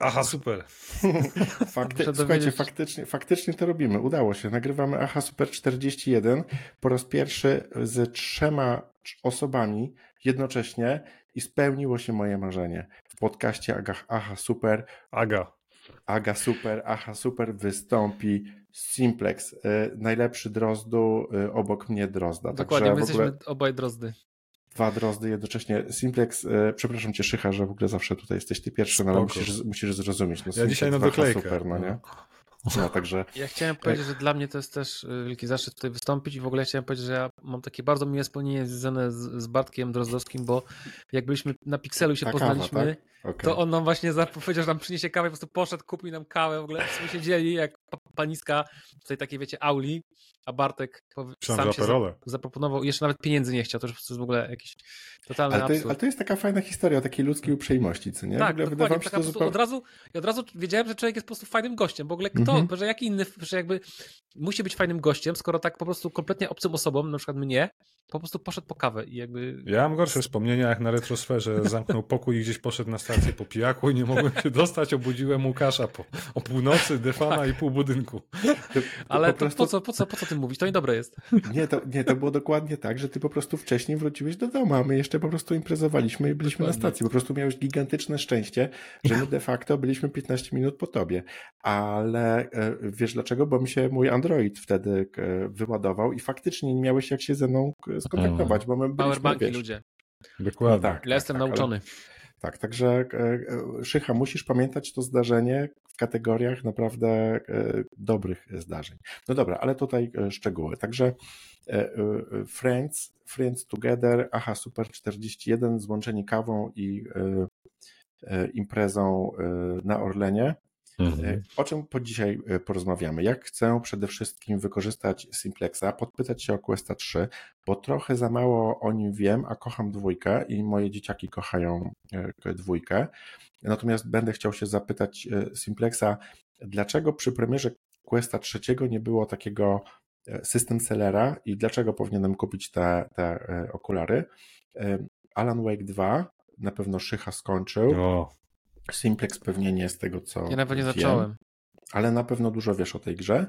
Aha, super. Fakty, słuchajcie, faktycznie, faktycznie to robimy. Udało się. Nagrywamy Aha Super 41 po raz pierwszy z trzema osobami jednocześnie i spełniło się moje marzenie. W podcaście Aga, Aha Super. Aga. Aga Super, Aha Super wystąpi Simplex, y, najlepszy drozdu y, obok mnie drozda. Dokładnie, Także my jesteśmy ogóle... obaj drozdy dwa drozdy jednocześnie. Simplex, e, przepraszam cię, Szycha, że w ogóle zawsze tutaj jesteś ty pierwszy, no ale musisz, musisz zrozumieć. No, ja dzisiaj na doklejkę. Super, no nie? No. Także... Ja chciałem powiedzieć, że dla mnie to jest też y, wielki zaszczyt tutaj wystąpić i w ogóle chciałem powiedzieć, że ja mam takie bardzo miłe wspomnienie związane z, z Bartkiem Drozdowskim, bo jak byliśmy na Pixelu się Ta poznaliśmy, kawa, tak? okay. to on nam właśnie powiedział, że nam przyniesie kawę, po prostu poszedł, kupił nam kawę, w ogóle my siedzieli jak paniska w tej takiej, wiecie, auli, a Bartek sam się zaproponował i jeszcze nawet pieniędzy nie chciał, to już jest w ogóle jakiś totalny ale to, absurd. Ale to jest taka fajna historia o takiej ludzkiej uprzejmości, co nie? Tak, dokładnie, taka zupełnie... od, razu, ja od razu wiedziałem, że człowiek jest po prostu fajnym gościem, w ogóle kto, -hmm. że jaki inny, że jakby musi być fajnym gościem, skoro tak po prostu kompletnie obcym osobom, na przykład mnie, po prostu poszedł po kawę i jakby... Ja mam gorsze wspomnienia, jak na retrosferze zamknął pokój i gdzieś poszedł na stację po pijaku i nie mogłem się dostać, obudziłem Łukasza po, o północy, defana tak. i pół budynku. Ale po, prostu... po, co, po, co, po co ty mówisz? To niedobre jest. Nie to, nie, to było dokładnie tak, że ty po prostu wcześniej wróciłeś do domu, a my jeszcze po prostu imprezowaliśmy i byliśmy dokładnie. na stacji. Po prostu miałeś gigantyczne szczęście, że my de facto byliśmy 15 minut po tobie. Ale e, wiesz dlaczego? Bo mi się mój Android wtedy e, wyładował i faktycznie nie miałeś jak się ze mną skontaktować, bo my byliśmy, Powerbanki wiesz, ludzie. Dokładnie. Tak, tak, jestem tak, nauczony. Ale... Tak, także e, Szycha, musisz pamiętać to zdarzenie w kategoriach naprawdę e, dobrych zdarzeń. No dobra, ale tutaj e, szczegóły. Także Friends, Friends Together, Aha Super 41, złączeni kawą i imprezą na Orlenie. Mhm. O czym po dzisiaj e, porozmawiamy? Jak chcę przede wszystkim wykorzystać Simplexa, podpytać się o Questa 3, bo trochę za mało o nim wiem, a kocham dwójkę i moje dzieciaki kochają e, dwójkę. Natomiast będę chciał się zapytać e, Simplexa, dlaczego przy premierze Questa 3 nie było takiego system sellera i dlaczego powinienem kupić te, te okulary? Alan Wake 2 na pewno Szycha skończył. O. Simplex pewnie nie z tego, co. Ja nawet nie wiem, zacząłem. Ale na pewno dużo wiesz o tej grze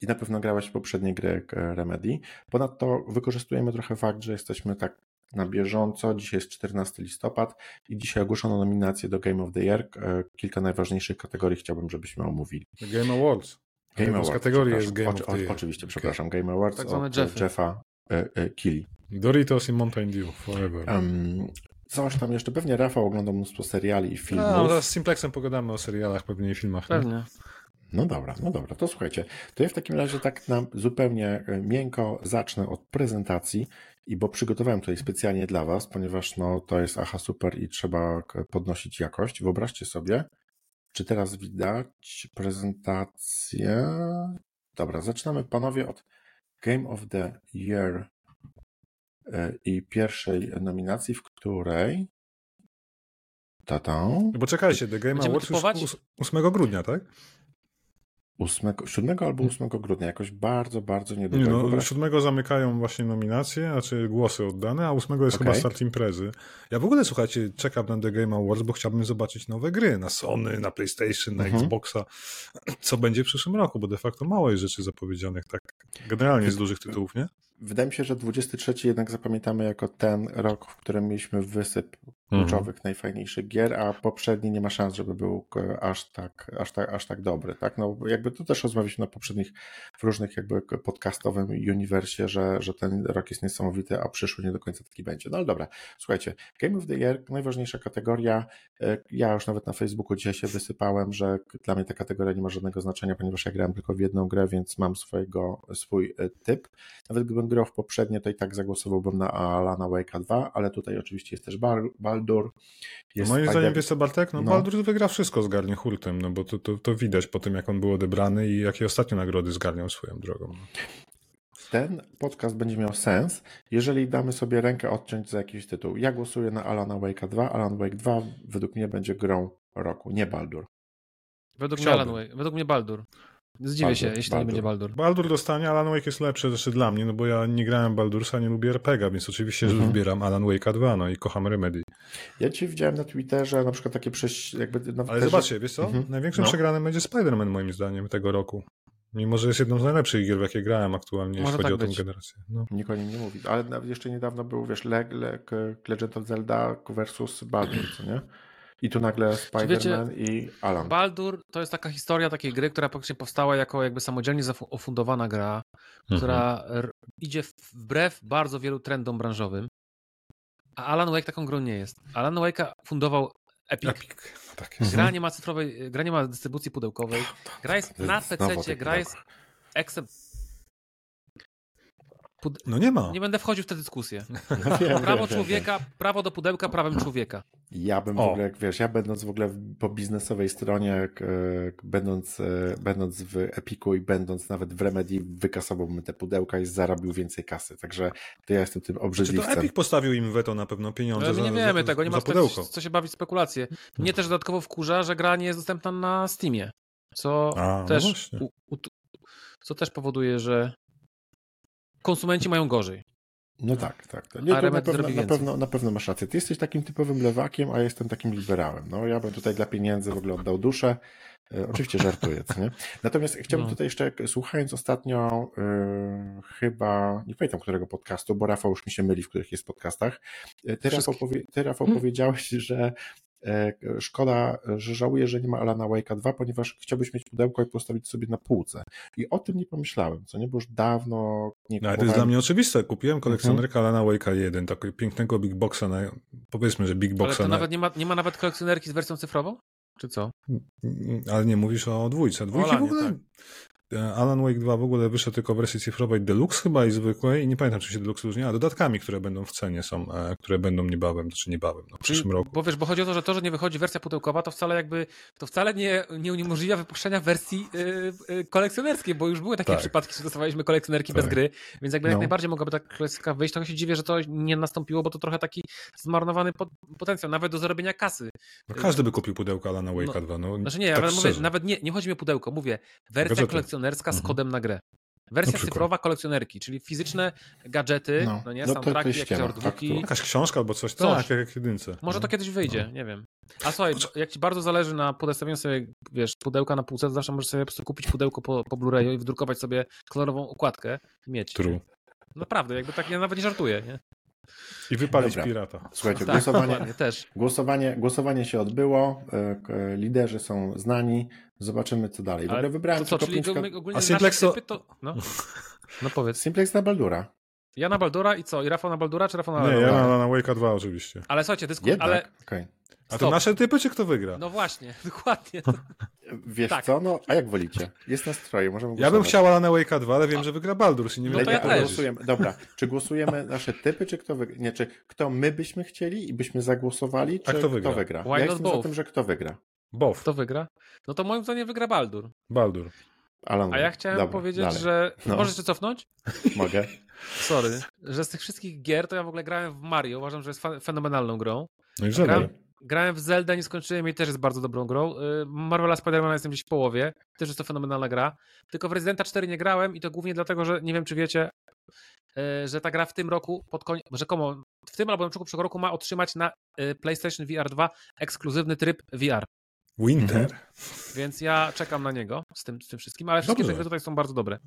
i na pewno grałeś w poprzedniej gry e, Remedy. Ponadto wykorzystujemy trochę fakt, że jesteśmy tak na bieżąco. Dzisiaj jest 14 listopad i dzisiaj ogłoszono nominacje do Game of the Year. E, kilka najważniejszych kategorii chciałbym, żebyśmy omówili. Game Awards. Game Awards. kategorii jest Game o, of the Year. Oczywiście, okay. przepraszam. Game Awards tak od Jeffa, Jeffa e, Killy. Doritos i Mountain Dew forever. Um, Coś tam jeszcze, pewnie Rafał oglądał mnóstwo seriali i filmów. No, z Simplexem pogadamy o serialach, pewnie i filmach. Pewnie. Nie? No dobra, no dobra, to słuchajcie, to ja w takim razie tak nam zupełnie e, miękko zacznę od prezentacji i bo przygotowałem tutaj specjalnie dla Was, ponieważ no to jest aha super i trzeba podnosić jakość. Wyobraźcie sobie, czy teraz widać prezentację? Dobra, zaczynamy panowie od Game of the Year E, i pierwszej nominacji, w której tatą. Bo czekajcie, The Game Awards już 8 grudnia, tak? 8, 7 albo 8 grudnia, jakoś bardzo, bardzo niedługo. Nie, no, 7 zamykają właśnie nominacje, znaczy głosy oddane, a 8 jest okay. chyba start imprezy. Ja w ogóle, słuchajcie, czekam na The Game Awards, bo chciałbym zobaczyć nowe gry na Sony, na PlayStation, na mhm. Xboxa, co będzie w przyszłym roku, bo de facto mało jest rzeczy zapowiedzianych tak generalnie z dużych tytułów, nie? Wydaje mi się, że 23 jednak zapamiętamy jako ten rok, w którym mieliśmy wysyp kluczowych, mhm. najfajniejszych gier, a poprzedni nie ma szans, żeby był aż tak, aż tak, aż tak dobry, tak? No jakby tu też rozmawialiśmy na poprzednich, w różnych jakby podcastowym uniwersie, że, że ten rok jest niesamowity, a przyszły nie do końca taki będzie. No ale dobra, słuchajcie, Game of the Year, najważniejsza kategoria, e, ja już nawet na Facebooku dzisiaj się wysypałem, że dla mnie ta kategoria nie ma żadnego znaczenia, ponieważ ja grałem tylko w jedną grę, więc mam swojego, swój e, typ. Nawet gdybym grał w poprzednie, to i tak zagłosowałbym na Alana Wake'a 2, ale tutaj oczywiście jest też Baldur. Jest Moim zdaniem, wiesz co, Bartek, no, no. Baldur wygra wszystko zgarnie hurtem, no bo to, to, to widać po tym, jak on był odebrany i jakie ostatnie nagrody zgarniał swoją drogą. Ten podcast będzie miał sens, jeżeli damy sobie rękę odciąć za jakiś tytuł. Ja głosuję na Alana Wake'a 2. Alan Wake 2 według mnie będzie grą roku, nie Baldur. Według mnie Alan Wake, według mnie Baldur. Zdziwię Baldur, się, jeśli Baldur. nie będzie Baldur. Baldur dostanie, Alan Wake jest lepszy zresztą dla mnie, no bo ja nie grałem Baldursa, nie lubię RPGa, więc oczywiście, że mhm. wybieram Alan Wake'a 2, no i kocham Remedy. Ja ci widziałem na Twitterze na przykład takie przejść, jakby... Na Ale zobaczcie, wiesz co? Mhm. Największym no. przegranym będzie Spider-Man moim zdaniem tego roku. Mimo, że jest jedną z najlepszych gier, w jakie grałem aktualnie, Może jeśli tak chodzi być. o tę generację. No. Nikt o nim nie mówi. Ale jeszcze niedawno był, wiesz, Legend of Zelda versus Baldur, co nie? I tu nagle Spider-Man i Alan. Baldur to jest taka historia takiej gry, która faktycznie powstała jako jakby samodzielnie ofundowana gra, mhm. która idzie wbrew bardzo wielu trendom branżowym. A Alan Wake taką grą nie jest. Alan Wake'a fundował Epic. Epic. Tak jest. Gra nie ma cyfrowej, gra nie ma dystrybucji pudełkowej. Gra jest na PC, gra jest no nie ma. Nie będę wchodził w tę dyskusję. Wiem, prawo wiem, człowieka, wiem. prawo do pudełka prawem człowieka. Ja bym o. w ogóle, jak wiesz, ja będąc w ogóle po biznesowej stronie, e, będąc, e, będąc w Epiku i będąc nawet w Remedy, wykasowałbym te pudełka i zarobił więcej kasy. Także to ja jestem tym obrzydliwcem. Czy to Epic postawił im weto na pewno pieniądze Ale my nie za, wiemy za, tego, nie ma pudełko. co się bawić spekulacje. Mnie też dodatkowo wkurza, że gra nie jest dostępna na Steamie. Co A, no też no u, u, co też powoduje, że konsumenci mają gorzej. No tak, tak. tak. Nie, na, pewno, na, pewno, na pewno masz rację. Ty jesteś takim typowym lewakiem, a ja jestem takim liberałem. No ja bym tutaj dla pieniędzy w ogóle oddał duszę. E, oczywiście żartuję, nie? Natomiast chciałbym no. tutaj jeszcze, słuchając ostatnio yy, chyba, nie pamiętam którego podcastu, bo Rafał już mi się myli, w których jest podcastach. E, ty, Rafał, powie, ty Rafał hmm. powiedziałeś, że E, szkoda, że żałuję, że nie ma Alana Wake'a 2, ponieważ chciałbyś mieć pudełko i postawić sobie na półce. I o tym nie pomyślałem, co nie, bo już dawno nie kupowałem. No, ale to jest dla mnie oczywiste. Kupiłem kolekcjonerkę mhm. Alana Wake'a 1, takiego pięknego Big Boxa, na, powiedzmy, że Big Boxa. Ale to na... nawet nie ma, nie ma nawet kolekcjonerki z wersją cyfrową? Czy co? Ale nie mówisz o dwójce. Dwójki Olanie, w ogóle... Tak. E, Alan Wake 2 w ogóle wyszedł tylko w wersji cyfrowej Deluxe chyba i zwykłej i nie pamiętam, czy się Deluxe różni, a dodatkami, które będą w cenie są, e, które będą niebawem, czy niebawem, no, w przyszłym roku. Bo wiesz, bo chodzi o to, że to, że nie wychodzi wersja pudełkowa, to wcale jakby, to wcale nie, nie uniemożliwia wypuszczenia wersji yy, yy, kolekcjonerskiej, bo już były takie tak. przypadki, że dostawaliśmy kolekcjonerki tak. bez gry, więc jakby no. jak najbardziej mogłaby ta klasyka wyjść, trochę się dziwię, że to nie nastąpiło, bo to trochę taki zmarnowany potencjał, nawet do zarobienia kasy. No, każdy by kupił pudełko Alana Wake'a no, 2, no. Znaczy nie, tak mówię, nawet nie, nie chodzi mi o pudełko, mówię, wersja Gazety. Kolekcjonerska z mhm. kodem na grę. Wersja cyfrowa kolekcjonerki, czyli fizyczne gadżety, no, no nie, no soundtracki, jakieś tak, artbooki. Jakaś książka albo coś, coś. tak, jak jedynce. Może no. to kiedyś wyjdzie, no. nie wiem. A słuchaj, jak ci bardzo zależy na podestawieniu sobie, wiesz, pudełka na półce, to zawsze możesz sobie po prostu kupić pudełko po, po Blu-rayu i wydrukować sobie kolorową układkę i mieć. True. Naprawdę, jakby tak ja nawet nie żartuję, nie? I wypalić Dobra. pirata. Słuchajcie, tak, głosowanie, też. Głosowanie, głosowanie się odbyło, e, liderzy są znani, zobaczymy co dalej. Ogóle wybrałem to co, czyli pięć... ogólnie A Simplex to... to... No. no powiedz. Simplex na Baldura. Ja na Baldura i co? I Rafał na Baldura, czy Rafał na Nie, ja na, na Wake'a 2 oczywiście. Ale słuchajcie, dyskusja, ale... Okay. A to nasze typy, czy kto wygra? No właśnie, dokładnie. Wiesz tak. co, no a jak wolicie? Jest nastroje, możemy głosować. Ja bym chciał Alan Wake'a 2, ale wiem, że wygra Baldur's i nie no wiem, to ja też. Głosujemy. Dobra, czy głosujemy nasze typy, czy kto wygra? Nie, czy kto my byśmy chcieli i byśmy zagłosowali, czy kto wygra? Kto wygra? Why ja jestem both? za tym, że kto wygra. Both. Kto wygra? No to moim zdaniem wygra Baldur. Baldur. Alan, A ja chciałem dobra, powiedzieć, dalej. że... No. Możesz się cofnąć? Mogę. Sorry. Że z tych wszystkich gier to ja w ogóle grałem w Mario. Uważam, że jest fenomenalną grą. No i grałem, grałem w Zelda, nie skończyłem jej, też jest bardzo dobrą grą. Y, Marvela Spider-Man jestem gdzieś w połowie. Też jest to fenomenalna gra. Tylko w Residenta 4 nie grałem i to głównie dlatego, że nie wiem, czy wiecie, y, że ta gra w tym roku, pod koniec, rzekomo w tym albo na przykład przyszłego roku ma otrzymać na y, PlayStation VR 2 ekskluzywny tryb VR. Winter. Mhm. Więc ja czekam na niego z tym, z tym wszystkim, ale wszystkie te gry tutaj są bardzo dobre.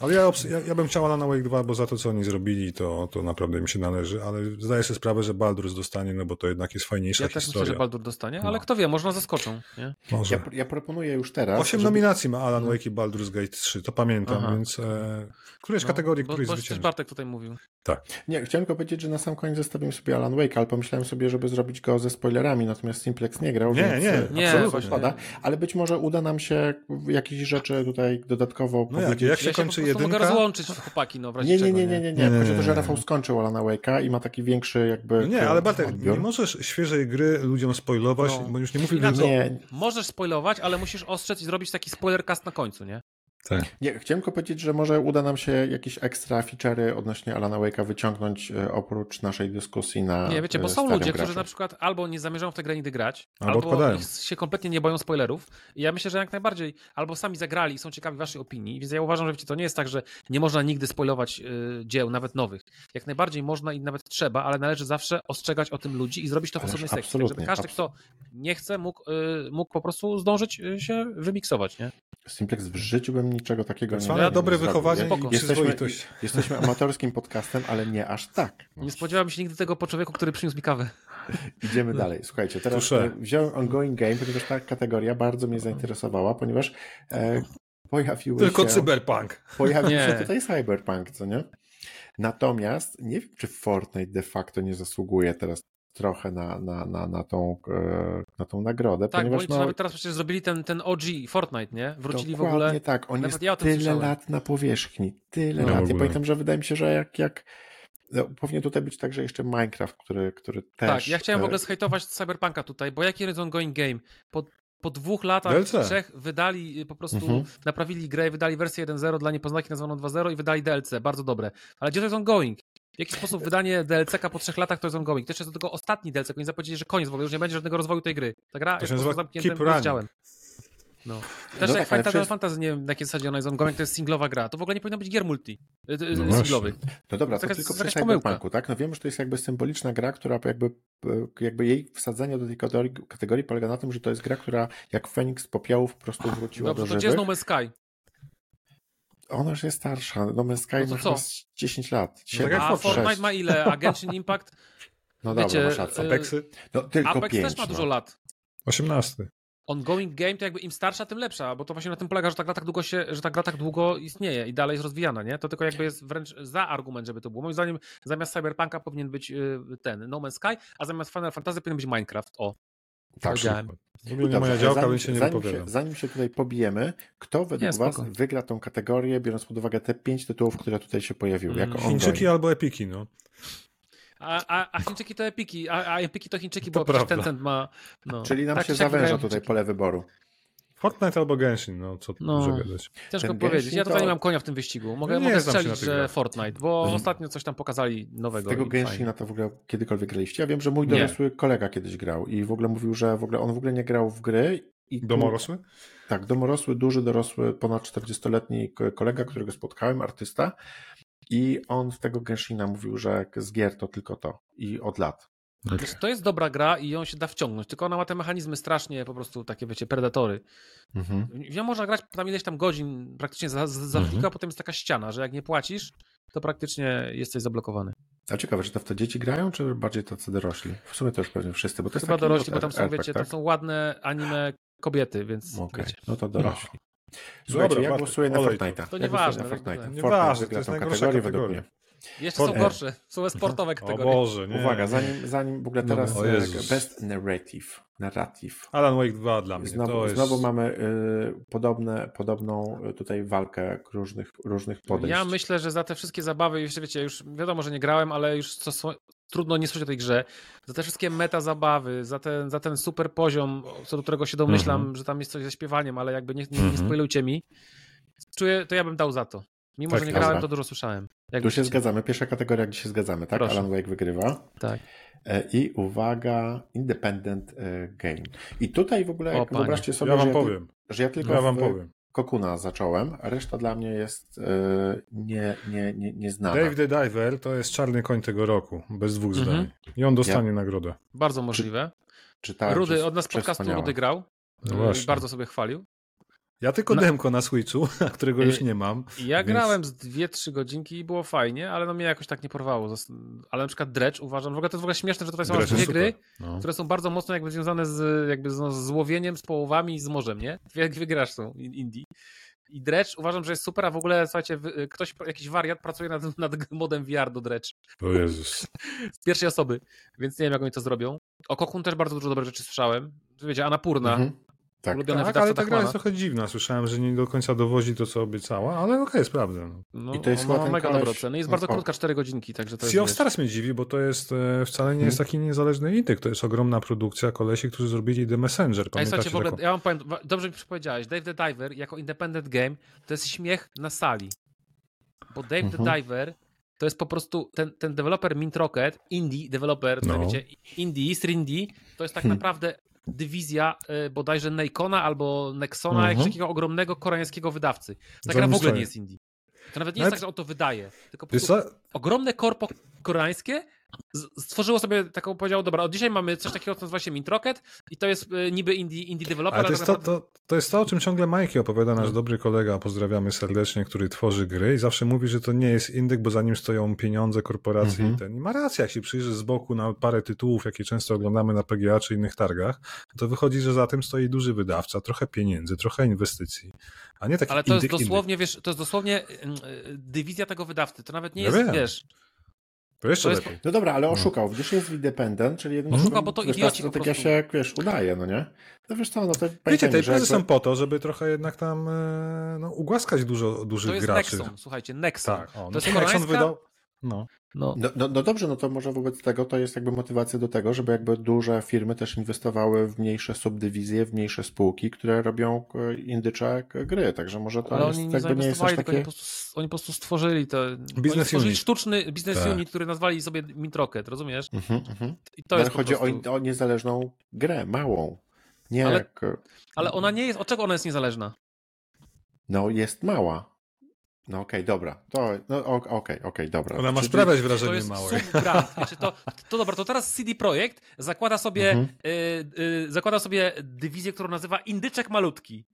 Ale ja, ja, ja bym chciał na Wake 2, bo za to, co oni zrobili, to, to naprawdę mi się należy, ale zdaję sobie sprawę, że Baldur's dostanie, no bo to jednak jest fajniejsza ja historia. Ja też myślę, że Baldur dostanie, no. ale kto wie, może zaskoczą, nie? Może. Ja, ja proponuję już teraz... Osiem żeby... nominacji ma Alan Wake i Baldur's Gate 3, to pamiętam, Aha. więc e, którejś no, kategorii, któryś bo, bo też Bartek tutaj mówił. Tak. Nie, chciałem tylko powiedzieć, że na sam koniec zostawiłem sobie Alan Wake, ale pomyślałem sobie, żeby zrobić go ze spoilerami, natomiast Simplex nie grał, nie, więc nie, nie, absolutnie szkoda, ale być może uda nam się jakieś rzeczy tutaj dodatkowo no powiedzieć. Jak, jak się ja kończy jedynka... mogę rozłączyć chłopaki, no w razie nie, nie, nie, nie, nie, nie, nie. Chodzi o to, że Rafał skończył Alana Wake'a i ma taki większy jakby... Nie, ale Bartek, nie możesz świeżej gry ludziom spoilować, no. bo już nie mówię... Inaczej, nie. Możesz spoilować, ale musisz ostrzec i zrobić taki spoilercast na końcu, nie? Tak. Nie, chciałem tylko powiedzieć, że może uda nam się jakieś ekstra feature'y odnośnie Alana Wake'a wyciągnąć e, oprócz naszej dyskusji na Nie, wiecie, bo są ludzie, którzy na przykład albo nie zamierzają w tę grę nigdy grać, albo, albo się kompletnie nie boją spoilerów. I ja myślę, że jak najbardziej albo sami zagrali i są ciekawi waszej opinii, więc ja uważam, że wiecie, to nie jest tak, że nie można nigdy spoilować y, dzieł, nawet nowych. Jak najbardziej można i nawet trzeba, ale należy zawsze ostrzegać o tym ludzi i zrobić to w osobnej sekcji, tak żeby każdy, kto nie chce, mógł, y, mógł po prostu zdążyć y, się wymiksować, nie? Simplex w życiu bym niczego takiego nie Ale dobre wychowanie i jesteśmy, jesteśmy amatorskim podcastem, ale nie aż tak. Nie spodziewałem się nigdy tego po człowieku, który przyniósł mi kawę. Idziemy dalej. Słuchajcie, teraz Tusze. wziąłem ongoing game, ponieważ ta kategoria bardzo mnie zainteresowała, ponieważ e, pojawił Tylko się... cyberpunk. Pojawił nie. się tutaj cyberpunk, co nie? Natomiast nie wiem, czy Fortnite de facto nie zasługuje teraz trochę na, na, na, na, tą, e, na tą nagrodę. Tak, ponieważ bo no, nawet teraz przecież zrobili ten, ten OG Fortnite, nie? Wrócili w ogóle. tak, on jest ja tyle słyszałem. lat na powierzchni, tyle no, lat. Ja pamiętam, że wydaje mi się, że jak, jak no, powinien tutaj być także jeszcze Minecraft, który, który też... Tak, ja chciałem w ogóle zhejtować Cyberpunka tutaj, bo jaki jest ongoing game? Po, po dwóch latach, DLC. trzech wydali y, po prostu, mhm. naprawili grę, wydali wersję 1.0 dla niepoznaki nazwaną 2.0 i wydali DLC, bardzo dobre. Ale gdzie to jest ongoing? W jaki sposób wydanie DLC-ka po trzech latach to jest ongoing? To jeszcze jest do tego ostatni DLC, oni zapowiedzieli, że koniec w ogóle, już nie będzie żadnego rozwoju tej gry. Ta gra to jest zamkniętym rozdziałem. No. Też no jak tak, Final Fantasy, nie wiem na jakiej zasadzie ona jest ongoing, to jest singlowa gra. To w ogóle nie powinno być gier multi, y, y, no singlowych. No dobra, to, to tylko przy Cyberpunku, tak? No wiem, że to jest jakby symboliczna gra, która jakby, jakby jej wsadzenie do tej kategorii, kategorii polega na tym, że to jest gra, która jak Feniks z popiołów po prostu wróciła Dobrze, do żywych. to gdzie jest No Man's Sky? Ona już jest starsza. No Man's Sky no ma 10 lat. 7, no tak a Fortnite ma ile? A Genshin Impact? No dobra, Wiecie, masz rację. Apexy? No tylko Apex 5, też ma dużo no. lat. 18 ongoing game to jakby im starsza, tym lepsza, bo to właśnie na tym polega, że ta gra tak długo się, że ta gra tak długo istnieje i dalej jest rozwijana, nie? To tylko jakby jest wręcz za argument, żeby to było. Moim zdaniem zamiast Cyberpunka powinien być y, ten No Man's Sky, a zamiast Final Fantasy powinien być Minecraft. O. Tak, w ogóle nie moja działka, zanim, się nie zanim się, zanim się tutaj pobijemy, kto według nie, Was wygra tą kategorię, biorąc pod uwagę te pięć tytułów, które tutaj się pojawiły? Jako Chińczyki ongoing. albo Epiki, no. A, a, a Chińczyki to Epiki, a, a Epiki to Chińczyki, to bo prawda. Tencent ma... No. Czyli nam tak, się zawęża tutaj pole wyboru. Fortnite albo Genshin, no co tu no, gadać. Ciężko Ten powiedzieć. Ja tutaj to... nie mam konia w tym wyścigu. Mogę, no mogę strzelić, że Fortnite, bo hmm. ostatnio coś tam pokazali nowego. Z tego Genshina to w ogóle kiedykolwiek graliście? Ja wiem, że mój dorosły nie. kolega kiedyś grał i w ogóle mówił, że w ogóle on w ogóle nie grał w gry. I domorosły? Tak, domorosły, duży dorosły, ponad 40-letni kolega, którego spotkałem, artysta i on z tego Genshina mówił, że z gier to tylko to i od lat. Okay. To jest dobra gra i ją się da wciągnąć, tylko ona ma te mechanizmy strasznie po prostu takie, wiecie, predatory. Mhm. Ja można grać tam ileś tam godzin praktycznie za, za mhm. potem jest taka ściana, że jak nie płacisz, to praktycznie jesteś zablokowany. A ciekawe, czy to w to dzieci grają, czy bardziej tacy dorośli? W sumie to już pewnie wszyscy, bo to Chyba jest dorośli, bo tam są, wiecie, tak? tam są ładne anime kobiety, więc okay. No to dorośli. Słuchajcie, Dobra, ja głosuję na Fortnite'a. To nieważne. Ja na Fortnite'a. Nieważne, to jest tą kategorię według mnie. Jeszcze są gorsze, są sportowe kategorie. O Boże, nie. Uwaga, zanim, zanim w ogóle no, teraz no, Best Narrative. Narrative. Alan Wake 2 dla mnie. Znowu, to jest... znowu mamy y, podobne, podobną tutaj walkę różnych, różnych podejść. Ja myślę, że za te wszystkie zabawy, jeszcze wiecie, już wiadomo, że nie grałem, ale już co, trudno nie słyszeć o tej grze. Za te wszystkie meta zabawy, za ten, za ten super poziom, co do którego się domyślam, mm -hmm. że tam jest coś ze śpiewaniem, ale jakby nie, nie, nie mhm. mi. Czuję, to ja bym dał za to. Mimo, tak, że nie grałem, to dużo słyszałem. Jak tu się zgadzamy. Pierwsza kategoria, gdzie się zgadzamy, tak? Proszę. Alan Wake wygrywa. Tak. E, I uwaga, Independent e, Game. I tutaj w ogóle, o, wyobraźcie sobie, ja wam że, powiem. Ja, że ja tylko ja wam powiem. Kokuna zacząłem, a reszta dla mnie jest e, nie, nie, nie, nieznana. Dave the Diver to jest czarny koń tego roku, bez dwóch mhm. zdań. I on dostanie ja. nagrodę. Bardzo możliwe. Czy, czytałem, Rudy, od nas podcastu Rudy grał. No bardzo sobie chwalił. Ja tylko no. demko na Switchu, którego już nie mam. Ja więc... grałem z 2-3 godzinki i było fajnie, ale no mnie jakoś tak nie porwało. Ale na przykład Dredge uważam, w ogóle to jest w ogóle śmieszne, że tutaj są dwie gry, no. które są bardzo mocno jakby związane z, jakby z, no, z łowieniem, z połowami i z morzem, nie? Dwie, dwie są indie. I Dredge uważam, że jest super, a w ogóle, słuchajcie, ktoś, jakiś wariat pracuje nad, nad modem VR do Dredge. O Jezus. Z pierwszej osoby, więc nie wiem, jak oni to zrobią. O Kokun też bardzo dużo dobrych rzeczy słyszałem. Wiecie, Anapurna, mhm Tak, ulubione tak ale ta gra jest trochę dziwna. Słyszałem, że nie do końca dowozi to, co obiecała, ale okej, okay, sprawdzę. No, I to jest chyba mega koleś... dobre Jest bardzo krótka, 4 godzinki, także to Sea of Stars mnie dziwi, bo to jest e, wcale nie jest taki niezależny indyk. To jest ogromna produkcja kolesi, którzy zrobili The Messenger. Pamiętacie w ogóle, taką... ja wam powiem, dobrze mi przypowiedziałeś, Dave the Diver jako independent game to jest śmiech na sali. Bo Dave mhm. the Diver to jest po prostu ten, ten deweloper Mint Rocket, indie developer, no. wiecie, indie, 3D, to jest tak hmm. naprawdę dywizja y, bodajże Nikona albo Nexona, mhm. jakiegoś takiego ogromnego koreańskiego wydawcy. Ta gra w ogóle nie jest indie. To nawet nie jest tak, że on to wydaje, tylko po prostu ogromne korpo koreańskie stworzyło sobie taką, powiedział, dobra, od dzisiaj mamy coś takiego, co nazywa się Mint Rocket i to jest y, niby indie, indie developer. Ale to jest to, to, to jest to, o czym ciągle Majki opowiada, nasz no. dobry kolega, pozdrawiamy serdecznie, który tworzy gry i zawsze mówi, że to nie jest indyk, bo za nim stoją pieniądze, korporacje mhm. i ten. I ma rację, jak się przyjrzy z boku na parę tytułów, jakie często oglądamy na PGA czy innych targach, to wychodzi, że za tym stoi duży wydawca, trochę pieniędzy, trochę inwestycji, a nie taki Ale to indyk, jest dosłownie, indyk. wiesz, to jest dosłownie y, dywizja tego wydawcy, to nawet nie jest, ja wiesz to jeszcze to jest... lepiej. No dobra, ale no. oszukał. Widzisz, jest independent, czyli jednym Oszukał, bo to wiesz, idioci strategia się, jak wiesz, udaje, no nie? No wiesz co, no to Wiecie, te imprezy są po to, żeby trochę jednak tam e, no, ugłaskać dużo dużych to jest graczy. Nexon, słuchajcie, Nexon. Tak, o, no to jest Nexon wydał... No. No. No, no, no, dobrze, no to może wobec tego to jest jakby motywacja do tego, żeby jakby duże firmy też inwestowały w mniejsze subdywizje, w mniejsze spółki, które robią e, indycze gry, także może to Ale jest, oni nie jakby nie jest takie... Oni po, prostu, oni po prostu stworzyli to, biznes stworzyli unit. sztuczny biznes tak. unit, który nazwali sobie Mintrocket, rozumiesz? Mhm, mhm. I to jest chodzi prostu... o, o niezależną grę, małą. Nie ale, jak... ale ona nie jest, od czego ona jest niezależna? No jest mała. No okej, okay, dobra. To, no okej, okay, okay, dobra. Ona ma Czyli sprawiać wrażenie to jest małej. Wiecie, to, to dobra, to teraz CD Projekt zakłada sobie, mhm. y, y, zakłada sobie dywizję, którą nazywa Indyczek Malutki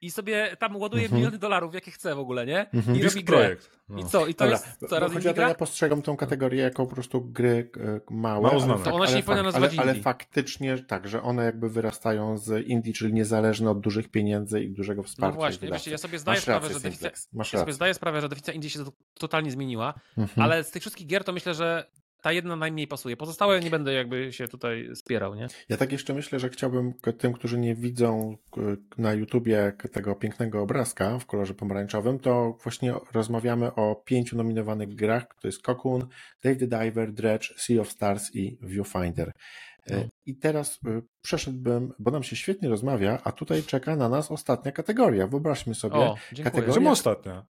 i sobie tam ładuje mhm. miliony dolarów, jakie chce w ogóle, nie? Mhm. I robi grę. Projekt. No. I co? I to Dobra, jest coraz chodzi o to, ja postrzegam tą kategorię jako po prostu gry e, małe. Mało znane. To ona się nie powinna ale, ale faktycznie tak, że one jakby wyrastają z indie, czyli niezależne od dużych pieniędzy i dużego wsparcia. No właśnie, wiecie, ja sobie zdaję Masz sprawę, że definicja, ja sobie zdaję sprawę, że definicja indie się totalnie zmieniła, mhm. ale z tych wszystkich gier to myślę, że ta jedna najmniej pasuje. Pozostałe nie będę jakby się tutaj spierał, nie? Ja tak jeszcze myślę, że chciałbym tym, którzy nie widzą na YouTubie tego pięknego obrazka w kolorze pomarańczowym, to właśnie rozmawiamy o pięciu nominowanych grach. To jest Cocoon, Dave the Diver, Dredge, Sea of Stars i Viewfinder. E, no. I teraz e, przeszedłbym, bo nam się świetnie rozmawia, a tutaj czeka na nas ostatnia kategoria. Wyobraźmy sobie o, kategorię. Czemu ostatnia?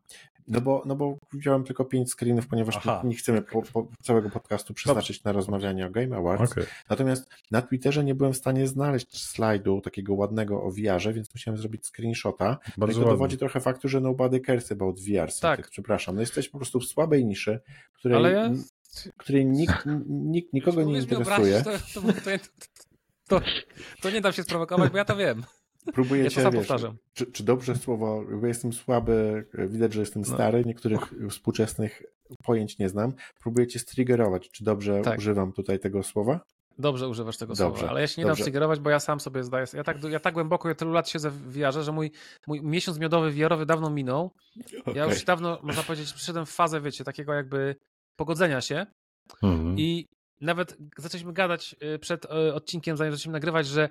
No bo, no bo wziąłem tylko pięć screenów, ponieważ nie chcemy po, po całego podcastu przeznaczyć na rozmawianie o Game Awards. Okay. Natomiast na Twitterze nie byłem w stanie znaleźć slajdu takiego ładnego o VR-ze, więc musiałem zrobić screenshota. Bardzo to dowodzi trochę faktu, że nobody cares about VR. Tak. Przepraszam. No jesteś po prostu w słabej niszy, której, ja... której nikt, nikt nikogo nie interesuje. To, to, to, to, nie dam się sprowokować, bo ja to wiem. Próbuję ja cię, wiesz, czy, czy, dobrze słowo, bo jestem słaby, widać, że jestem no. stary, niektórych współczesnych pojęć nie znam. Próbuję cię striggerować. Czy dobrze tak. używam tutaj tego słowa? Dobrze używasz tego dobrze, słowa, ale ja się nie dobrze. dam striggerować, bo ja sam sobie zdaję. Ja tak, ja tak głęboko, ja tylu lat siedzę w VR-ze, że mój, mój miesiąc miodowy VR-owy dawno minął. Okay. Ja już dawno, można powiedzieć, przyszedłem w fazę, wiecie, takiego jakby pogodzenia się mhm. i nawet zaczęliśmy gadać y, przed y, odcinkiem, zanim zaczęliśmy nagrywać, że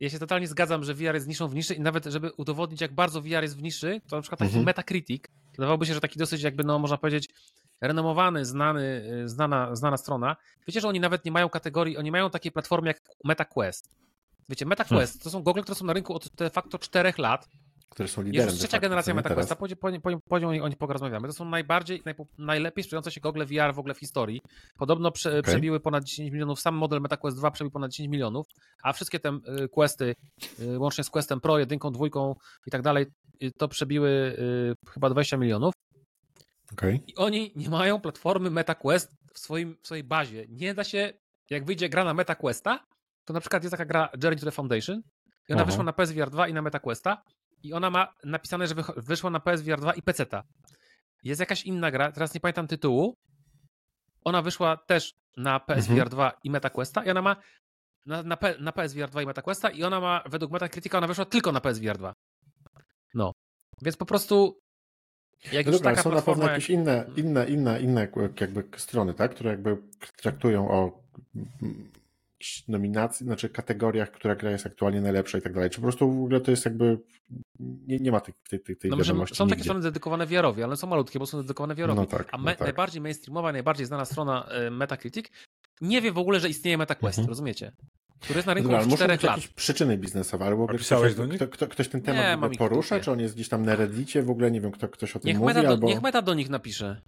ja się totalnie zgadzam, że VR jest niszą w niszy i nawet, żeby udowodnić, jak bardzo VR jest w niszy, to na przykład taki mhm. Metacritic, wydawałoby się, że taki dosyć jakby, no można powiedzieć, renomowany, znany, y, znana, znana strona. Wiecie, że oni nawet nie mają kategorii, oni mają takie platformy jak MetaQuest. Wiecie, MetaQuest hmm. to są gogle, które są na rynku od de facto 4 lat które są liderem. Jest trzecia generacja MetaQuesta, po, po, po, o nich porozmawiamy. To są najbardziej, najpo, najlepiej sprzedające się gogle VR w ogóle w historii. Podobno prze, okay. przebiły ponad 10 milionów, sam model MetaQuest 2 przebił ponad 10 milionów, a wszystkie te y, questy, y, łącznie z Questem Pro, jedynką, dwójką i tak dalej, y, to przebiły chyba 20 milionów. Okay. I oni nie mają platformy MetaQuest w, swoim, w swojej bazie. Nie da się, jak wyjdzie gra na MetaQuesta, to na przykład jest taka gra Journey to the Foundation i ona Aha. wyszła na PSVR 2 i na MetaQuesta i ona ma napisane, że wyszła na PSVR 2 i PC-ta. Jest jakaś inna gra, teraz nie pamiętam tytułu. Ona wyszła też na PSVR mhm. 2 i MetaQuesta i ona ma na, na, P, na PSVR 2 i MetaQuesta i ona ma, według Metacritica, ona wyszła tylko na PSVR 2. No. Więc po prostu jak no dobra, są na pewno jakieś jak... inne, inne, inne, inne jakby strony, tak, które jakby traktują o jakichś nominacji, znaczy kategoriach, która gra jest aktualnie najlepsza i tak dalej? Czy po prostu w ogóle to jest jakby, nie, nie ma tej, tej, tej, no, wiadomości Są nigdzie. takie strony dedykowane wiarowi, ale są malutkie, bo są dedykowane wiarowi. No tak, A me, no tak. najbardziej mainstreamowa, najbardziej znana strona e, Metacritic nie wie w ogóle, że istnieje MetaQuest, mhm. rozumiecie? Który jest na rynku Dobra, od 4 lat. jakieś przyczyny biznesowe, albo ktoś, do? Kto, kto, ktoś ten temat nie, porusza, czy on jest gdzieś tam na Reddicie, w ogóle nie wiem, kto, ktoś o tym niech mówi, meta do, albo... Niech Meta do nich napisze.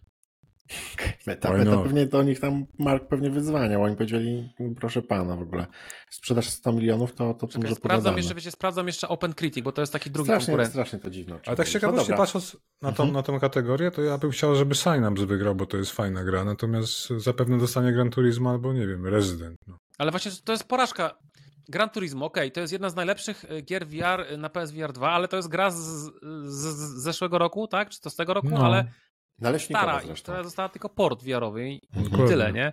Meta, meta pewnie do nich tam Mark pewnie wyzwaniał. Oni powiedzieli, proszę pana w ogóle, sprzedaż 100 milionów to, to Czekaj, może sprawdzam jeszcze, wiecie, sprawdzam jeszcze Open Critic, bo to jest taki drugi strasznie, konkurent. Strasznie to dziwne. Ale tak ciekawości no patrząc na tą, mhm. na tą kategorię, to ja bym chciał, żeby Synapse wygrał, bo to jest fajna gra, natomiast zapewne dostanie Gran Turismo albo, nie wiem, Resident. No. Ale właśnie to jest porażka. Gran Turismo, okej, okay, to jest jedna z najlepszych e, gier VR e, na PSVR 2, ale to jest gra z, z, z zeszłego roku, tak? Czy to z tego roku? No. Ale stara, która została tylko port VR-owy i, i tyle, nie?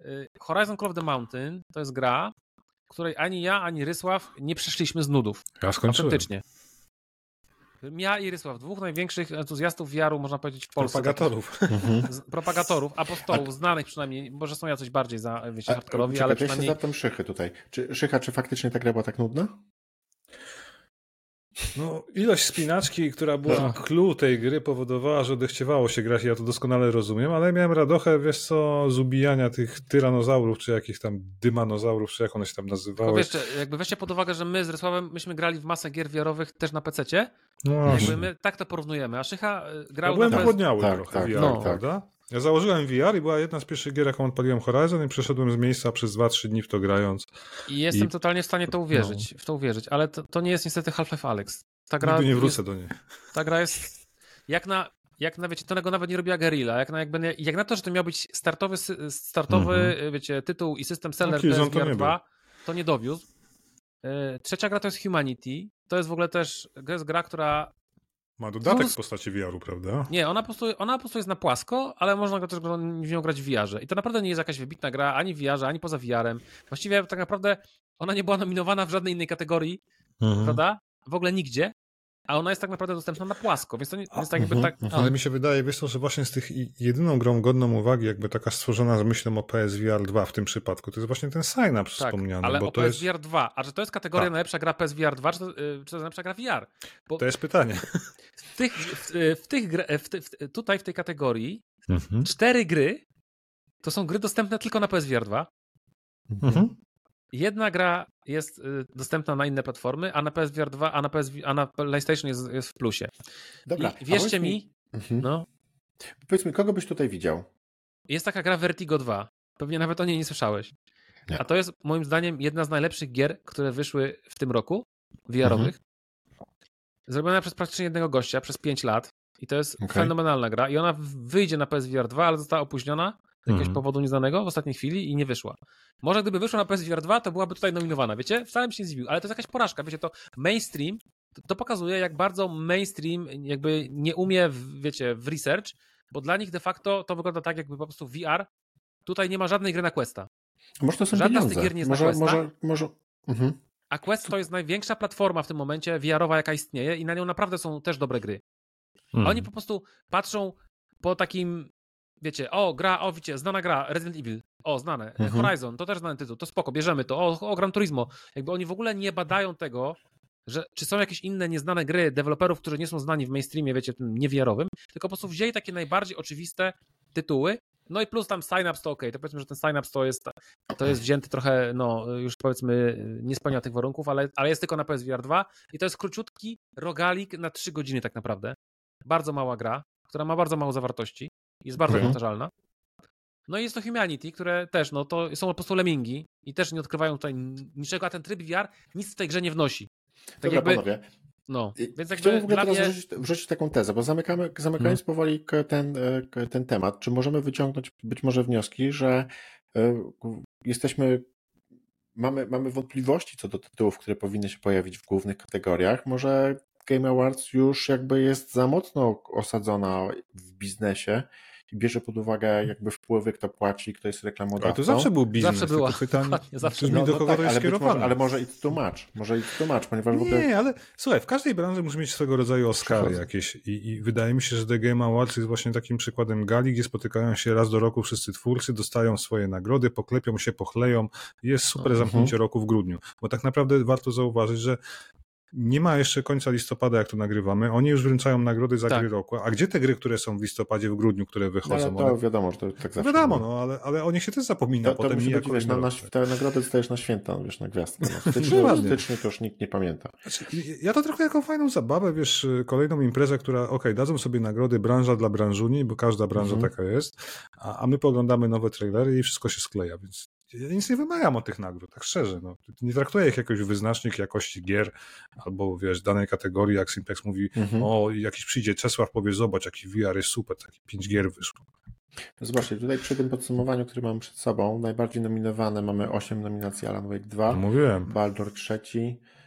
Y, Horizon Call of the Mountain to jest gra, której ani ja, ani Rysław nie przeszliśmy z nudów. Ja skończyłem. Autentycznie. Ja i Rysław, dwóch największych entuzjastów wiaru, można powiedzieć, w Polsce. Propagatorów. Mhm. propagatorów, apostołów, a... znanych przynajmniej, może są jacyś bardziej za, wiecie, hardkorowi, ale przynajmniej... Ja się zapytam Szychy tutaj. Czy, Szycha, czy faktycznie ta gra była tak nudna? No, ilość spinaczki, która była no. clue tej gry powodowała, że odechciewało się grać, ja to doskonale rozumiem, ale miałem radochę, wiesz co, z ubijania tych tyranozaurów, czy jakichś tam dymanozaurów, czy jak one się tam nazywały. Wiesz, jakby weźcie pod uwagę, że my z Rysławem, myśmy grali w masę gier wiarowych też na PC-cie, no jakby my tak to porównujemy, a Szycha y, grał ja byłem na wygłodniały tak, trochę tak, VR, no. prawda? Ja założyłem VR i była jedna z pierwszych gier, jaką odpaliłem Horizon i przeszedłem z miejsca przez 2-3 dni w to grając. I jestem I... totalnie w stanie to uwierzyć, no. w to uwierzyć, ale to, to nie jest niestety Half-Life Alex. Ta gra Nigdy nie wrócę jest, do niej. Ta gra jest jak na, jak na wiecie, tego nawet nie robiła Guerrilla, jak na, jakby, jak na to, że to miał być startowy, startowy mm-hmm. wiecie, tytuł i system seller no, PSVR 2, to nie dowiózł. E, trzecia gra to jest Humanity. To jest w ogóle też to jest gra, która ma dodatek w postaci VR-u, prawda? Nie, ona po, prostu, ona po prostu jest na płasko, ale można go też w nią grać w VR-ze. I to naprawdę nie jest jakaś wybitna gra ani w VR-ze, ani poza VR-em. Właściwie tak naprawdę ona nie była nominowana w żadnej innej kategorii, mhm. prawda? W ogóle nigdzie a ona jest tak naprawdę dostępna na płasko, więc to nie jest tak jakby mhm, tak... Mhm. Ale mi się wydaje, wiesz co, że właśnie z tych jedyną grą godną uwagi, jakby taka stworzona z myślą o PSVR 2 w tym przypadku, to jest właśnie ten Synapse tak, wspomniany. ale bo o to PSVR jest... 2, a że to jest kategoria tak. najlepsza gra PSVR 2, czy to, y, czy to jest najlepsza gra VR? Bo to jest pytanie. W tych, w, w tych, w, w, tutaj w tej kategorii mhm. cztery gry to są gry dostępne tylko na PSVR 2. Mhm. Jedna gra jest y, dostępna na inne platformy, a na PSVR 2, a na, PS, a na PlayStation jest, jest w plusie. Dobra. I wierzcie mi, mhm. no. Powiedz mi, kogo byś tutaj widział? Jest taka gra Vertigo 2. Pewnie nawet o niej nie słyszałeś. Nie. A to jest moim zdaniem jedna z najlepszych gier, które wyszły w tym roku, VR-owych. Mhm. Zrobiona przez praktycznie jednego gościa przez 5 lat. I to jest okay. fenomenalna gra. I ona wyjdzie na PSVR 2, ale została opóźniona z jakiegoś mhm. powodu nieznanego w ostatniej chwili i nie wyszła. Może gdyby wyszła na PSVR 2, to byłaby tutaj nominowana, wiecie? Wcale bym się nie zdziwił, ale to jest jakaś porażka, wiecie, to mainstream, to, to pokazuje, jak bardzo mainstream jakby nie umie, w, wiecie, w research, bo dla nich de facto to wygląda tak, jakby po prostu VR, tutaj nie ma żadnej gry na Questa. Może to są Żadna pieniądze. z tych gier nie jest może, na Questa. Może, może... Mhm. A Quest to jest największa platforma w tym momencie VR-owa, jaka istnieje i na nią naprawdę są też dobre gry. Hmm. Oni po prostu patrzą po takim wiecie, o, gra, o, wiecie, znana gra, Resident Evil, o, znane, mhm. Horizon, to też znany tytuł, to spoko, bierzemy to, o, o, Gran Turismo. Jakby oni w ogóle nie badają tego, że czy są jakieś inne nieznane gry deweloperów, którzy nie są znani w mainstreamie, wiecie, tym niewiarowym, tylko po prostu wzięli takie najbardziej oczywiste tytuły, no i plus tam Synapse to ok, to powiedzmy, że ten Synapse to jest, to jest wzięty trochę, no już powiedzmy nie spełnia tych warunków, ale, ale jest tylko na PSVR 2 i to jest króciutki rogalik na 3 godziny tak naprawdę. Bardzo mała gra, która ma bardzo mało zawartości. Jest bardzo mhm. powtarzalna. No i jest to Humanity, które też, no to są po prostu lemingi i też nie odkrywają tutaj niczego, a ten tryb VR nic w tej grze nie wnosi. Tak Dobra, jakby, panowie. No, więc jakby Chciałbym w ogóle teraz mnie... wrzucić, wrzucić, taką tezę, bo zamykamy, zamykając hmm. powoli ten, e, ten temat, czy możemy wyciągnąć być może wnioski, że e, jesteśmy mamy, mamy wątpliwości co do tytułów, które powinny się pojawić w głównych kategoriach. Może Game Awards już jakby jest za mocno osadzona w biznesie i bierze pod uwagę jakby wpływy, kto płaci, kto jest reklamodawcą. Ale to zawsze był biznes. Zawsze była. Pytanie, zawsze no, do kogo no tak, to jest ale skierowane. Może, ale może i tłumacz, może i tłumacz, ponieważ w ogóle... Nie, ale słuchaj, w każdej branży musi mieć swego rodzaju Oscary jakieś i, i, wydaje mi się, że The Game Awards jest właśnie takim przykładem gali, gdzie spotykają się raz do roku wszyscy twórcy, dostają swoje nagrody, poklepią się, pochleją. Jest super mhm. zamknięcie roku w grudniu, bo tak naprawdę warto zauważyć, że nie ma jeszcze końca listopada, jak to nagrywamy. Oni już wręczają nagrody za tak. gry roku. A gdzie te gry, które są w listopadzie, w grudniu, które wychodzą? No, to one... wiadomo, że to tak zawsze. Wiadomo, no, ale, ale o nich się też zapomina. To, to potem musi być, wiesz, na, na, te nagrody dostajesz na święta, wiesz, na gwiazdkę. No, styczniu, styczniu to już nikt nie pamięta. Znaczy, ja to trochę jako fajną zabawę, wiesz, kolejną imprezę, która, okej, okay, dadzą sobie nagrody branża dla branżuni, bo każda branża mhm. taka jest, a, a my poglądamy nowe trailery i wszystko się skleja, więc ja nic nie wymagam od tych nagród, tak szczerze. No. Nie traktuję ich jakoś wyznacznik jakości gier albo wiesz, danej kategorii, jak Simplex mówi, mhm. o jakiś przyjdzie Czesław, powie, zobacz, jaki VR jest super, taki pięć gier wyszło. Zobaczcie, tutaj przy tym podsumowaniu, które mamy przed sobą, najbardziej nominowane mamy 8 nominacji Alan Wake 2, Mówiłem. Baldur 3,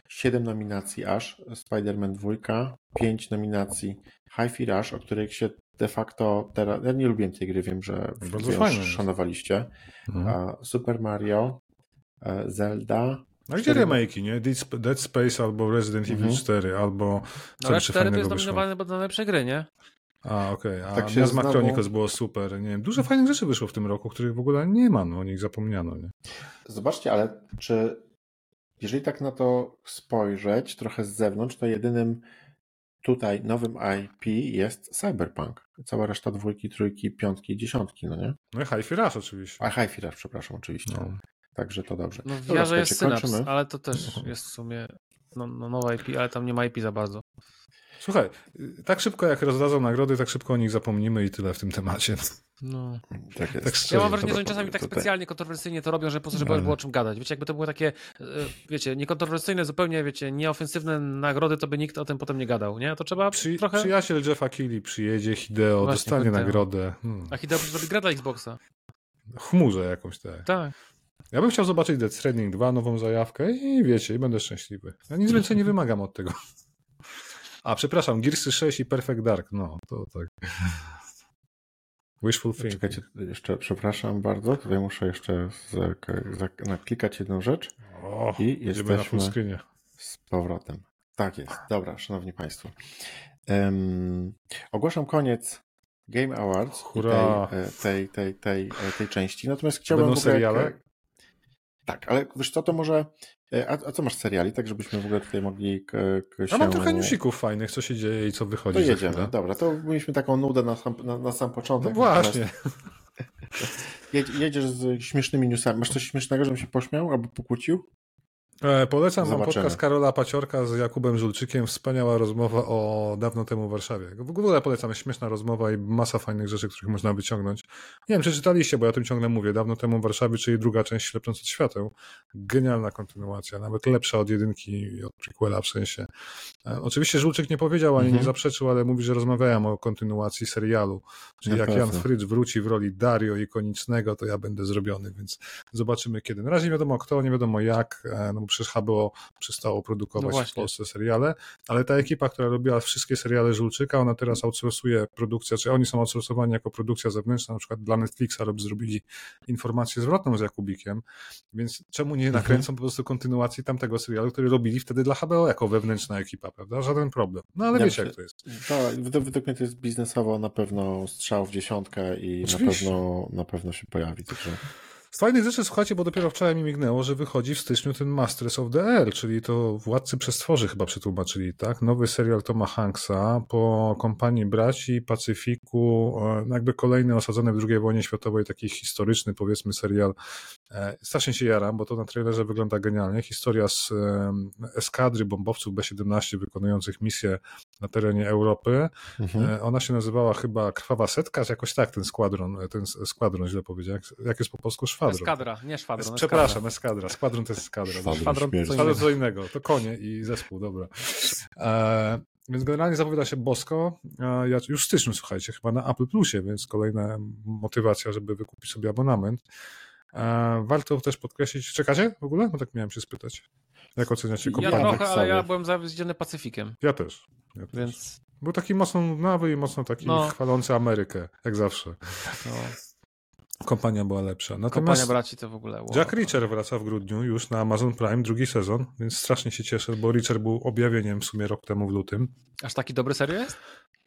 7 nominacji aż, Spider-Man 2, 5 nominacji Hi-Fi Rush, o których się de facto teraz, ja nie lubię tej gry, wiem, że Bardzo fajnie szanowaliście. Mhm. Super Mario, e, Zelda. A gdzie remake'i, nie? Dead Space albo Resident Evil mhm. 4, albo co no, 4 jest nominowany do najlepszej gry, nie? A, okej. Okay. A tak Miasma znowu... Chronicles było super. Nie Dużo fajnych rzeczy wyszło w tym roku, których w ogóle nie ma, no o nich zapomniano, nie? Zobaczcie, ale czy jeżeli tak na to spojrzeć trochę z zewnątrz, to jedynym tutaj nowym IP jest Cyberpunk. Cała reszta dwójki, trójki, piątki, dziesiątki, no nie? No i Hi-Fi Rush oczywiście. A Hi-Fi Rush, przepraszam, oczywiście. No. Także to dobrze. No w Jarze jest Synapse, ale to też jest w sumie no, no, nowa IP, ale tam nie ma IP za bardzo. Słuchaj, tak szybko jak rozdadzą nagrody, tak szybko o nich zapomnimy i tyle w tym temacie. No. Tak jest. Tak ja mam wrażenie, że oni czasami tak specjalnie kontrowersyjnie to robią, że po prostu, żeby było o czym gadać. Wiecie, jakby to były takie, e, wiecie, niekontrowersyjne, zupełnie, wiecie, nieofensywne nagrody, to by nikt o tym potem nie gadał, nie? To trzeba Przy, trochę... Przyjaciel Jeffa Keighley przyjedzie, Hideo, Właśnie, dostanie Hideo. nagrodę. Hmm. A Hideo zrobi gra dla Xboxa. Chmurze jakąś, tak. Tak. Ja bym chciał zobaczyć Death Stranding 2, nową zajawkę i wiecie, i będę szczęśliwy. Ja nic więcej nie wymagam od tego. A, przepraszam, Gearsy 6 i Perfect Dark, no, to tak. Wishful thinking. Czekajcie, jeszcze, przepraszam bardzo, tutaj muszę jeszcze naklikać jedną rzecz o, i jesteśmy na z powrotem. Tak jest, dobra, szanowni państwo. Um, ogłaszam koniec Game Awards tej, e, tej, tej, tej, e, tej, części, natomiast chciałbym... Będą seriale? Tak, ale wiesz co, to może a, a, co masz seriali, tak żebyśmy w ogóle tutaj mogli się... A mam trochę newsików fajnych, co się dzieje i co wychodzi. To jedziemy, dobra, to mieliśmy taką nudę na sam, na, na sam początek. No właśnie. Jedziesz z śmiesznymi newsami. Masz coś śmiesznego, żebym się pośmiał albo pokłócił? E, polecam Zobaczymy. wam podcast Karola Paciorka z Jakubem Żulczykiem. Wspaniała rozmowa o dawno temu Warszawie. W ogóle polecam, śmieszna rozmowa i masa fajnych rzeczy, których można wyciągnąć. Nie wiem, czy czytaliście, bo ja o tym ciągle mówię. Dawno temu Warszawie, czyli druga część Ślepnąc od świateł. Genialna kontynuacja, nawet lepsza od jedynki, od prequela w sensie. E, oczywiście Żulczyk nie powiedział, ani mhm. nie zaprzeczył, ale mówi, że rozmawiałem o kontynuacji serialu. Czyli jak Jan Frycz wróci w roli Dario ikonicznego, to ja będę zrobiony, więc zobaczymy kiedy. Na razie nie wiadomo kto, nie wiadomo jak, e, no bo przecież HBO przestało produkować no w Polsce seriale, ale ta ekipa, która robiła wszystkie seriale Żulczyka, ona teraz outsourcuje produkcję, czy oni są outsourcowani jako produkcja zewnętrzna, na przykład dla Netflixa rob, zrobili informację zwrotną z Jakubikiem, więc czemu nie mhm. nakręcą mhm. po prostu kontynuacji tamtego serialu, który robili wtedy dla HBO jako wewnętrzna ekipa, prawda? Żaden problem. No ale ja wiecie, jak to jest. Tak, według mnie to jest biznesowo na pewno strzał w dziesiątkę i na pewno, na pewno się pojawi. Także... Z fajnych rzeczy, słuchajcie, bo dopiero wczoraj mi mignęło, że wychodzi w styczniu ten Masters of the Air, czyli to Władcy Przestworzy chyba przetłumaczyli, tak? Nowy serial Toma Hanksa po kompanii braci, Pacyfiku, e, no jakby kolejny osadzony w II wojnie światowej, taki historyczny, powiedzmy, serial. E, strasznie się jaram, bo to na trailerze wygląda genialnie. Historia z eskadry bombowców B-17 wykonujących misję na terenie Europy. Mhm. E, ona się nazywała chyba Krwawa Setka, czy jakoś tak ten składron, ten składron źle powiedział. Jak jest po polsku? Szwadron. Eskadra, nie szwadron. Es, przepraszam, eskadra. Składron to jest eskadra. Szwadron, szwadron co innego. To konie i zespół, dobra. E, więc generalnie zapowiada się bosko. E, ja już w styczniu, słuchajcie, chyba na Apple Plusie, więc kolejna motywacja, żeby wykupić sobie abonament. E, warto też podkreślić, czekacie w ogóle? No tak miałem się spytać. Jak oceniacie kompanię? Ja trochę, ale ja byłem zawiedziony Pacyfikiem. Ja też. Ja Więc Był taki mocno nudnawy i mocno taki no. chwalący Amerykę, jak zawsze. No. Kompania była lepsza. Natomiast Kompania braci to w ogóle. Wow. Jack Reacher wraca w grudniu już na Amazon Prime, drugi sezon, więc strasznie się cieszę, bo Reacher był objawieniem w sumie rok temu w lutym. Aż taki dobry serio jest?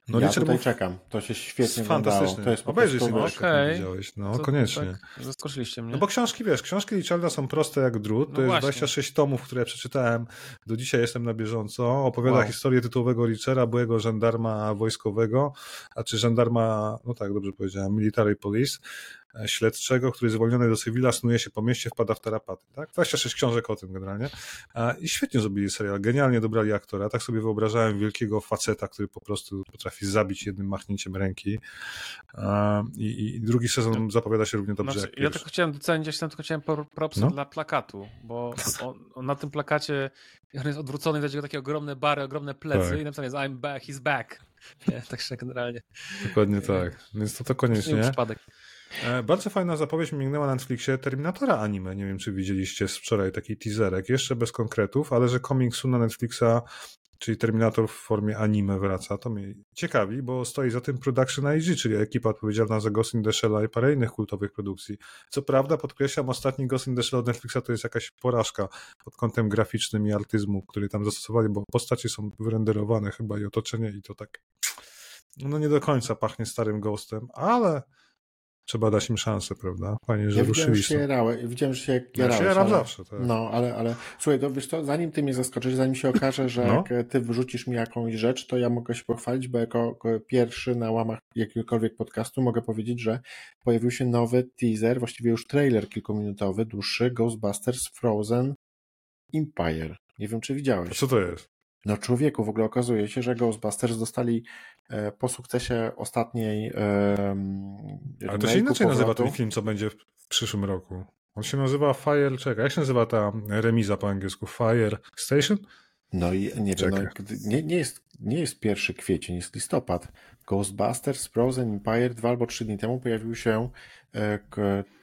No, ja tutaj był... czekam. To się świetnie Fantastyczny. To jest Obejrzyj sobie, okay. widziałeś. No, to, koniecznie. Tak, zaskoczyliście mnie. No bo książki, wiesz, książki Richarda są proste jak drut. To no jest właśnie. 26 tomów, które przeczytałem. Do dzisiaj jestem na bieżąco. Opowiada wow. historię tytułowego Richera, byłego żandarma wojskowego, a czy żandarma, no tak, dobrze powiedziałem, military police śledczego, który zwolniony do cywila snuje się po mieście, wpada w tarapaty. Tak? 26 książek o tym generalnie. I świetnie zrobili serial, genialnie dobrali aktora. Tak sobie wyobrażałem wielkiego faceta, który po prostu potrafi zabić jednym machnięciem ręki. I, i drugi sezon zapowiada się równie dobrze znaczy, Ja tylko chciałem docenić, ja tylko chciałem propsy no? dla plakatu, bo on, on na tym plakacie on jest odwrócony, będzie takie ogromne bary, ogromne plecy tak. i napisane jest I'm back, he's back. Nie, także generalnie. Dokładnie tak. Więc to to koniecznie. Przypadek. E, bardzo fajna zapowiedź mi minęła na Netflixie Terminatora anime. Nie wiem, czy widzieliście z wczoraj taki teaserek, jeszcze bez konkretów, ale że coming soon na Netflixa, czyli Terminator w formie anime wraca, to mnie ciekawi, bo stoi za tym Production IG, czyli ekipa odpowiedzialna za Ghost in the Shell i parę innych kultowych produkcji. Co prawda, podkreślam, ostatni Ghost in the Shell od Netflixa to jest jakaś porażka pod kątem graficznym i artyzmu, który tam zastosowali, bo postacie są wyrenderowane chyba i otoczenie i to tak no nie do końca pachnie starym Ghostem, ale trzeba dać im szansę, prawda? Fajnie, że ja ruszyli widziałem, się jarały, widziałem, że się jarałeś. Ja się jaram zawsze, tak. No, ale, ale słuchaj, to wiesz co, zanim ty mnie zaskoczysz, zanim się okaże, że no. jak ty wrzucisz mi jakąś rzecz, to ja mogę się pochwalić, bo jako, pierwszy na łamach jakiegokolwiek podcastu mogę powiedzieć, że pojawił się nowy teaser, właściwie już trailer kilkuminutowy, dłuższy, Ghostbusters Frozen Empire. Nie wiem, czy widziałeś. A co to jest? No człowieku, w ogóle okazuje się, że Ghostbusters dostali po sukcesie ostatniej Ale to się inaczej nazywa ten film, co będzie w przyszłym roku. On się nazywa Fire, czekaj, jak się nazywa ta remiza po angielsku? Fire Station? No i nie wiem, no, nie, nie, jest, nie jest pierwszy kwiecień, jest listopad. Ghostbusters Frozen Empire dwa albo trzy dni temu pojawił się e,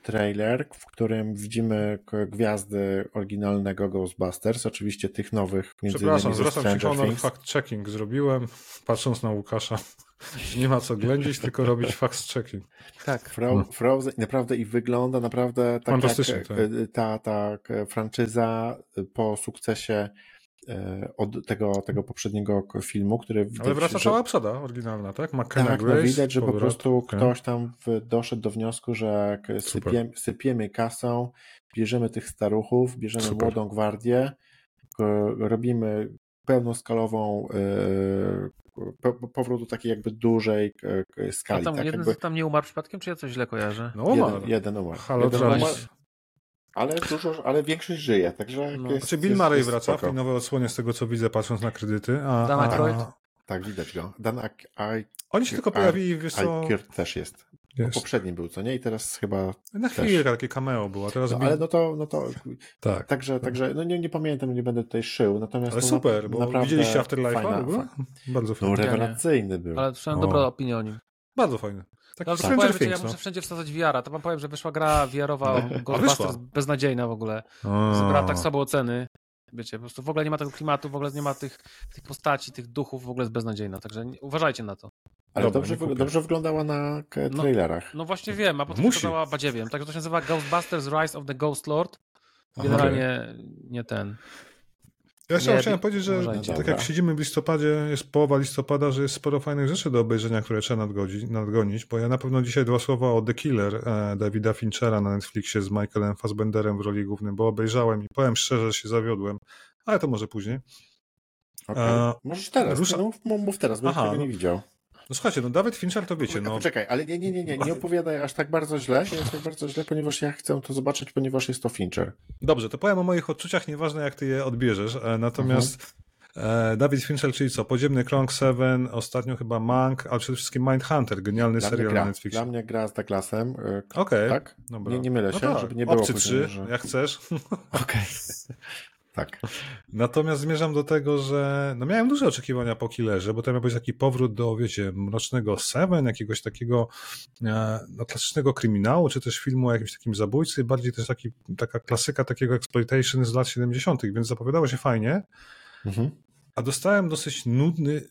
trailer, w którym widzimy gwiazdy oryginalnego Ghostbusters, oczywiście tych nowych. Między Przepraszam, zwracam się honor, fact-checking zrobiłem, patrząc na Łukasza. Nie ma co ględzić, tylko robić fact-checking. Tak. Fro. Frozen naprawdę i wygląda naprawdę tak Fantastycznie, jak tak. E, ta, ta franczyza po sukcesie E, od tego, tego poprzedniego filmu, który... Ale wraca cała obsada oryginalna, tak? McKenna tak, no Grace, no widać, że powrót. po prostu okay. ktoś tam w, doszedł do wniosku, że sypiemy, sypiemy kasą, bierzemy tych staruchów, bierzemy Super. młodą gwardię, robimy pełnoskalową yy, powrót do takiej jakby dużej skali. A tam tak? jeden jakby... tam nie umarł przypadkiem, czy ja coś źle kojarzę? No umarł. Jeden, jeden umarł. Halo, jeden umarł. Ale dużo, ale większość żyje, także... No. Jest, znaczy Bill Murray jest wraca spoko. w nowe odsłonie z tego, co widzę, patrząc na kredyty. A, Dan Aykroyd? Tak, widać go. Dan Aykroyd. Oni się tylko pojawili, wiesz co... Aykroyd też jest. jest. Poprzedni był, co nie? I teraz chyba Na chwilę takie cameo było, teraz... No, ale no to, no to... Tak. Także, także no nie, nie pamiętam, nie będę tutaj szył, natomiast... Ale super, bo widzieliście Afterlife'a? Bardzo fajny. No rewelacyjny był. Ale słyszałem dobre opinie o nim. Bardzo fajny. Tak, no, tak. Powiem, Things, ja no. muszę wszędzie wsadzać VR-a. To wam powiem, że wyszła gra VR-owa Ghostbusters beznadziejna w ogóle. Zebrała tak słabo oceny. Wiecie, po prostu w ogóle nie ma tego klimatu, w ogóle nie ma tych, tych postaci, tych duchów, w ogóle jest beznadziejna. Także nie, uważajcie na to. Ale Dobra, dobrze, dobrze wyglądała na no, trailerach. No, no właśnie wiem, a potem wyglądała badziewiem. Także to się nazywa Ghostbusters Rise of the Ghost Lord. Generalnie okay. nie ten. Ja chciałem, chciałem powiedzieć, że tak jak siedzimy w listopadzie, jest połowa listopada, że jest sporo fajnych rzeczy do obejrzenia, które trzeba nadgonić, nadgonić bo ja na pewno dzisiaj dwa słowa o The Killer e, Davida Finchera na Netflixie z Michaelem Fassbenderem w roli głównym, bo obejrzałem i powiem szczerze, że się zawiodłem, ale to może później. Okay. E, Możesz teraz, Rusza... no, mów, teraz, bo Aha, tego nie widział. No słuchajcie, no David Fincher to wiecie, no. Czekaj, ale nie, nie, nie, nie, nie opowiadaj aż tak bardzo źle, nie jest tak bardzo źle, ponieważ ja chcę to zobaczyć, ponieważ jest to Fincher. Dobrze, to powiem o moich odczuciach, nieważne jak ty je odbierzesz, e, natomiast mhm. e, David Fincher, czyli co, Podziemny Krąg, Seven, ostatnio chyba Mank, ale przede wszystkim Mindhunter, genialny dla serial gra, na Netflixie. Dla mnie gra z Douglasem. E, Okej, okay, tak? Dobra. Nie, nie mylę no się, tak. żeby nie było Obcy 3, że... jak chcesz. Okej. Okay. Tak. Natomiast zmierzam do tego, że no miałem duże oczekiwania po Killerze, bo to miał być taki powrót do, wiecie, mrocznego Seven, jakiegoś takiego e, no, klasycznego kryminału, czy też filmu o jakimś takim zabójcy, bardziej też taki, taka klasyka takiego exploitation z lat 70., więc zapowiadało się fajnie. Mhm. A dostałem dosyć nudny,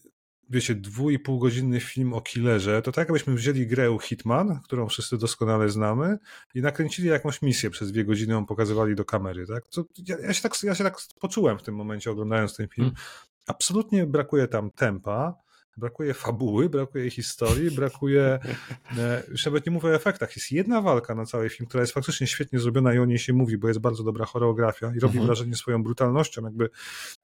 wiecie, dwu i pół godzinny film o killerze, to tak jakbyśmy wzięli grę Hitman, którą wszyscy doskonale znamy i nakręcili jakąś misję przez dwie godziny, ją pokazywali do kamery, tak? To ja, ja, się tak ja się tak poczułem w tym momencie oglądając ten film. Hmm. Absolutnie brakuje tam tempa, Brakuje fabuły, brakuje historii, brakuje. E, już nawet nie mówię o efektach. Jest jedna walka na cały film, która jest faktycznie świetnie zrobiona i o niej się mówi, bo jest bardzo dobra choreografia i robi mhm. wrażenie swoją brutalnością, jakby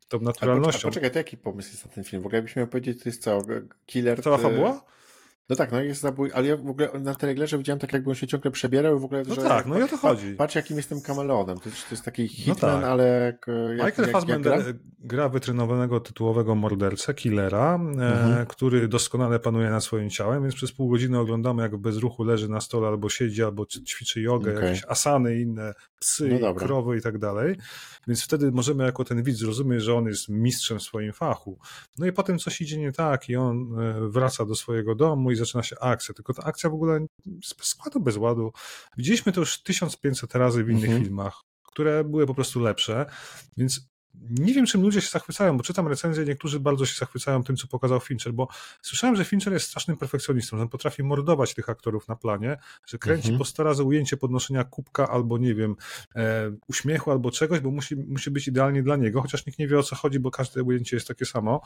tą naturalnością. A poczekaj, to jaki pomysł jest na ten film? W ogóle jakbyś miał powiedzieć, to jest co? Killer. Cała fabuła? No tak, no jest zabój, ale ja w ogóle na trailerze widziałem tak, jakby on się ciągle przebierał i w ogóle, no że... tak, no i o to chodzi. Patrz, jakim jestem kameleonem. To jest, taki no hitman, no tak. ale jak, jak Michael Fassbender gra? gra wytrenowanego tytułowego mordercę, killera, e, mhm. e, który doskonale panuje nad swoim ciałem, więc przez pół godziny oglądamy, jak bez ruchu leży na stole, albo siedzi, albo ćwiczy jogę, okay. jakieś asany inne, psy, no krowy i tak dalej. Więc wtedy możemy jako ten widz zrozumieć, że on jest mistrzem w swoim fachu. No i potem coś idzie nie tak i on e, wraca do swojego domu i zaczyna się akcja. Tylko ta akcja w ogóle bez składu, bez ładu. Widzieliśmy to już 1500 razy w innych mhm. filmach, które były po prostu lepsze, więc nie wiem, czym ludzie się zachwycają, bo czytam recenzje, niektórzy bardzo się zachwycają tym, co pokazał Fincher, bo słyszałem, że Fincher jest strasznym perfekcjonistą, że on potrafi mordować tych aktorów na planie, że kręci mhm. po 100 razy ujęcie podnoszenia kubka albo, nie wiem, e, uśmiechu albo czegoś, bo musi, musi być idealnie dla niego, chociaż nikt nie wie o co chodzi, bo każde ujęcie jest takie samo.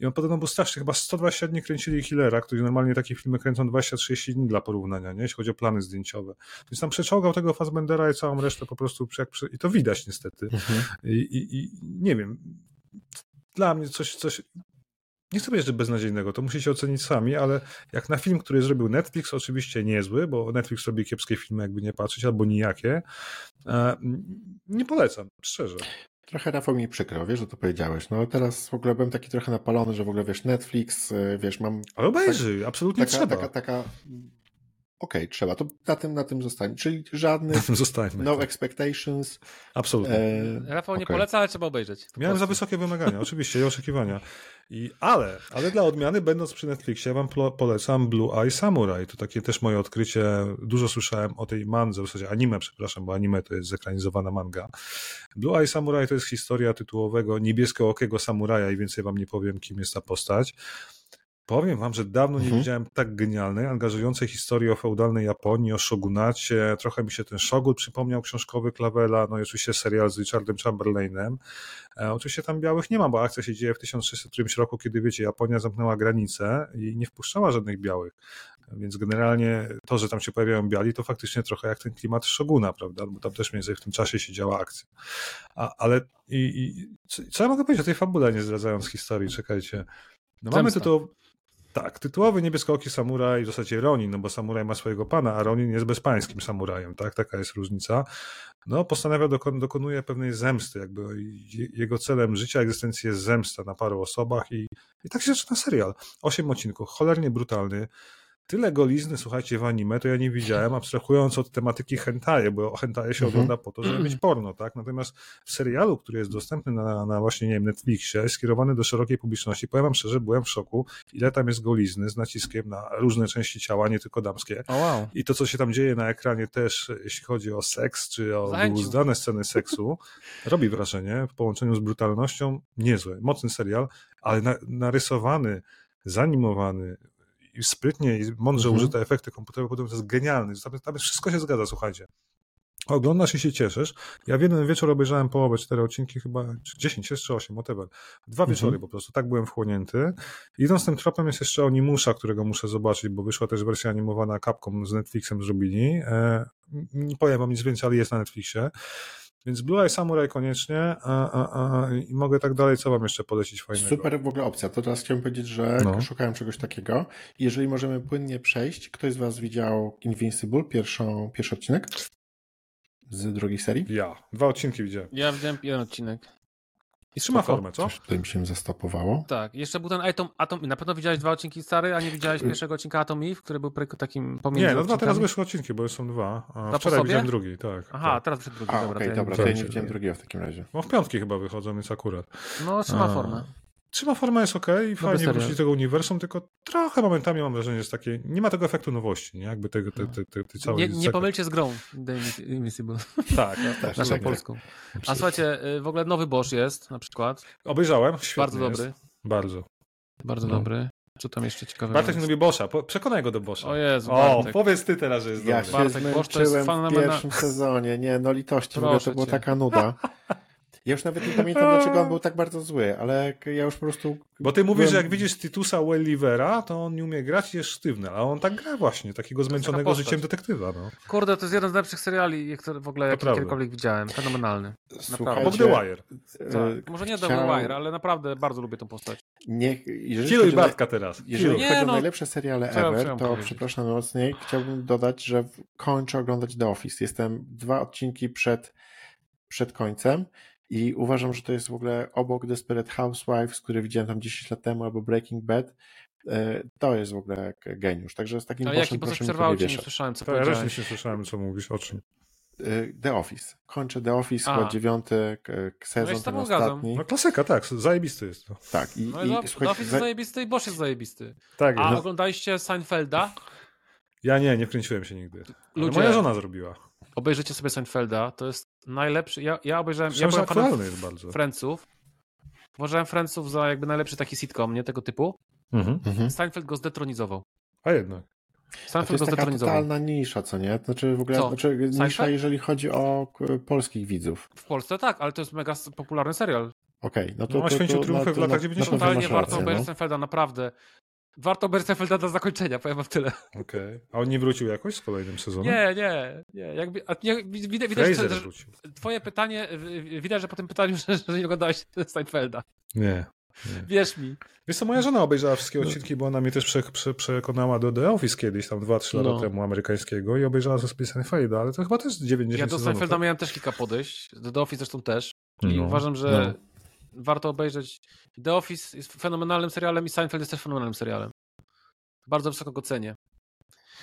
I on podobno był straszny, chyba 120 dni kręcili Hillera, którzy normalnie takie filmy kręcą 20-30 dni dla porównania, nie? jeśli chodzi o plany zdjęciowe. Więc tam przeczołgał tego Fassbendera i całą resztę po prostu, i to widać niestety. Mhm. I, i, I, nie wiem, dla mnie coś, coś nie chcę powiedzieć, że beznadziejnego, to musicie ocenić sami, ale jak na film, który zrobił Netflix, oczywiście niezły, bo Netflix robi kiepskie filmy, jakby nie patrzeć, albo nijakie, e, nie polecam, szczerze. Trochę Rafał mi przykro, wiesz, że to powiedziałeś. No teraz w ogóle byłem taki trochę napalony, że w ogóle wiesz, Netflix, y, wiesz, mam. Ale obejrzyj, tak, absolutnie taka, trzeba. Taka, taka, Okej, okay, trzeba. To na tym, na tym zostanie. Czyli żadnych na tym zostańmy, no tak. expectations. Absolutnie. E... Rafał nie okay. poleca, ale trzeba obejrzeć. Miałem za wysokie wymagania, oczywiście, i oczekiwania. I, ale, ale dla odmiany, będąc przy Netflixie, wam polecam Blue Eye Samurai. To takie też moje odkrycie. Dużo słyszałem o tej mandze, w zasadzie anime, przepraszam, bo anime to jest zekranizowana manga. Blue Eye Samurai to jest historia tytułowego niebiesko-okiego samuraja i więcej wam nie powiem, kim jest ta postać. Powiem wam, że dawno nie mhm. widziałem tak genialnej, angażującej historii o feudalnej Japonii, o shogunacie. Trochę mi się ten shogun przypomniał książkowy Klawela, no i oczywiście serial z Richardem Chamberlainem. E, oczywiście tam białych nie ma, bo akcja się dzieje w 1600 roku, kiedy wiecie, Japonia zamknęła granicę i nie wpuszczała żadnych białych. Więc generalnie to, że tam się pojawiają biali, to faktycznie trochę jak ten klimat Shoguna, prawda? Bo tam też mniej więcej w tym czasie się działa akcja. A, ale i, i, co, co ja mogę powiedzieć o tej fabule, nie zdradzając historii? Czekajcie. No mamy tytuł, tak, tytułowy niebieskooki samuraj w zasadzie Ronin, no bo samuraj ma swojego pana, a Ronin jest bezpańskim samurajem, tak? Taka jest różnica. No, postanawia, dokon, dokonuje pewnej zemsty, jakby jego celem życia, egzystencji jest zemsta na paru osobach i, i tak się zaczyna serial. Osiem odcinków, cholernie brutalny, tyle golizny, słuchajcie, w anime, to ja nie widziałem, abstrahując od tematyki hentaje, bo hentaje się mhm. ogląda po to, żeby mieć porno, tak? Natomiast w serialu, który jest dostępny na, na właśnie, nie wiem, Netflixie, skierowany do szerokiej publiczności, powiem wam szczerze, byłem w szoku, ile tam jest golizny z naciskiem na różne części ciała, nie tylko damskie. Oh, wow. I to, co się tam dzieje na ekranie też, jeśli chodzi o seks, czy o uzdane sceny seksu, robi wrażenie w połączeniu z brutalnością, niezłe, mocny serial, ale na, narysowany, zanimowany, i sprytnie i mądrze mhm. użyte efekty komputerowe, to jest genialny. Tam, tam wszystko się zgadza, słuchajcie. Oglądasz i się cieszysz. Ja w jeden wieczór obejrzałem połowę, cztery odcinki chyba, czy dziesięć, jeszcze osiem, whatever. Dwa mhm. wieczory po prostu, tak byłem wchłonięty. Idąc tym tropem jest jeszcze Onimusza, którego muszę zobaczyć, bo wyszła też wersja animowana Capcom z Netflixem zrobili. E, nie powiem wam nic więcej, ale jest na Netflixie. Więc Blue Eye Samurai koniecznie a, a, a, i mogę tak dalej, co wam jeszcze polecić fajnego. Super w ogóle opcja. To teraz chciałem powiedzieć, że no. szukałem czegoś takiego. Jeżeli możemy płynnie przejść, ktoś z was widział Invincible, pierwszą, pierwszy odcinek z drugiej serii? Ja. Dwa odcinki widziałem. Ja widziałem jeden odcinek. I trzyma formę, co? Coś tutaj mi się zastopowało. Tak, jeszcze był ten Atom, Atom na pewno widziałeś dwa odcinki stary, a nie widziałeś y- pierwszego odcinka Atom Eve, który był takim pomiędzy Nie, no dwa teraz wyszły odcinki, bo są dwa. A wczoraj widziałem drugi, tak. Aha, tak. teraz wyszedł drugi, a, dobra. Okej, okay, dobra, to ja nie widziałem drugiego w takim razie. No w piątki chyba wychodzą, więc akurat. No, trzyma a. formę. Trzyma forma jest ok, fajnie wrócić do tego uniwersum, tylko trochę momentami mam wrażenie, że jest takie, nie ma tego efektu nowości, nie? Jakby tego, te, te, te, te całej... Nie, nie pomylcie z grą The Invincible. Tak, też. Naszą polską. A słuchajcie, y, w ogóle nowy Bosch jest na przykład. Obejrzałem, Bardzo dobry. Jest. Bardzo. Bardzo no. dobry. Co tam jeszcze ciekawe? Bartek nie lubi Boscha. Przekonaj go do Boscha. O Jezu, O, powiedz ty teraz, że jest ja dobry. się Bartek, zmęczyłem w pierwszym sezonie. Nie, no litości, Proszę to była taka nuda. Ja już nawet nie pamiętam, dlaczego on był tak bardzo zły, ale ja już po prostu... Bo ty mówisz, byłem... że jak widzisz Titusa Wellivera, to on nie umie grać i jest sztywny, a on tak gra właśnie, takiego zmęczonego życiem detektywa. No. Kurde, to jest jeden z najlepszych seriali, które w ogóle jak kiedykolwiek widziałem. Fenomenalny. Bob The Wire. Tak. Może nie Chciał... The Wire, ale naprawdę bardzo lubię tą postać. Nie, Kilo i Bartka na... teraz. Jeżeli nie, chodzi no... o najlepsze seriale ever, to przepraszam mocniej, chciałbym dodać, że kończę oglądać The Office. Jestem dwa odcinki przed, przed końcem i uważam, że to jest w ogóle obok Desperate Housewives, który widziałem tam 10 lat temu, albo Breaking Bad, e, to jest w ogóle geniusz. Także z takim Ale jaki, bo przerwało cię, nie słyszałem, co to ja też nie słyszałem, co mówisz, o czym. E, The Office. Kończę The Office, chyba dziewiąty sezon, no ten ostatni. No klasyka, tak, zajebisty jest to. Tak. I, no i, i, The Office jest zajebisty i Bosch jest zajebisty. Tak, A no. oglądaliście Seinfelda? Ja nie, nie wkręciłem się nigdy. Ludzie, moja żona zrobiła obejrzyjcie sobie Seinfelda, to jest najlepszy, ja, ja obejrzałem, ja byłem fanem jest bardzo. Friendsów, uważałem Friendsów za jakby najlepszy taki sitcom, nie, tego typu. Mhm. mhm. Seinfeld go zdetronizował. A jednak. Seinfeld to jest taka totalna nisza, co nie? Znaczy w ogóle, co? znaczy nisza, Seinfeld? jeżeli chodzi o polskich widzów. W Polsce tak, ale to jest mega popularny serial. Okej, okay, no to... No, to, to, to, to w latach 90. Totalnie warto obejrzeć no? Seinfelda, naprawdę. Warto Bercefelda do zakończenia, powiem wam tyle. Okej. Okay. A on nie wrócił jakoś z kolejnym sezonem? Nie, nie. nie. Jakby, a nie widać, widać że, że twoje pytanie, widać, że po tym pytaniu, że, że nie oglądałeś Steinfelda. Nie. Nie. Wierz mi. Wiesz co, moja żona obejrzała wszystkie no. odcinki, bo ona mnie też prze, prze, przekonała do The Office kiedyś, tam 2-3 lata no. temu, amerykańskiego i obejrzała sobie Seinfelda, ale to chyba też 90 Ja do Seinfelda tak? miałem też kilka podejść, do The Office zresztą też i no. uważam, że no. warto obejrzeć. The Office jest fenomenalnym serialem i Seinfeld jest też fenomenalnym serialem. Bardzo wysoko go cenię.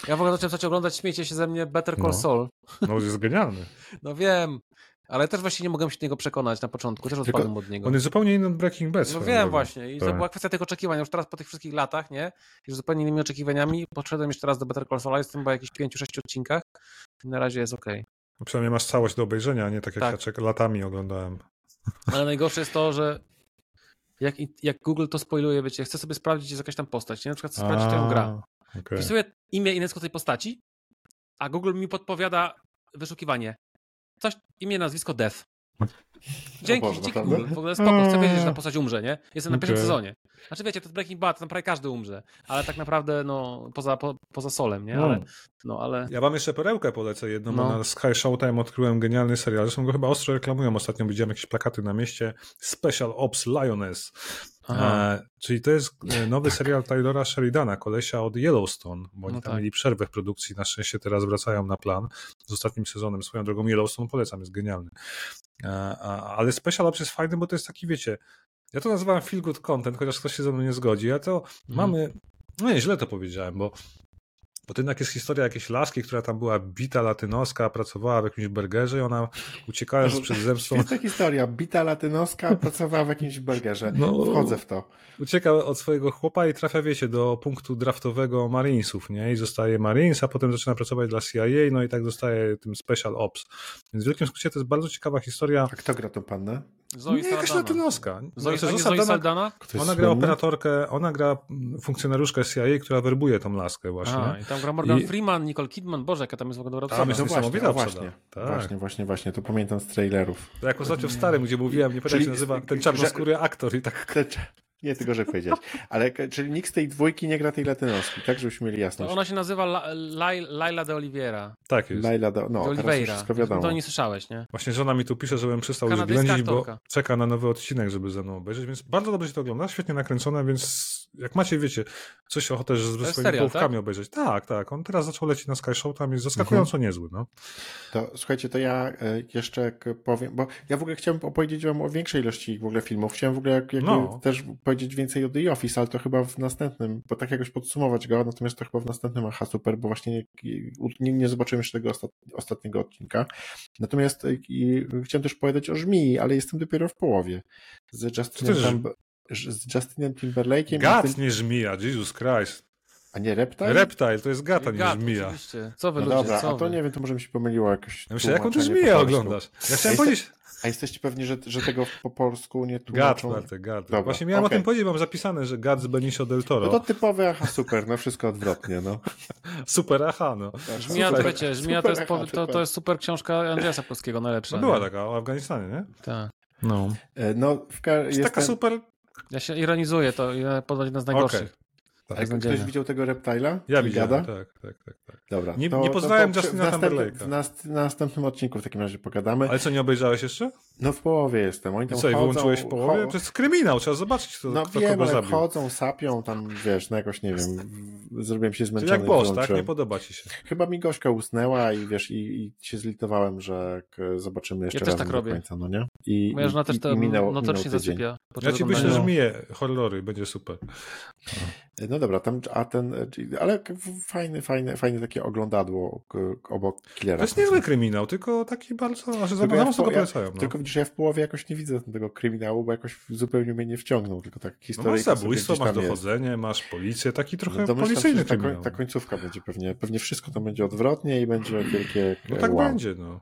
Ja w ogóle zacząłem zacząć oglądać, śmiecie się ze mnie, Better Call no. Saul. No, jest genialny. no wiem, ale też właśnie nie mogłem się do niego przekonać na początku, też odpadłem od niego. On jest zupełnie inny od Breaking Bad. No wiem właśnie i tak. to była kwestia tych oczekiwań. Już teraz po tych wszystkich latach, nie? Już zupełnie innymi oczekiwaniami podszedłem jeszcze raz do Better Call Saul, jestem po jakichś 5-6 odcinkach i na razie jest ok. No przynajmniej masz całość do obejrzenia, a nie tak jak tak. ja latami oglądałem. Ale najgorsze jest to, że jak, jak Google to spoiluje, wiecie, chcę sobie sprawdzić, jest jakaś tam postać, nie? Na przykład chcę sprawdzić tę grę. Okay. Wpisuję imię i nazwisko tej postaci, a Google mi podpowiada wyszukiwanie. Coś, imię, nazwisko, death. Dzięki, Boże, dzięki Google. W ogóle spoko, chcę wiedzieć, że ta postać umrze, nie? Jestem na pierwszym sezonie. Znaczy wiecie, to Breaking Bad, tam prawie każdy umrze, ale tak naprawdę, no, poza, po, poza solem, nie? Ale, no, ale... Ja wam jeszcze perełkę polecę jedną, no. na Sky Showtime odkryłem genialny serial, zresztą go chyba ostro reklamują, ostatnio widziałem jakieś plakaty na mieście, Special Ops Lioness. E, czyli to jest e, nowy serial Taylora Sheridana, kolesia od Yellowstone, bo oni no tam tak. mieli przerwę w produkcji, na szczęście teraz wracają na plan z ostatnim sezonem. Swoją drogą Yellowstone polecam, jest genialny. Ale Special Ops jest fajny, bo to jest taki, wiecie, ja to nazywam feel good content, chociaż ktoś się ze mną nie zgodzi. Ja to mm. mamy, no nie, źle to powiedziałem, bo bo to jednak jest historia jakiejś laski, która tam była bita latynoska, pracowała w jakimś burgerze i ona uciekając przed zemstą... Jest historia, bita latynoska, pracowała w jakimś burgerze. No, Wchodzę w to. Ucieka od swojego chłopa i trafia, wiecie, do punktu draftowego Marinesów, nie? I zostaje Marines, a potem zaczyna pracować dla CIA, no i tak zostaje tym Special Ops. Więc w wielkim skrócie to jest bardzo ciekawa historia. A kto gra tą pannę? Zoe nie, jakaś latynoska. Zoe, znaczy, Zoe Saldana? Ona gra operatorkę, ona gra funkcjonariuszkę CIA, która werbuje tą laskę właśnie. A, i tam gra Morgan I... Freeman, Nicole Kidman, Boże, jaka tam jest w ogóle dobra Tam jest no niesamowita właśnie, tak. właśnie, właśnie, właśnie, to pamiętam z trailerów. To jak ostatnio w starym, gdzie mówiłem, nie pamiętam jak się nazywa, ten czarnoskóry aktor i tak... Nie, tylko że powiedzieć. Ale czyli nikt z tej dwójki nie gra tej latynoski, tak żebyśmy mieli jasność. To ona się nazywa Laila de Oliveira. Tak jest. Laila de, no, de Oliveira. wszystko wiadomo. To nie słyszałeś, nie? Właśnie żona mi tu pisze, żebym przestał już ględzić, bo czeka na nowy odcinek, żeby ze mną obejrzeć, więc bardzo dobrze się to ogląda, świetnie nakręcone, więc jak macie, wiecie, coś ochotę ze swoimi serial, połówkami tak? obejrzeć. Tak, tak. On teraz zaczął lecieć na Sky Show, tam jest zaskakująco mhm. niezły, no. To słuchajcie, to ja e, jeszcze powiem, bo ja w ogóle chciałem opowiedzieć wam o większej ilości w ogóle filmów. Chciałem w ogóle jak, jak no. też powiedzieć więcej o The Office, ale to chyba w następnym, bo tak jakoś podsumować go, natomiast to chyba w następnym aha super, bo właśnie nie, nie, nie zobaczyłem jeszcze tego ostat, ostatniego odcinka. Natomiast e, i, chciałem też powiedzieć o Żmii, ale jestem dopiero w połowie. Z Justinem, z Justinem Timberlake'iem. Gat, tym... nie żmija, Jesus Christ. A nie Reptile? Reptile, to jest gata, nie żmija. Oczywiście. Co wy no ludzie, dobra, co a to nie wiem, to może mi się pomyliło jakoś. Ja myślę, jaką ty żmiję oglądasz? Ja chciałem powiedzieć... A jesteście pewni, że, że tego po polsku nie tłumaczą? Gad, gad. Dobra, Właśnie miałem okay. o tym powiedzieć, mam zapisane, że gad z Benicio del Toro. No to typowy aha, super, no wszystko odwrotnie, no. super aha, no. Żmija, to wiecie, Żmija to, jest, to, to jest super książka Andrzeja Sapkowskiego, najlepsza. No była nie? taka o Afganistanie, nie? Tak. No. E, no w jest taka super... Ja się ironizuję, to podobno jedna z najgorszych. Okay. Tak, Jak ktoś widział tego reptila? Ja widziałem, tak, tak, tak, tak. Dobra. Nie, to, nie poznałem to, to Justina Timberlake'a. W, nast, na następnym odcinku w takim razie pogadamy. Ale co, nie obejrzałeś jeszcze? No w połowie jestem. Oni tam I co, chodzą, i wyłączyłeś w połowie? To jest kryminał, trzeba zobaczyć, kto, no, kto wiem, kogo ale zabił. chodzą, sapią tam, wiesz, no jakoś, nie wiem, zrobiłem się zmęczony. Czyli jak boss, tak? Nie podoba ci się. Chyba mi Gośka usnęła i wiesz, i, i się zlitowałem, że zobaczymy jeszcze ja raz tak robię. końca, no nie? I, Moja żona też to minęło, notocznie zasypia. Ja ci myślę, że mnie horrory, będzie super. No dobra, tam, a ten, ale fajny, fajny, fajne takie oglądadło obok Killera. To jest niezły kryminał, tylko taki bardzo, że za mocno go polecają. No. Tylko widzisz, ja w połowie jakoś nie widzę tego kryminału, bo jakoś zupełnie mnie nie wciągnął, tylko tak historia. No masz zabójstwo, masz dochodzenie, jest. masz policję, taki trochę no policyjny ta, ta końcówka będzie pewnie, pewnie wszystko to będzie odwrotnie i będzie wielkie No tak wow. będzie, no.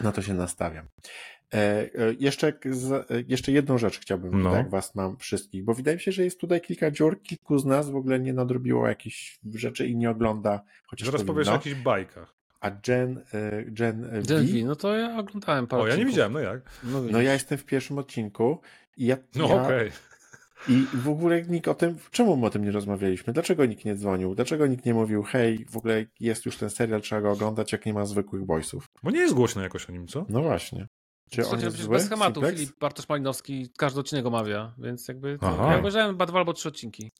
Na to się nastawiam. E, e, jeszcze, e, jeszcze jedną rzecz chciałbym, no. jak was mam wszystkich, bo wydaje mi się, że jest tutaj kilka dziur, kilku z nas w ogóle nie nadrobiło jakichś rzeczy i nie ogląda. Chociaż Zaraz powiesz o jakichś bajkach. A Gen, Gen, Gen v? V? no to ja oglądałem parę O, ja nie widziałem, no jak? No, no ja jestem w pierwszym odcinku i ja... No ja, okej. Okay. I w ogóle nikt o tym, czemu my o tym nie rozmawialiśmy? Dlaczego nikt nie dzwonił? Dlaczego nikt nie mówił, hej, w ogóle jest już ten serial, trzeba go oglądać, jak nie ma zwykłych boysów? Bo nie jest głośno jakoś o nim, co? No właśnie. Czy on jest zły? bez schematu. Filip Bartosz Malinowski każdy odcinek omawia, więc jakby to, ja obejrzałem chyba dwa albo trzy odcinki.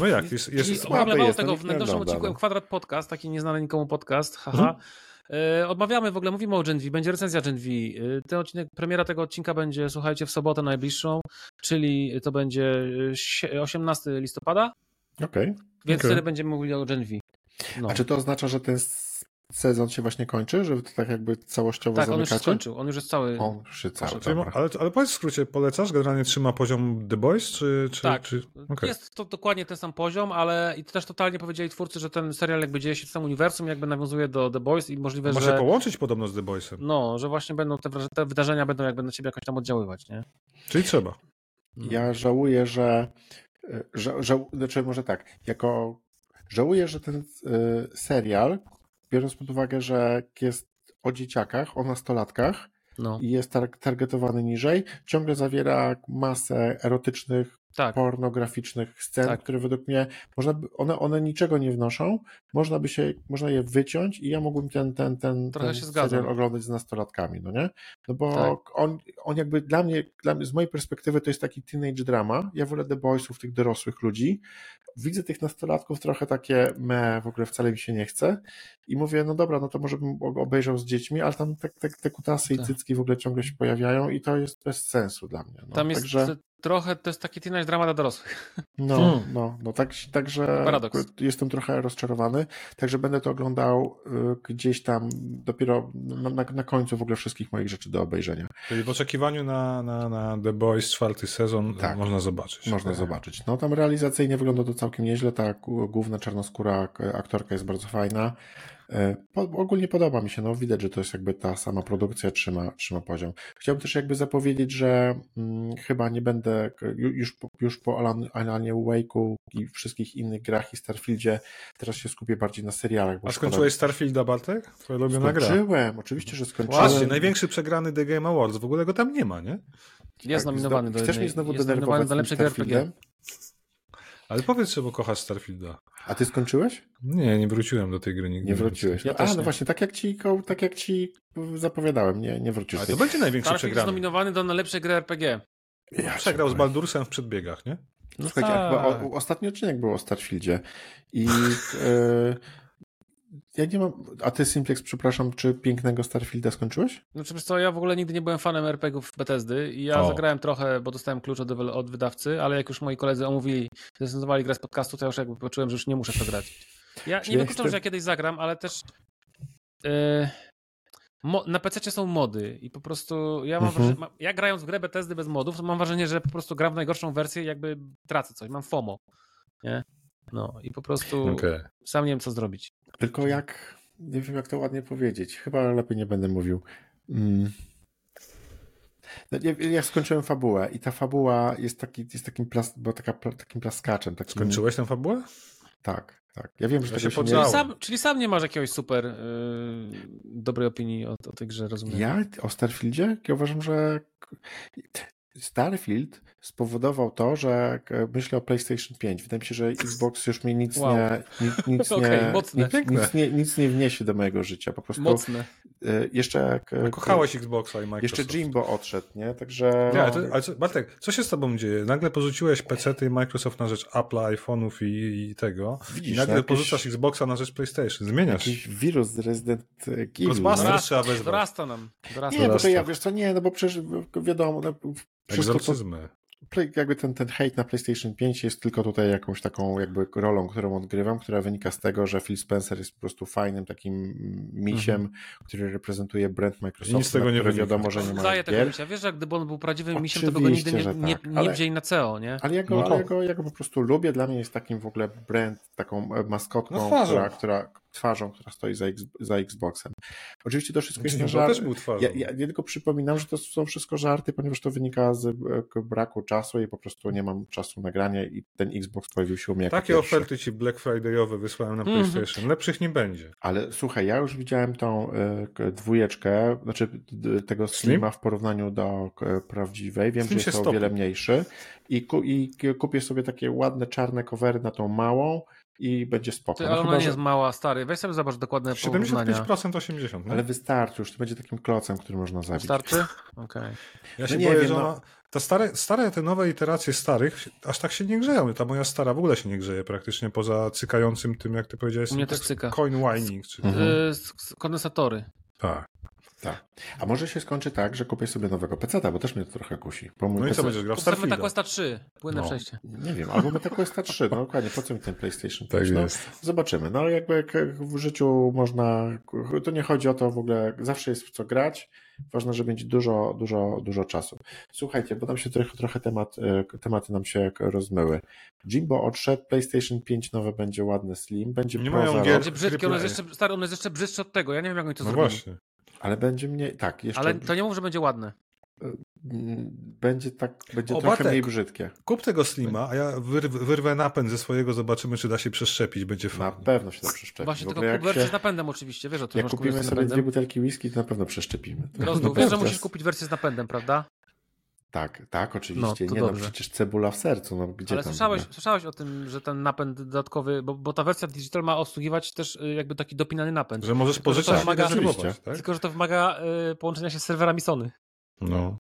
No jak? Jest, jest... jest słaby jest, tego, w najnowszym odcinku Kwadrat Podcast, taki nieznany nikomu podcast, haha. Mhm. E, odmawiamy w ogóle, mówimy o Gen V, będzie recenzja Gen V. E, ten odcinek, premiera tego odcinka będzie, słuchajcie, w sobotę najbliższą, czyli to będzie 18 e, listopada. Okej. Okay. Więc okay. wtedy będziemy mówili o Gen V. No. A czy to oznacza, że ten sezon się właśnie kończy, że to tak jakby całościowo tak, zamykacie? on już skończył, on już jest cały. On już jest cały, ale, ale powiedz w skrócie, polecasz? Generalnie trzyma poziom The Boys? Czy, czy, tak, czy... Okay. jest to dokładnie ten sam poziom, ale i też totalnie powiedzieli twórcy, że ten serial jakby dzieje się w samym uniwersum, jakby nawiązuje do The Boys i możliwe, Może że... Może połączyć podobno z The Boysem. No, że właśnie będą te, te wydarzenia będą jakby na ciebie jakoś tam oddziaływać, nie? Czyli trzeba. Ja żałuję, że, że, że znaczy może tak, jako żałuję, że ten y, serial biorąc pod uwagę, że jest o dzieciakach, o nastolatkach no. i jest tar targetowany niżej, ciągle zawiera masę erotycznych, tak. pornograficznych scen, tak. które według mnie można by, one, one niczego nie wnoszą, można by się, można je wyciąć i ja mógłbym ten, ten, ten, ten serial oglądać z nastolatkami, no nie? No bo tak. on, on jakby dla mnie, dla mnie, z mojej perspektywy to jest taki teenage drama, ja wolę The Boysów, tych dorosłych ludzi, widzę tych nastolatków trochę takie me, w ogóle wcale mi się nie chce i mówię, no dobra, no to może bym obejrzał z dziećmi, ale tam te, te, te kutasy tak. i cycki w ogóle ciągle się pojawiają i to jest bez sensu dla mnie. No. Tam jest Także... trochę, to jest taki teenage drama dla dorosłych. No, hmm. no, no tak, także Paradoks. jestem trochę rozczarowany, także będę to oglądał y, gdzieś tam dopiero na, na, na, końcu w ogóle wszystkich moich rzeczy do obejrzenia. Czyli w oczekiwaniu na, na, na The Boys czwarty sezon tak, można zobaczyć. Można tak. zobaczyć. No tam realizacyjnie wygląda to całkiem nieźle, ta główna czarnoskóra aktorka jest bardzo fajna. E, po, ogólnie podoba mi się, no widać, że to jest jakby ta sama produkcja trzyma, trzyma poziom. Chciałbym też jakby zapowiedzieć, że hmm, chyba nie będę już po, już po Alan, Alanie Wake'u i wszystkich innych grach i Starfieldzie, teraz się skupię bardziej na serialach. A skończyłeś Starfielda, Bartek? Twoja ulubiona gra. Skończyłem, oczywiście, że skończyłem. Właśnie, największy przegrany The Game Awards, w ogóle go tam nie ma, nie? Jest tak, nominowany do Chcesz mnie znowu denerwować do lepszego RPG. Ale powiedz, że bo kochasz Starfielda. A ty skończyłeś? Nie, nie wróciłem do tej gry nigdy. Nie wróciłeś. Ja A, no nie. właśnie, tak jak ci, tak jak ci zapowiadałem, nie, nie wróciłeś. Ale to będzie największy Starfield przegrany. jest nominowany do najlepszej gry RPG. Ja Przegrał z Baldursem w przedbiegach, nie? No Słuchajcie, tak. o, ostatni odcinek był o Starfieldzie i e, ja nie mam. A ty, Simplex, przepraszam, czy pięknego Starfielda skończyłeś? Znaczy, wiesz co, ja w ogóle nigdy nie byłem fanem RPGów Bethesdy i ja o. zagrałem trochę, bo dostałem klucz od, od, wydawcy, ale jak już moi koledzy omówili, zrecenzowali grę z podcastu, to ja już jakby poczułem, że już nie muszę to grać. Ja nie wykluczam, jestem... że ja kiedyś zagram, ale też. Yy, na PC są mody i po prostu ja mam mhm. wrażenie, ja grając w grę Bethesdy bez modów, to mam wrażenie, że po prostu gram w najgorszą wersję i jakby tracę coś, mam FOMO. Nie? No i po prostu okay. sam nie wiem, co zrobić. Tylko jak, nie wiem jak to ładnie powiedzieć, chyba lepiej nie będę mówił. Mm. No, ja, ja, skończyłem fabułę i ta fabuła jest, taki, jest takim, plas, bo taka, takim plaskaczem. Takim... Skończyłeś tę fabułę? Tak, tak. Ja wiem, że ja tego się nie... Czyli sam, czyli sam nie masz jakiegoś super yy, dobrej opinii o, o tej grze, rozumiem? Ja o Starfieldzie? Ja uważam, że Starfield spowodował to, że myślę o PlayStation 5. Wydaje mi się, że Xbox już mi nic wow. nie, nic, nic, okay, nie, nic, nic, nie, nic nie wniesie do mojego życia. Po prostu Mocne. Y, jeszcze jak... Y, Kochałeś Xboxa i Microsoft. Jeszcze Jimbo odszedł, nie? Także... Nie, ale, to, ale co, Bartek, co się z tobą dzieje? Nagle porzuciłeś PC i Microsoft na rzecz Apple'a, iPhone'ów i, i, tego Widzisz, i nagle no, porzucasz Xboxa na rzecz PlayStation. Zmieniasz. Jakiś wirus z Resident Evil. Ghostbusters no. trzeba wezwać. Dorasta nam. Dorasta. Nie, bo to ja, wiesz co, nie, no bo przecież wiadomo, no, Egzorcyzmy. Jakby ten, ten hejt na PlayStation 5 jest tylko tutaj jakąś taką jakby rolą, którą odgrywam, która wynika z tego, że Phil Spencer jest po prostu fajnym takim misiem, -hmm. który reprezentuje brand Microsoftu, Nic z tego nie wiadomo, że nie ma tego misia. Wiesz, że gdyby on był prawdziwym Oczywiście, misiem, to by go nigdy nie, tak. nie, nie ale, wzięli na CEO, nie? Ale ja go, no. ja, go, ja go po prostu lubię, dla mnie jest takim w ogóle brand, taką e, maskotką, no, która, która, twarzą, która stoi za, za Xboxem. Oczywiście to wszystko jest żart. też był twarzą. Ja, ja, ja, tylko przypominam, że to są wszystko żarty, ponieważ to wynika z e, braku czasu i po prostu nie mam czasu nagrania i ten Xbox pojawił się u mnie Takie pierwszy. oferty ci Black Friday'owe wysłałem na. PlayStation. Mm -hmm. Lepszych nie będzie. Ale słuchaj, ja już widziałem tą y, dwójeczkę, znaczy tego Slima w porównaniu do y, prawdziwej. Wiem, Slim że jest to o wiele mniejszy i, ku, i kupię sobie takie ładne czarne covery na tą małą i będzie spoko. Ty, no ale ona nie jest mała, stary. Weź sobie zobacz dokładne 75% 80%. Nie? Ale wystarczy już, to będzie takim klocem, który można zabić. Wystarczy? Okej. Okay. Ja no się no boję, wiem, że no... te stare, stare, te nowe iteracje starych aż tak się nie grzeją. Ta moja stara w ogóle się nie grzeje praktycznie, poza cykającym tym, jak ty powiedziałeś. Mnie też cyka. Coin whining. Czy... Mhm. Kondensatory. Tak. Tak. A może się skończy tak, że kupię sobie nowego PC, bo też mnie to trochę kusi. Bo no PC... i co będziesz grał w Starfielda? Questa 3, płynne no, przejście. Nie wiem, albo Questa 3, no dokładnie, po co mi ten PlayStation 5? Tak no, jest. Zobaczymy. No jakby jak w życiu można, to nie chodzi o to w ogóle, zawsze jest w co grać, ważne, żeby mieć dużo, dużo, dużo czasu. Słuchajcie, bo nam się trochę, trochę temat, e, tematy nam się rozmyły. Jimbo odszedł, PlayStation 5 nowe będzie ładne Slim, będzie nie Pro mają gier, Będzie brzydkie, on jest jeszcze, stary, on jest jeszcze brzydszy od tego, ja nie wiem jak oni to no zrobili. właśnie. Ale będzie mniej, tak, jeszcze... Ale to nie mów, że będzie ładne. Będzie tak, będzie o, trochę Bartek, mniej brzydkie. Kup tego Slima, a ja wyrwę, wyrwę napęd ze swojego, zobaczymy, czy da się przeszczepić, będzie fajnie. Na pewno się da przeszczepić. Właśnie, tylko kup wersję z napędem oczywiście, wiesz o tym. Jak kupimy sobie dwie butelki whisky, to na pewno przeszczepimy. Rozumiem, wiesz, że musisz kupić wersję z napędem, prawda? Tak, tak, oczywiście. No, nie, no, dobrze. no przecież cebula w sercu, no gdzie Ale tam? Słyszałeś, słyszałeś o tym, że ten napęd dodatkowy, bo, bo ta wersja digital ma obsługiwać też y, jakby taki dopinany napęd. Że możesz pożyczać, wymaga, tak? Tylko, że to wymaga y, połączenia się z serwerami Sony. No.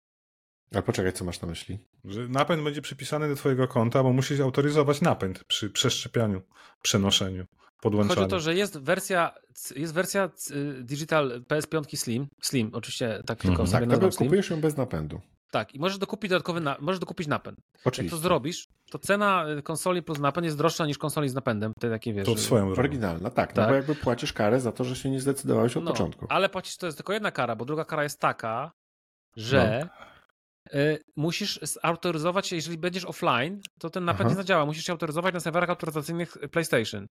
Ale poczekaj, co masz na myśli? Że napęd będzie przypisany do twojego konta, bo musisz autoryzować napęd przy przeszczepianiu, przenoszeniu, podłączaniu. Chodzi o to, że jest wersja, jest wersja y, digital PS5 Slim, Slim, oczywiście tak tylko mhm. sobie tak, kupujesz ją bez napędu. Tak, i możesz dokupić dodatkowy, na, możesz dokupić napęd. Oczywiście. Jak to zrobisz, to cena y, konsoli plus napęd jest droższa niż konsoli z napędem. Te takie wiesz. To swoją drogą. Oryginalna, tak, tak. No bo jakby płacisz karę za to, że się nie zdecydowałeś od no, początku. Ale płacisz, to jest tylko jedna kara, bo druga kara jest taka, że no. y, musisz zautoryzować się, jeżeli będziesz offline, to ten napęd Aha. nie zadziała. Musisz się autoryzować na serwerach autoryzacyjnych PlayStation.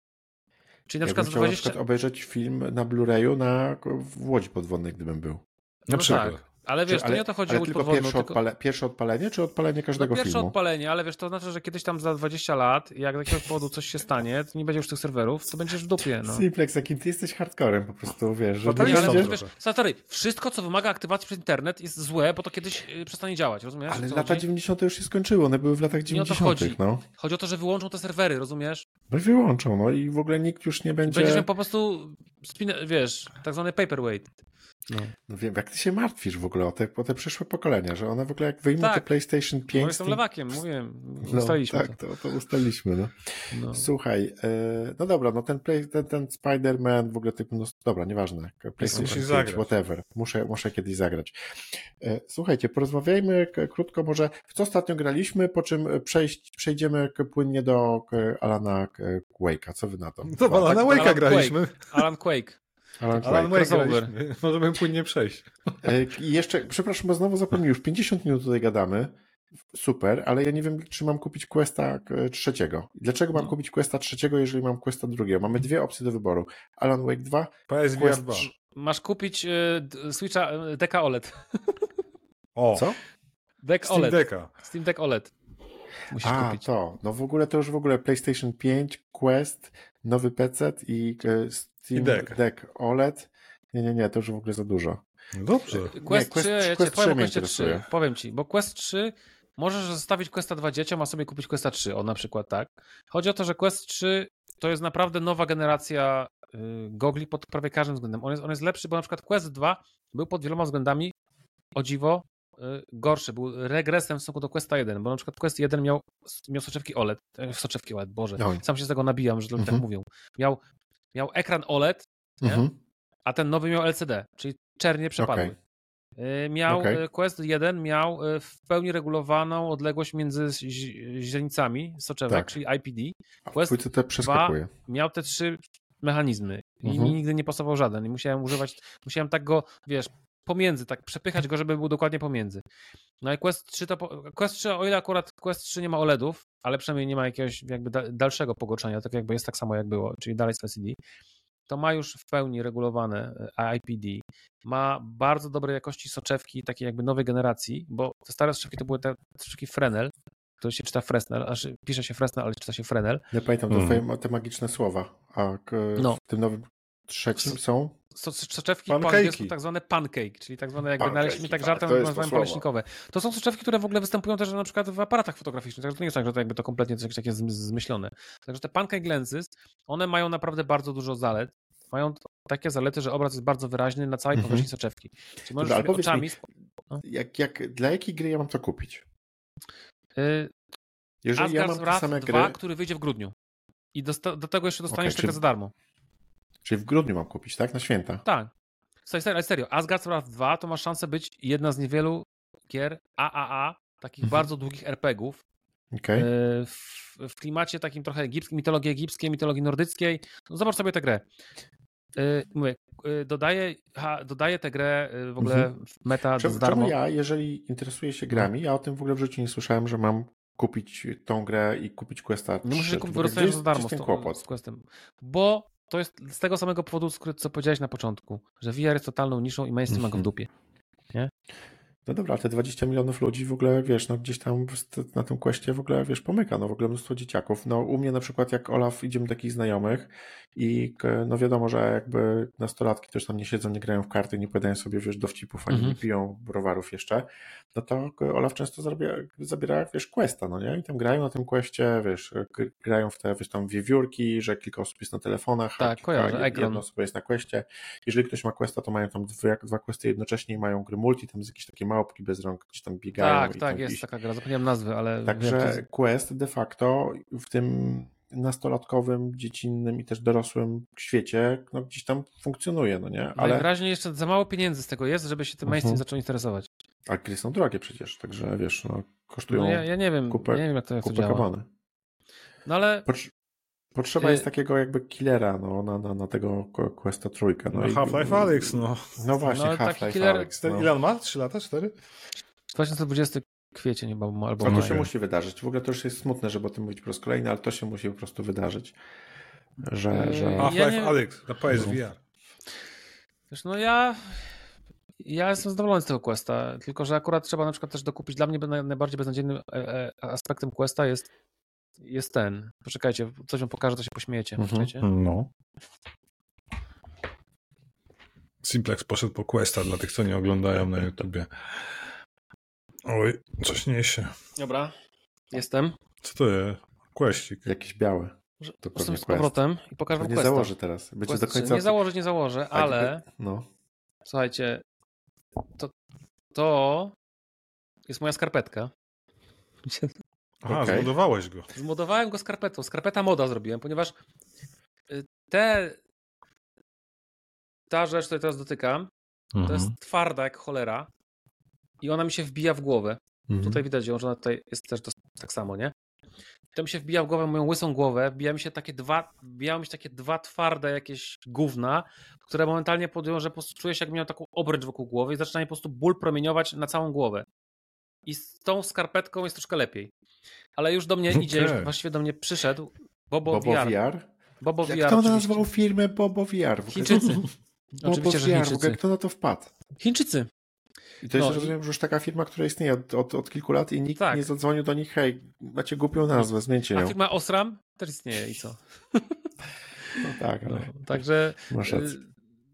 Czyli na przykład za 20... na przykład obejrzeć film na Blu-rayu na, w Łodzi Podwodnej, gdybym był. Na no przykład. Tak. Ale wiesz, czy, to nie o to chodzi ale o tylko podwodną, pierwsze, tylko... Odpale, pierwsze odpalenie, czy odpalenie każdego no, pierwsze filmu? Pierwsze odpalenie, ale wiesz, to znaczy, że kiedyś tam za 20 lat, jak z jakiegoś powodu coś się stanie, to nie będzie już tych serwerów, to będziesz w dupie, no. Simplex, jakim ty jesteś hardcorem po prostu, wiesz, że no, nie będzie... wiesz, Satory, wszystko, co wymaga aktywacji przez internet jest złe, bo to kiedyś y, przestanie działać, rozumiesz? Ale lata chodzi? 90. już się skończyły, one były w latach 90. Nie o to chodzi. No. Chodzi o to, że wyłączą te serwery, rozumiesz? No wyłączą, no i w ogóle nikt już nie będzie... Będziesz po prostu, wiesz, tak zwany paperweight. No. no. wiem, jak ty się martwisz w ogóle o te, o te przyszłe pokolenia, że one w ogóle jak wyjmą tak. te PlayStation 5... No jestem lewakiem, mówiłem, no, ustaliliśmy Tak, to, to ustaliliśmy, no. no. Słuchaj, e, no dobra, no ten, play, ten, ten Spider-Man w ogóle typu, no dobra, nieważne, PlayStation 5, whatever, muszę, muszę kiedyś zagrać. E, słuchajcie, porozmawiajmy krótko może, w co ostatnio graliśmy, po czym przejść, przejdziemy płynnie do Alana Quake'a, co wy na to? To no, Alana tak, Quake'a graliśmy. Alan Quake. Alan, Alan Wake Możemy płynnie przejść. E, I jeszcze, przepraszam, bo znowu zapomniałem, już 50 minut tutaj gadamy. Super, ale ja nie wiem, czy mam kupić Questa e, trzeciego. Dlaczego mam no. kupić Questa trzeciego, jeżeli mam Questa drugiego? Mamy dwie opcje do wyboru. Alan Wake 2, PSVR Quest 2. Masz kupić y, Switcha DK OLED. O, co? Deck Steam OLED. Decka. Steam Deck OLED. Musisz A, kupić. to. No w ogóle to już w ogóle PlayStation 5, Quest, nowy PC i Steam I Deck. Deck OLED. Nie, nie, nie, to już w ogóle za dużo. No dobrze. Quest, Quest- 3, ja Quest cię powiem 3 o mnie Questie 3. interesuje. Powiem ci, bo Quest 3 możesz zostawić Questa 2 dzieciom, a sobie kupić Questa 3, o na przykład tak. Chodzi o to, że Quest 3 to jest naprawdę nowa generacja y, gogli pod prawie każdym względem. On jest, on jest lepszy, bo na przykład Quest 2 był pod wieloma względami, o dziwo, y, gorszy. Był regresem w stosunku do Questa 1, bo na przykład Quest 1 miał, miał soczewki OLED, e, soczewki OLED, Boże, Oj. sam się z tego nabijam, że ludzie tak Mhm. mówią. Miał, miał ekran OLED? Mhm. a ten nowy miał LCD, czyli czernie przepadły. Okej. Y, Miał Okej. y, Quest 1 miał y, w pełni regulowaną odległość między źrenicami soczewek, Tak. czyli IPD. A Quest to przeskakuje. Miał te trzy mechanizmy i Mhm. mi nigdy nie pasował żaden. I musiałem używać, musiałem tak go, wiesz, pomiędzy, tak przepychać go, żeby był dokładnie pomiędzy. No i Quest 3 to, Quest 3, o ile akurat Quest 3 nie ma OLEDów, ale przynajmniej nie ma jakiegoś jakby da, dalszego pogorszenia, tak jakby jest tak samo jak było, czyli dalej z LCD, to ma już w pełni regulowane e, IPD. Ma bardzo dobrej jakości soczewki, takiej jakby nowej generacji, bo te stare soczewki to były te soczewki Fresnel, to się czyta Fresnel, aż pisze się Fresnel, ale czyta się Fresnel. Ja pamiętam to ma- te magiczne słowa. A No. w tym nowym trzecim są? So, soczewki po angielsku tak zwane pancake, czyli tak zwane jakby Pancake, naleśniki, tak tak, żartem jest to nazywamy naleśnikowe. To są soczewki, które w ogóle występują też na przykład w aparatach fotograficznych, także to nie jest tak, że to jakby to kompletnie coś takie zm- zmyślone. Także te pancake lenses, one mają naprawdę bardzo dużo zalet. Mają takie zalety, że obraz jest bardzo wyraźny na całej Mhm. powierzchni soczewki. Czyli możesz ale sobie oczami... mi, jak, jak, dla jakiej gry ja mam to kupić? y, Jeżeli ja mam te same 2, gry, który wyjdzie w grudniu. I dosta- do tego jeszcze dostaniesz tego czy- za darmo. Czyli w grudniu mam kupić, tak? Na święta. Tak. Słuchaj, serio, ale serio, Asgard's Wrath 2 to ma szansę być jedna z niewielu gier AAA, takich Mhm. bardzo długich RPGów, Okej. e, w, w klimacie takim trochę egipskim, mitologii egipskiej, mitologii nordyckiej. No zobacz sobie tę grę. E, Mówię, e, dodaję, ha, dodaję tę grę w ogóle Mhm. w meta Czemu, za darmo. czemu ja, jeżeli interesuję się grami, ja o tym w ogóle w życiu nie słyszałem, że mam kupić tą grę i kupić Questa Nie musisz 3. je To kupić, dostajesz za darmo z, to, kłopot. z Questem. Bo to jest z tego samego powodu, co powiedziałeś na początku, że VR jest totalną niszą i mainstream ma go w Mhm. dupie. No dobra, te 20 milionów ludzi w ogóle, wiesz, no gdzieś tam na tym kwestie w ogóle, wiesz, pomyka, no w ogóle mnóstwo dzieciaków. No u mnie na przykład jak Olaf, idziemy do takich znajomych i no wiadomo, że jakby nastolatki też tam nie siedzą, nie grają w karty, nie podają sobie, wiesz, dowcipów, ani Mhm. nie piją browarów jeszcze, no to Olaf często zabiera, zabiera, wiesz, questa, no nie? I tam grają na tym questie, wiesz, grają w te, wiesz, tam wiewiórki, że kilka osób jest na telefonach, a Tak, kilka, kojarzę, jedna osoba jest na questie. Jeżeli ktoś ma questa, to mają tam dwie, dwa questy jednocześnie i mają gry multi, tam z jakieś takie małpki bez rąk, gdzieś tam biegają. Tak, tak, jest gdzieś... taka gra. Zapomniałem nazwy, ale wiem, Także jest... Quest de facto w tym nastolatkowym, dziecinnym i też dorosłym świecie no, gdzieś tam funkcjonuje, no nie? Ale, Najwyraźniej jeszcze za mało pieniędzy z tego jest, żeby się tym mainstream Mhm. zaczął interesować. a gry są drogie przecież, także wiesz, no, kosztują No ja, ja nie wiem, kupę- ja nie wiem jak to, jak to działa. kabany. No ale Potrzeba Y- jest takiego jakby killera no, na, na, na tego Qu- Questa trójkę. No, No, i- Half-Life Alyx, no. No właśnie, No, Half-Life killer- Alyx. No. ile on ma? Trzy lata? Cztery? 2020 kwiecień chyba, albo to maj. się musi wydarzyć. W ogóle to już jest smutne, żeby o tym mówić po raz kolejny, ale to się musi po prostu wydarzyć. Że, Yy, że... Ja Half-Life nie- Alyx na PSVR. Wiesz, no ja ja jestem zadowolony z tego Questa, tylko że akurat trzeba na przykład też dokupić, dla mnie naj- najbardziej beznadziejnym e, e, aspektem Questa jest jest ten, poczekajcie, coś wam pokażę, to się pośmiejecie, Mhm. poczekajcie. No. Simplex poszedł po Questa dla tych, co nie oglądają na YouTubie. Oj, coś niesie. Dobra, jestem. Co to jest? Questik. Że- To Jestem z powrotem i pokażę wam Nie Questa. założy teraz. Będzie Quest do końca... Nie założę, nie założę, ale No. słuchajcie, to, to jest moja skarpetka. Aha, Okej. zbudowałeś go. Zmodowałem go skarpetą. Skarpeta moda zrobiłem, ponieważ y, te ta rzecz, której teraz dotykam, to Mhm. jest twarda jak cholera i ona mi się wbija w głowę. Mhm. Tutaj widać ją, że ona tutaj jest też tak samo, nie? To mi się wbija w głowę, moją łysą głowę, wbija mi się takie dwa, wbijają mi się takie dwa twarde jakieś gówna, które momentalnie powodują, że po prostu czuję się jak miał taką obręcz wokół głowy i zaczyna mi po prostu ból promieniować na całą głowę. I z tą skarpetką jest troszkę lepiej. Ale już do mnie idzie, już właściwie do mnie przyszedł Bobo, Bobo VR. VR? Bobo Jak VR kto oczywiście. nazwał firmę Bobo VR? Chińczycy. Bobo Oczywiście, że VR, ogóle Chińczycy. kto na to wpadł? Chińczycy. I to jest, no, rozumiem, że już taka firma, która istnieje od, od, od kilku lat i nikt tak. nie zadzwonił do nich, hej, macie głupią nazwę, zmieńcie ją. A firma Osram też istnieje i co? No tak, ale... No, także... Masz rację.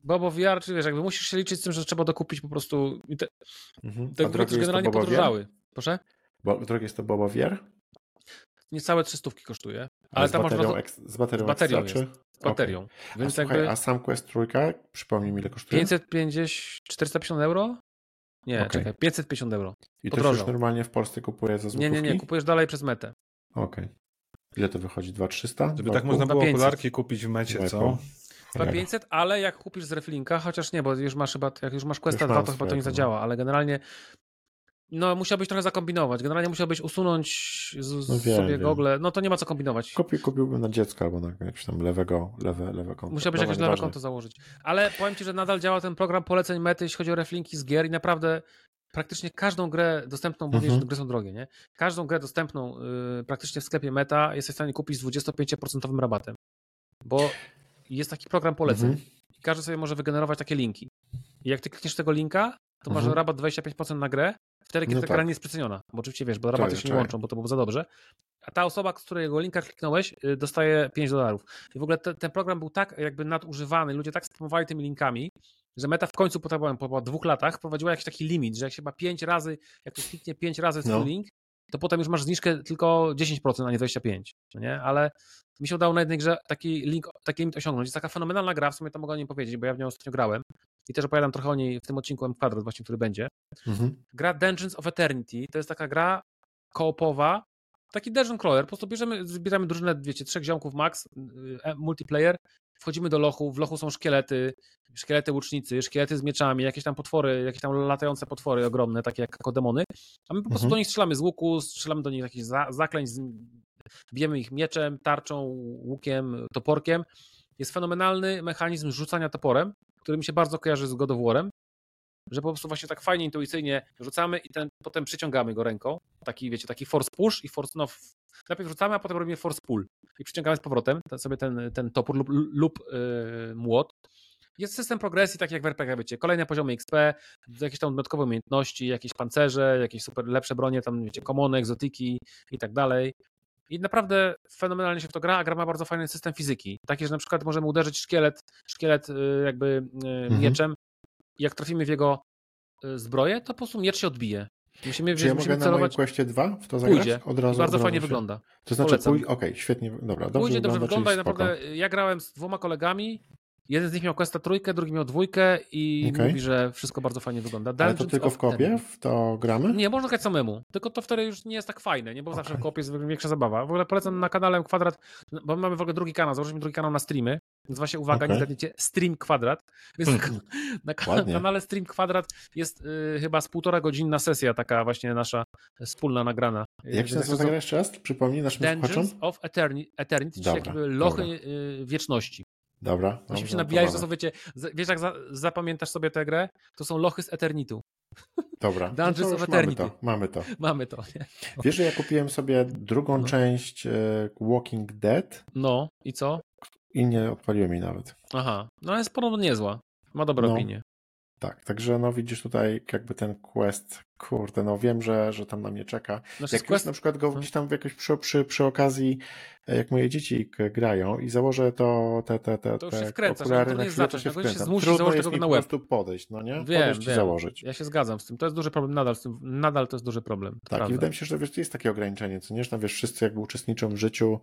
Bobo VR, czy wiesz, jakby musisz się liczyć z tym, że trzeba dokupić po prostu te, mhm. te gry generalnie podróżały. Proszę? Bo, drogie jest to Bobo VR? Niecałe 300 kosztuje. Ale tam baterią, z baterią, z baterią ekstra, jest. Czy? Z baterią. Okay. Więc a, jakby... słuchaj, a sam Quest trójka, przypomnij mi ile kosztuje? 550, 450 euro? Nie, okay. czekaj, 550 euro. I to już normalnie w Polsce kupuje za złotówki? Nie, nie, nie, kupujesz dalej przez metę. Okej. Okay. Ile to wychodzi? 2300? Żeby tak można było okularki kupić w mecie, co? 2500, ale jak kupisz z reflinka, chociaż nie, bo już masz chyba, jak już masz Questa 2, to chyba to nie zadziała, ale generalnie no, musiałbyś trochę zakombinować. Generalnie musiałbyś usunąć z, no wiem, sobie gogle. No to nie ma co kombinować. Kupi, kupiłbym na dziecko albo na jakiegoś tam lewego, lewe, lewe konto. Musiałbyś jakieś lewe konto założyć. Ale powiem ci, że nadal działa ten program poleceń mety, jeśli chodzi o reflinki z gier i naprawdę praktycznie każdą grę dostępną, bo mhm. wiesz, gry są drogie, nie? Każdą grę dostępną yy, praktycznie w sklepie meta jesteś w stanie kupić z 25% rabatem. Bo jest taki program poleceń. Mhm. I każdy sobie może wygenerować takie linki. I jak ty klikniesz tego linka, to mhm. masz rabat 25% na grę, wtedy kiedy no ta tak. gra nie jest przeceniona. Bo oczywiście wiesz, bo rabaty się nie łączą, bo to było za dobrze. A ta osoba, z którego linka kliknąłeś, y, dostaje 5 dolarów. I w ogóle te, ten program był tak jakby nadużywany, ludzie tak spamowali tymi linkami, że Meta w końcu po, po, po dwóch latach wprowadziła jakiś taki limit, że jak się ma 5 razy, jak ktoś kliknie 5 razy swój no. link, to potem już masz zniżkę tylko 10%, a nie 25%, nie? Ale mi się udało na jednej grze taki link, taki limit osiągnąć. Jest taka fenomenalna gra, w sumie to mogę o niej powiedzieć, bo ja w nią ostatnio grałem i też opowiadam trochę o niej w tym odcinku M Quadrat właśnie, który będzie. Mhm. Gra Dungeons of Eternity, to jest taka gra koopowa, taki dungeon crawler, po prostu bierzemy, zbieramy drużynę, wiecie, trzech ziomków max, y, multiplayer, wchodzimy do lochu, w lochu są szkielety, szkielety łucznicy, szkielety z mieczami, jakieś tam potwory, jakieś tam latające potwory ogromne, takie jak demony, a my po prostu mhm. do nich strzelamy z łuku, strzelamy do nich jakichś za, zaklęć, bijemy ich mieczem, tarczą, łukiem, toporkiem. Jest fenomenalny mechanizm rzucania toporem, który mi się bardzo kojarzy z God of War'em, że po prostu właśnie tak fajnie, intuicyjnie rzucamy i ten, potem przyciągamy go ręką. Taki, wiecie, taki force push i force, no, najpierw rzucamy, a potem robimy force pull i przyciągamy z powrotem ten, sobie ten, ten topór lub, lub yy, młot. Jest system progresji, tak jak w RPG, wiecie, kolejne poziomy XP, jakieś tam dodatkowe umiejętności, jakieś pancerze, jakieś super lepsze bronie, tam wiecie, komony, egzotyki i tak dalej. I naprawdę fenomenalnie się w to gra, a gra ma bardzo fajny system fizyki. Taki, że na przykład możemy uderzyć szkielet, szkielet y, jakby y, mhm. mieczem jak trafimy w jego y, zbroję, to po prostu miecz się odbije. Musimy, Czy ja mogę celować... na moim Questie 2 w to zagrać? Pójdzie. Od razu, bardzo od fajnie się. wygląda. To znaczy, pój... okej, okay, świetnie, dobra. Dobrze pójdzie, dobrze wygląda i naprawdę ja grałem z dwoma kolegami Jeden z nich miał Questa trójkę, drugi miał dwójkę i okay. mówi, że wszystko bardzo fajnie wygląda. Dungeons Ale to tylko w kopie? W to gramy? Nie, można grać samemu. Tylko to wtedy już nie jest tak fajne, nie? Bo okay. zawsze w kopie jest większa zabawa. W ogóle polecam na kanale Kwadrat, bo mamy w ogóle drugi kanał, założyliśmy drugi kanał na streamy. Nazywa się, uwaga, okay. nie zgadniecie, Stream Kwadrat. Więc na, na kanale Stream Kwadrat jest y, chyba z półtora godzinna sesja taka właśnie nasza wspólna nagrana. Jak się nazywa gra jeszcze raz? Przypomnij naszym Dungeons of Eternity, Eternity czyli jakby lochy. Y, wieczności. Dobra. Musimy się nabijać, to są, wiecie, wiesz jak za, zapamiętasz sobie tę grę? To są lochy z Eternitu. Dobra. Dungeons no of Eternity. Mamy to. Mamy to. Nie? Wiesz, że ja kupiłem sobie drugą no. część e, Walking Dead. No i co? I nie odpaliłem jej nawet. Aha, no jest podobno niezła. Ma dobre no. opinie. Tak, także no widzisz tutaj jakby ten quest, kurde, no wiem, że, że tam na mnie czeka. Znaczy, jak na przykład go gdzieś tam jakoś przy, przy, przy okazji, e, jak moje dzieci grają i założę to te, te, te, to już się wkręcasz, okulary, no to na chwilę to się wkręcam. Się zmusić Trudno jest mi na po prostu podejść, no nie? Wiem, podejść wiem. i założyć. Ja się zgadzam z tym, to jest duży problem nadal, z tym, nadal to jest duży problem. Tak, prawda. i wydaje mi się, że wiesz, jest takie ograniczenie, co nie, że no, wiesz, wszyscy jakby uczestniczą w życiu.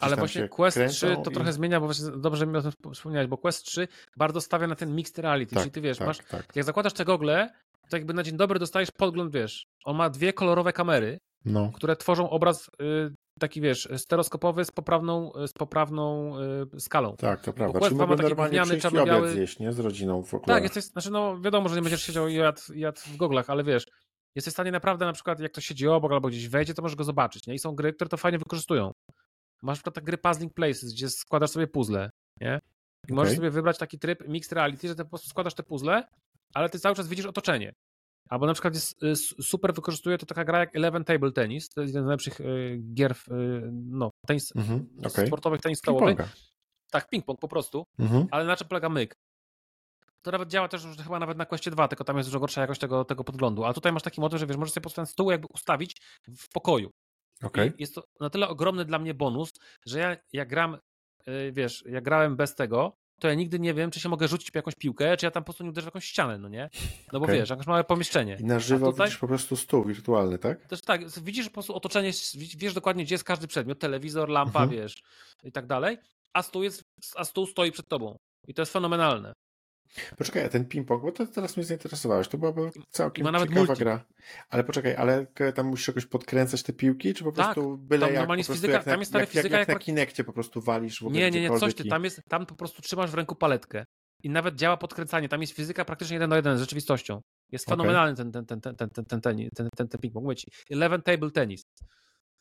Ale właśnie Quest 3 to i... trochę zmienia, bo właśnie dobrze mi o tym wspomniałeś, bo Quest 3 bardzo stawia na ten mixed reality, tak, czyli ty wiesz, tak, masz, tak. jak zakładasz te gogle, to jakby na dzień dobry dostajesz podgląd, wiesz, on ma dwie kolorowe kamery, no. które tworzą obraz y, taki, wiesz, stereoskopowy z poprawną, z poprawną y, skalą. Tak, to prawda. Czyli mogę normalnie przyjść i obiad zjeść, nie? Z rodziną w okularach. Tak, jesteś, znaczy no wiadomo, że nie będziesz siedział i jadł, jadł w goglach, ale wiesz, jesteś w stanie naprawdę na przykład, jak ktoś siedzi obok albo gdzieś wejdzie, to możesz go zobaczyć, nie? I są gry, które to fajnie wykorzystują. Masz na przykład tak gry Puzzling Places, gdzie składasz sobie puzzle, nie? I okay. możesz sobie wybrać taki tryb mixed reality, że ty po prostu składasz te puzzle, ale ty cały czas widzisz otoczenie. Albo na przykład jest, y, super wykorzystuje to taka gra jak Eleven Table Tennis, to jest jeden z najlepszych y, gier y, no, tenis, mhm, okay. sportowych, tenis stołowych. Tak, ping-pong po prostu, mhm. ale na czym polega myk? to nawet działa też że chyba nawet na Questie 2, tylko tam jest dużo gorsza jakość tego, tego podglądu. A tutaj masz taki motyw, że wiesz, możesz sobie po prostu ten stół jakby ustawić w pokoju. Okay. Jest to na tyle ogromny dla mnie bonus, że ja jak gram, wiesz, jak grałem bez tego, to ja nigdy nie wiem, czy się mogę rzucić po jakąś piłkę, czy ja tam po prostu nie uderzę w jakąś ścianę, no nie? No bo okay. wiesz, jakieś małe pomieszczenie. I na żywo tutaj... widzisz po prostu stół wirtualny, tak? Też tak, widzisz po prostu otoczenie, wiesz dokładnie, gdzie jest każdy przedmiot, telewizor, lampa, mhm. wiesz, i tak dalej, a stół, jest, a stół stoi przed tobą. I to jest fenomenalne. Poczekaj, a ten ping-pong, bo to teraz mnie zainteresowałeś, to byłaby całkiem ciekawa multi. gra. Ale poczekaj, ale tam musisz jakoś podkręcać te piłki, czy po tak, prostu byle jak, po fizyka, jak, tam jest stary jak, fizyka, jak, jak, na Kinekcie po prostu walisz w ogóle Nie, nie, nie, coś ty, tam, jest, tam po prostu trzymasz w ręku paletkę i nawet działa podkręcanie, tam jest fizyka praktycznie jeden do jeden z rzeczywistością. Jest fenomenalny okay. ten, ten, ten, ten, ten, ten, ten, ten, ten, ten ping-pong. Mówię ci, Eleven Table Tennis.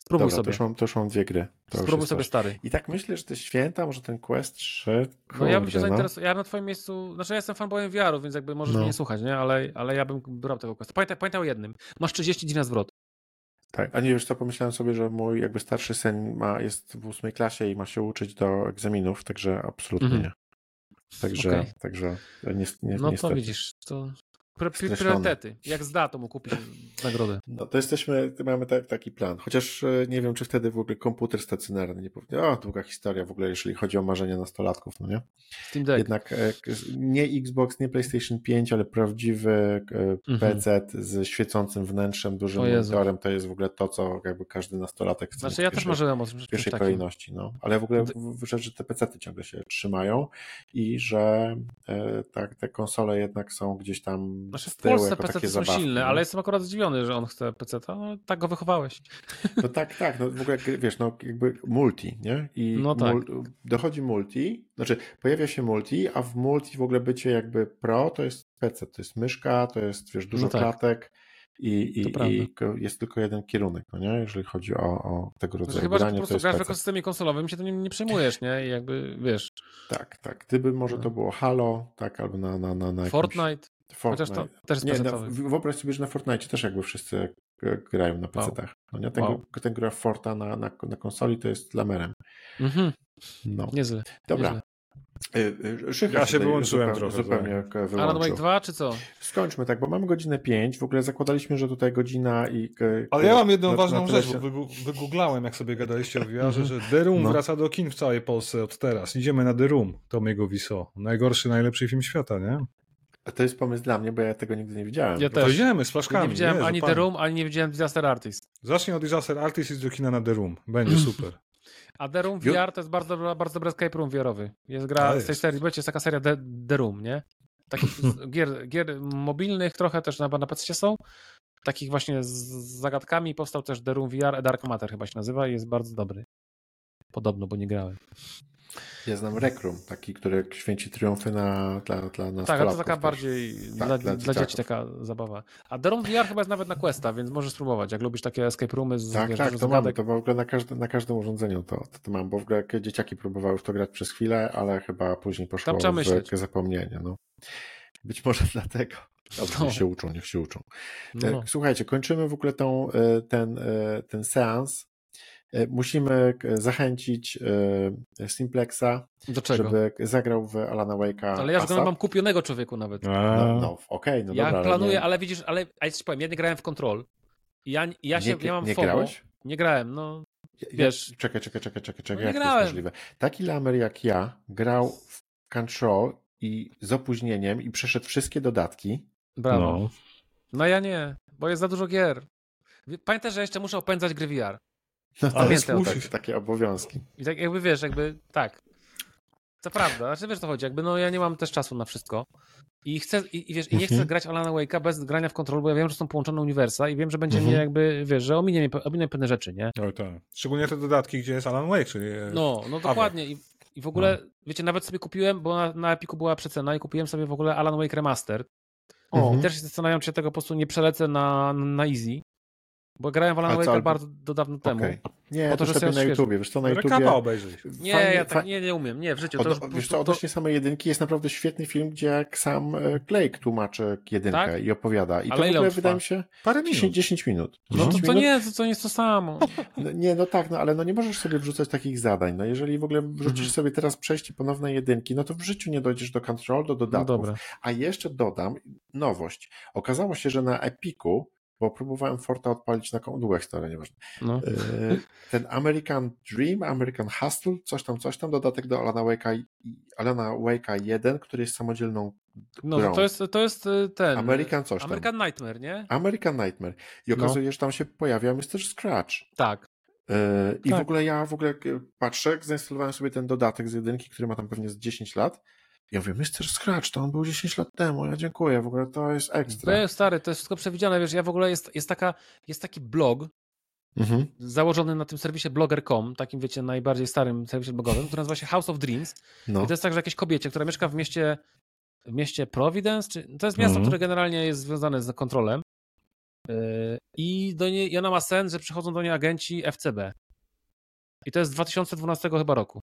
Spróbuj Dobra, sobie. To już, mam, to już mam dwie gry. To Spróbuj sobie stary. I tak myślę, że te święta, może ten Quest 3. Kurde, no ja bym się no. zainteresował. Ja na twoim miejscu, znaczy ja jestem fanboyem VR-u, więc jakby możesz no. mnie nie słuchać, nie? Ale, ale ja bym brał tego Quest. Pamiętaj, pamiętaj o jednym. Masz 30 dni na zwrot. Tak, a nie wiesz co, pomyślałem sobie, że mój jakby starszy syn ma, jest w ósmej klasie i ma się uczyć do egzaminów, także absolutnie mm -hmm. nie. Także, okay. także nie, nie, No niestety. to widzisz, to Priorytety. Jak zda, to mu kupić nagrodę. No to jesteśmy, mamy tak, taki plan. Chociaż e, nie wiem, czy wtedy w ogóle komputer stacjonarny nie powinien. O, długa historia w ogóle, jeżeli chodzi o marzenia nastolatków, no nie? Steam Deck. Jednak e, nie Xbox, nie PlayStation 5, ale prawdziwy e, mhm. PC z świecącym wnętrzem, dużym monitorem, to jest w ogóle to, co jakby każdy nastolatek chce. Znaczy ja też marzyłem o tym. W pierwszej kolejności, no. Ale w ogóle rzecz, że te PC ciągle się trzymają i że tak, te konsole jednak są gdzieś tam znaczy w Polsce PC są silne, ale jestem akurat zdziwiony, że on chce PC. No, tak go wychowałeś. No tak, tak. No w ogóle wiesz, no jakby multi, nie? I no tak. mul dochodzi multi, znaczy pojawia się multi, a w multi w ogóle bycie jakby pro to jest PC, to jest myszka, to jest wiesz, dużo no tak. klatek. I, i, i, jest tylko jeden kierunek, no nie? jeżeli chodzi o, o tego rodzaju znaczy, Chyba, że po prostu grasz w ekosystemie konsolowym się tym nie, nie przejmujesz, nie? I jakby, wiesz... Tak, tak. Gdyby może to było Halo, tak, albo na... na, na, na Fortnite. Fortnite. Chociaż to też nie, na, wyobraź sobie, że na Fortnite też jakby wszyscy grają na PC-tach. Wow. No nie? Ten, wow. ten gra Forta na, na, na konsoli to jest lamerem. Mhm. No. Niezły. Dobra. Y, y, Szycha ja się wyłączyłem zupełnie, trochę. Zupełnie wyłączył. Alan Wake 2 czy co? Skończmy tak, bo mamy godzinę 5. W ogóle zakładaliśmy, że tutaj godzina i... Ale ja mam jedną na, ważną na rzecz, bo wygooglałem, jak sobie gadaliście o VR, że The Room no. wraca do kin w całej Polsce od teraz. Idziemy na The Room, Tomiego Wiso. Najgorszy, najlepszy film świata, nie? To jest pomysł dla mnie, bo ja tego nigdy nie widziałem. Ja też. To idziemy z flaszkami. Nie widziałem Jezu, ani The Room, ani nie widziałem Disaster Artist. Zacznij od Disaster Artist i do kina na The Room. Będzie super. A The Room VR to jest bardzo, bardzo dobry escape room VR-owy. Jest gra z tej serii, będzie jest taka seria The, The Room, nie? Takich gier, gier mobilnych trochę też na, na PC są. Takich właśnie z zagadkami powstał też The Room VR, Dark Matter chyba się nazywa i jest bardzo dobry. Podobno, bo nie grałem. Ja znam Rekrum, taki, który święci triumfy na, dla, dla nas. Tak, to taka bardziej tak, dla, dla, dla dzieci taka zabawa. A The Room VR chyba jest nawet na Questa, więc możesz spróbować, jak lubisz takie escape roomy z Tak, wiesz, tak, to mam, to w ogóle na, każdy, na każdym urządzeniu to, to, to mam, bo w ogóle dzieciaki próbowały w to grać przez chwilę, ale chyba później poszło w myśleć. zapomnienie. No. Być może dlatego. No. niech się uczą, niech się uczą. No. no. Słuchajcie, kończymy w ogóle tą, e, ten, e, ten seans E, musimy e, zachęcić e, Simplexa, żeby zagrał w Alana Wake'a. Ale ja go mam kupionego człowieku nawet. No, no okej, okay, no ja dobra. Ja planuję, ale, ale, widzisz, ale ja ci powiem, ja nie grałem w Control. Ja, ja, się, nie, ja mam nie FOMO. grałeś? Nie grałem, no. Wiesz. Ja, czekaj, czekaj, czekaj, czekaj, czekaj. No jak to jest możliwe? Taki lamer jak ja grał w Control i z opóźnieniem i przeszedł wszystkie dodatki. Brawo. No, no ja nie, bo jest za dużo gier. Pamiętaj, że jeszcze muszę opędzać gry VR. No to jest tak, takie obowiązki. I tak jakby wiesz, jakby tak. Co prawda, znaczy wiesz co chodzi, jakby no ja nie mam też czasu na wszystko. I chcę, i, i wiesz, i nie chcę mhm. grać Alana Wake'a bez grania w kontrol, bo ja wiem, że są połączone uniwersa i wiem, że będzie mhm. mnie jakby, wiesz, że ominie, ominie pewne rzeczy, nie? O, tak. Szczególnie te dodatki, gdzie jest Alan Wake, czyli... No, no dokładnie. I, I w ogóle, no. wiecie, nawet sobie kupiłem, bo na, na Epiku była przecena i kupiłem sobie w ogóle Alan Wake Remaster. O. I też zastanawiam się, tego po prostu nie przelecę na, na Easy, Bo grałem w Alan Wake'a bardzo do dawno temu. Okay. Nie, to, to sobie na YouTubie, wiesz co, na YouTubie... Rekapa. Nie, fajnie, ja tak nie, nie umiem, nie, w życiu. Od, to, wiesz co, odnośnie to... samej jedynki jest naprawdę świetny film, gdzie jak sam e, Blake tłumaczy jedynkę tak? i opowiada. I Ale to w ogóle wydaje mi się parę minut. 10, 10 minut. 10 no to, to nie, to, to nie jest to samo. No, nie, no tak, no ale no nie możesz sobie wrzucać takich zadań. No jeżeli w ogóle wrzucisz mhm. sobie teraz przejście ponowne jedynki, no to w życiu nie dojdziesz do control, do dodatków. No A jeszcze dodam nowość. Okazało się, że na Epiku bo próbowałem Forta odpalić na długa historia, nieważne. No. E, ten American Dream, American Hustle, coś tam, coś tam, dodatek do Alana Wake'a, Alana Wake'a 1, który jest samodzielną no, grą. to jest, to jest e, ten... American coś tam. American Nightmare, nie? American Nightmare. I no. okazuje się, no. że tam się pojawia Mr. Scratch. Tak. E, I tak. w ogóle ja w ogóle patrzę, zainstalowałem sobie ten dodatek z jedynki, który ma tam pewnie z 10 lat ja mówię, Mr. Scratch, to on był 10 lat temu, ja dziękuję, w ogóle to jest ekstra. No stary, to jest wszystko przewidziane, wiesz, ja w ogóle jest, jest, taka, jest taki blog mhm. założony na tym serwisie blogger.com, takim wiecie, najbardziej starym serwisie blogowym, który nazywa się House of Dreams no. i to jest tak, że jakieś kobiecie, która mieszka w mieście w mieście Providence, czy, to jest miasto, mhm. które generalnie jest związane z kontrolem yy, i do niej, i ona ma sen, że przychodzą do niej agenci FCB. I to jest z 2012 chyba roku.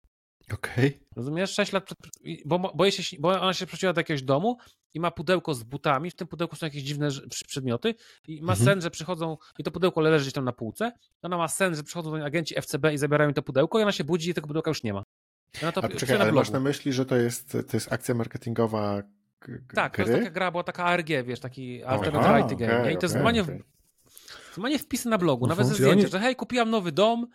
Okej. Okay. Rozumiesz? 6 lat przed, bo, bo, się, bo ona się przecięła do jakiegoś domu i ma pudełko z butami, w tym pudełku są jakieś dziwne przedmioty i ma mhm. sen, że przychodzą i to pudełko leży gdzieś tam na półce. Ona ma sen, że przychodzą do agenci FCB i zabierają to pudełko i ona się budzi i tego pudełka już nie ma. Ona to A czekaj, ale masz na myśli, że to jest, to jest akcja marketingowa tak, gry? to jest taka gra, była taka ARG, wiesz, taki Alternative Reality Game. Okay, I to jest okay, okay. Normalnie wpisy na blogu, nawet ze zdjęcia, że hej, kupiłam nowy dom,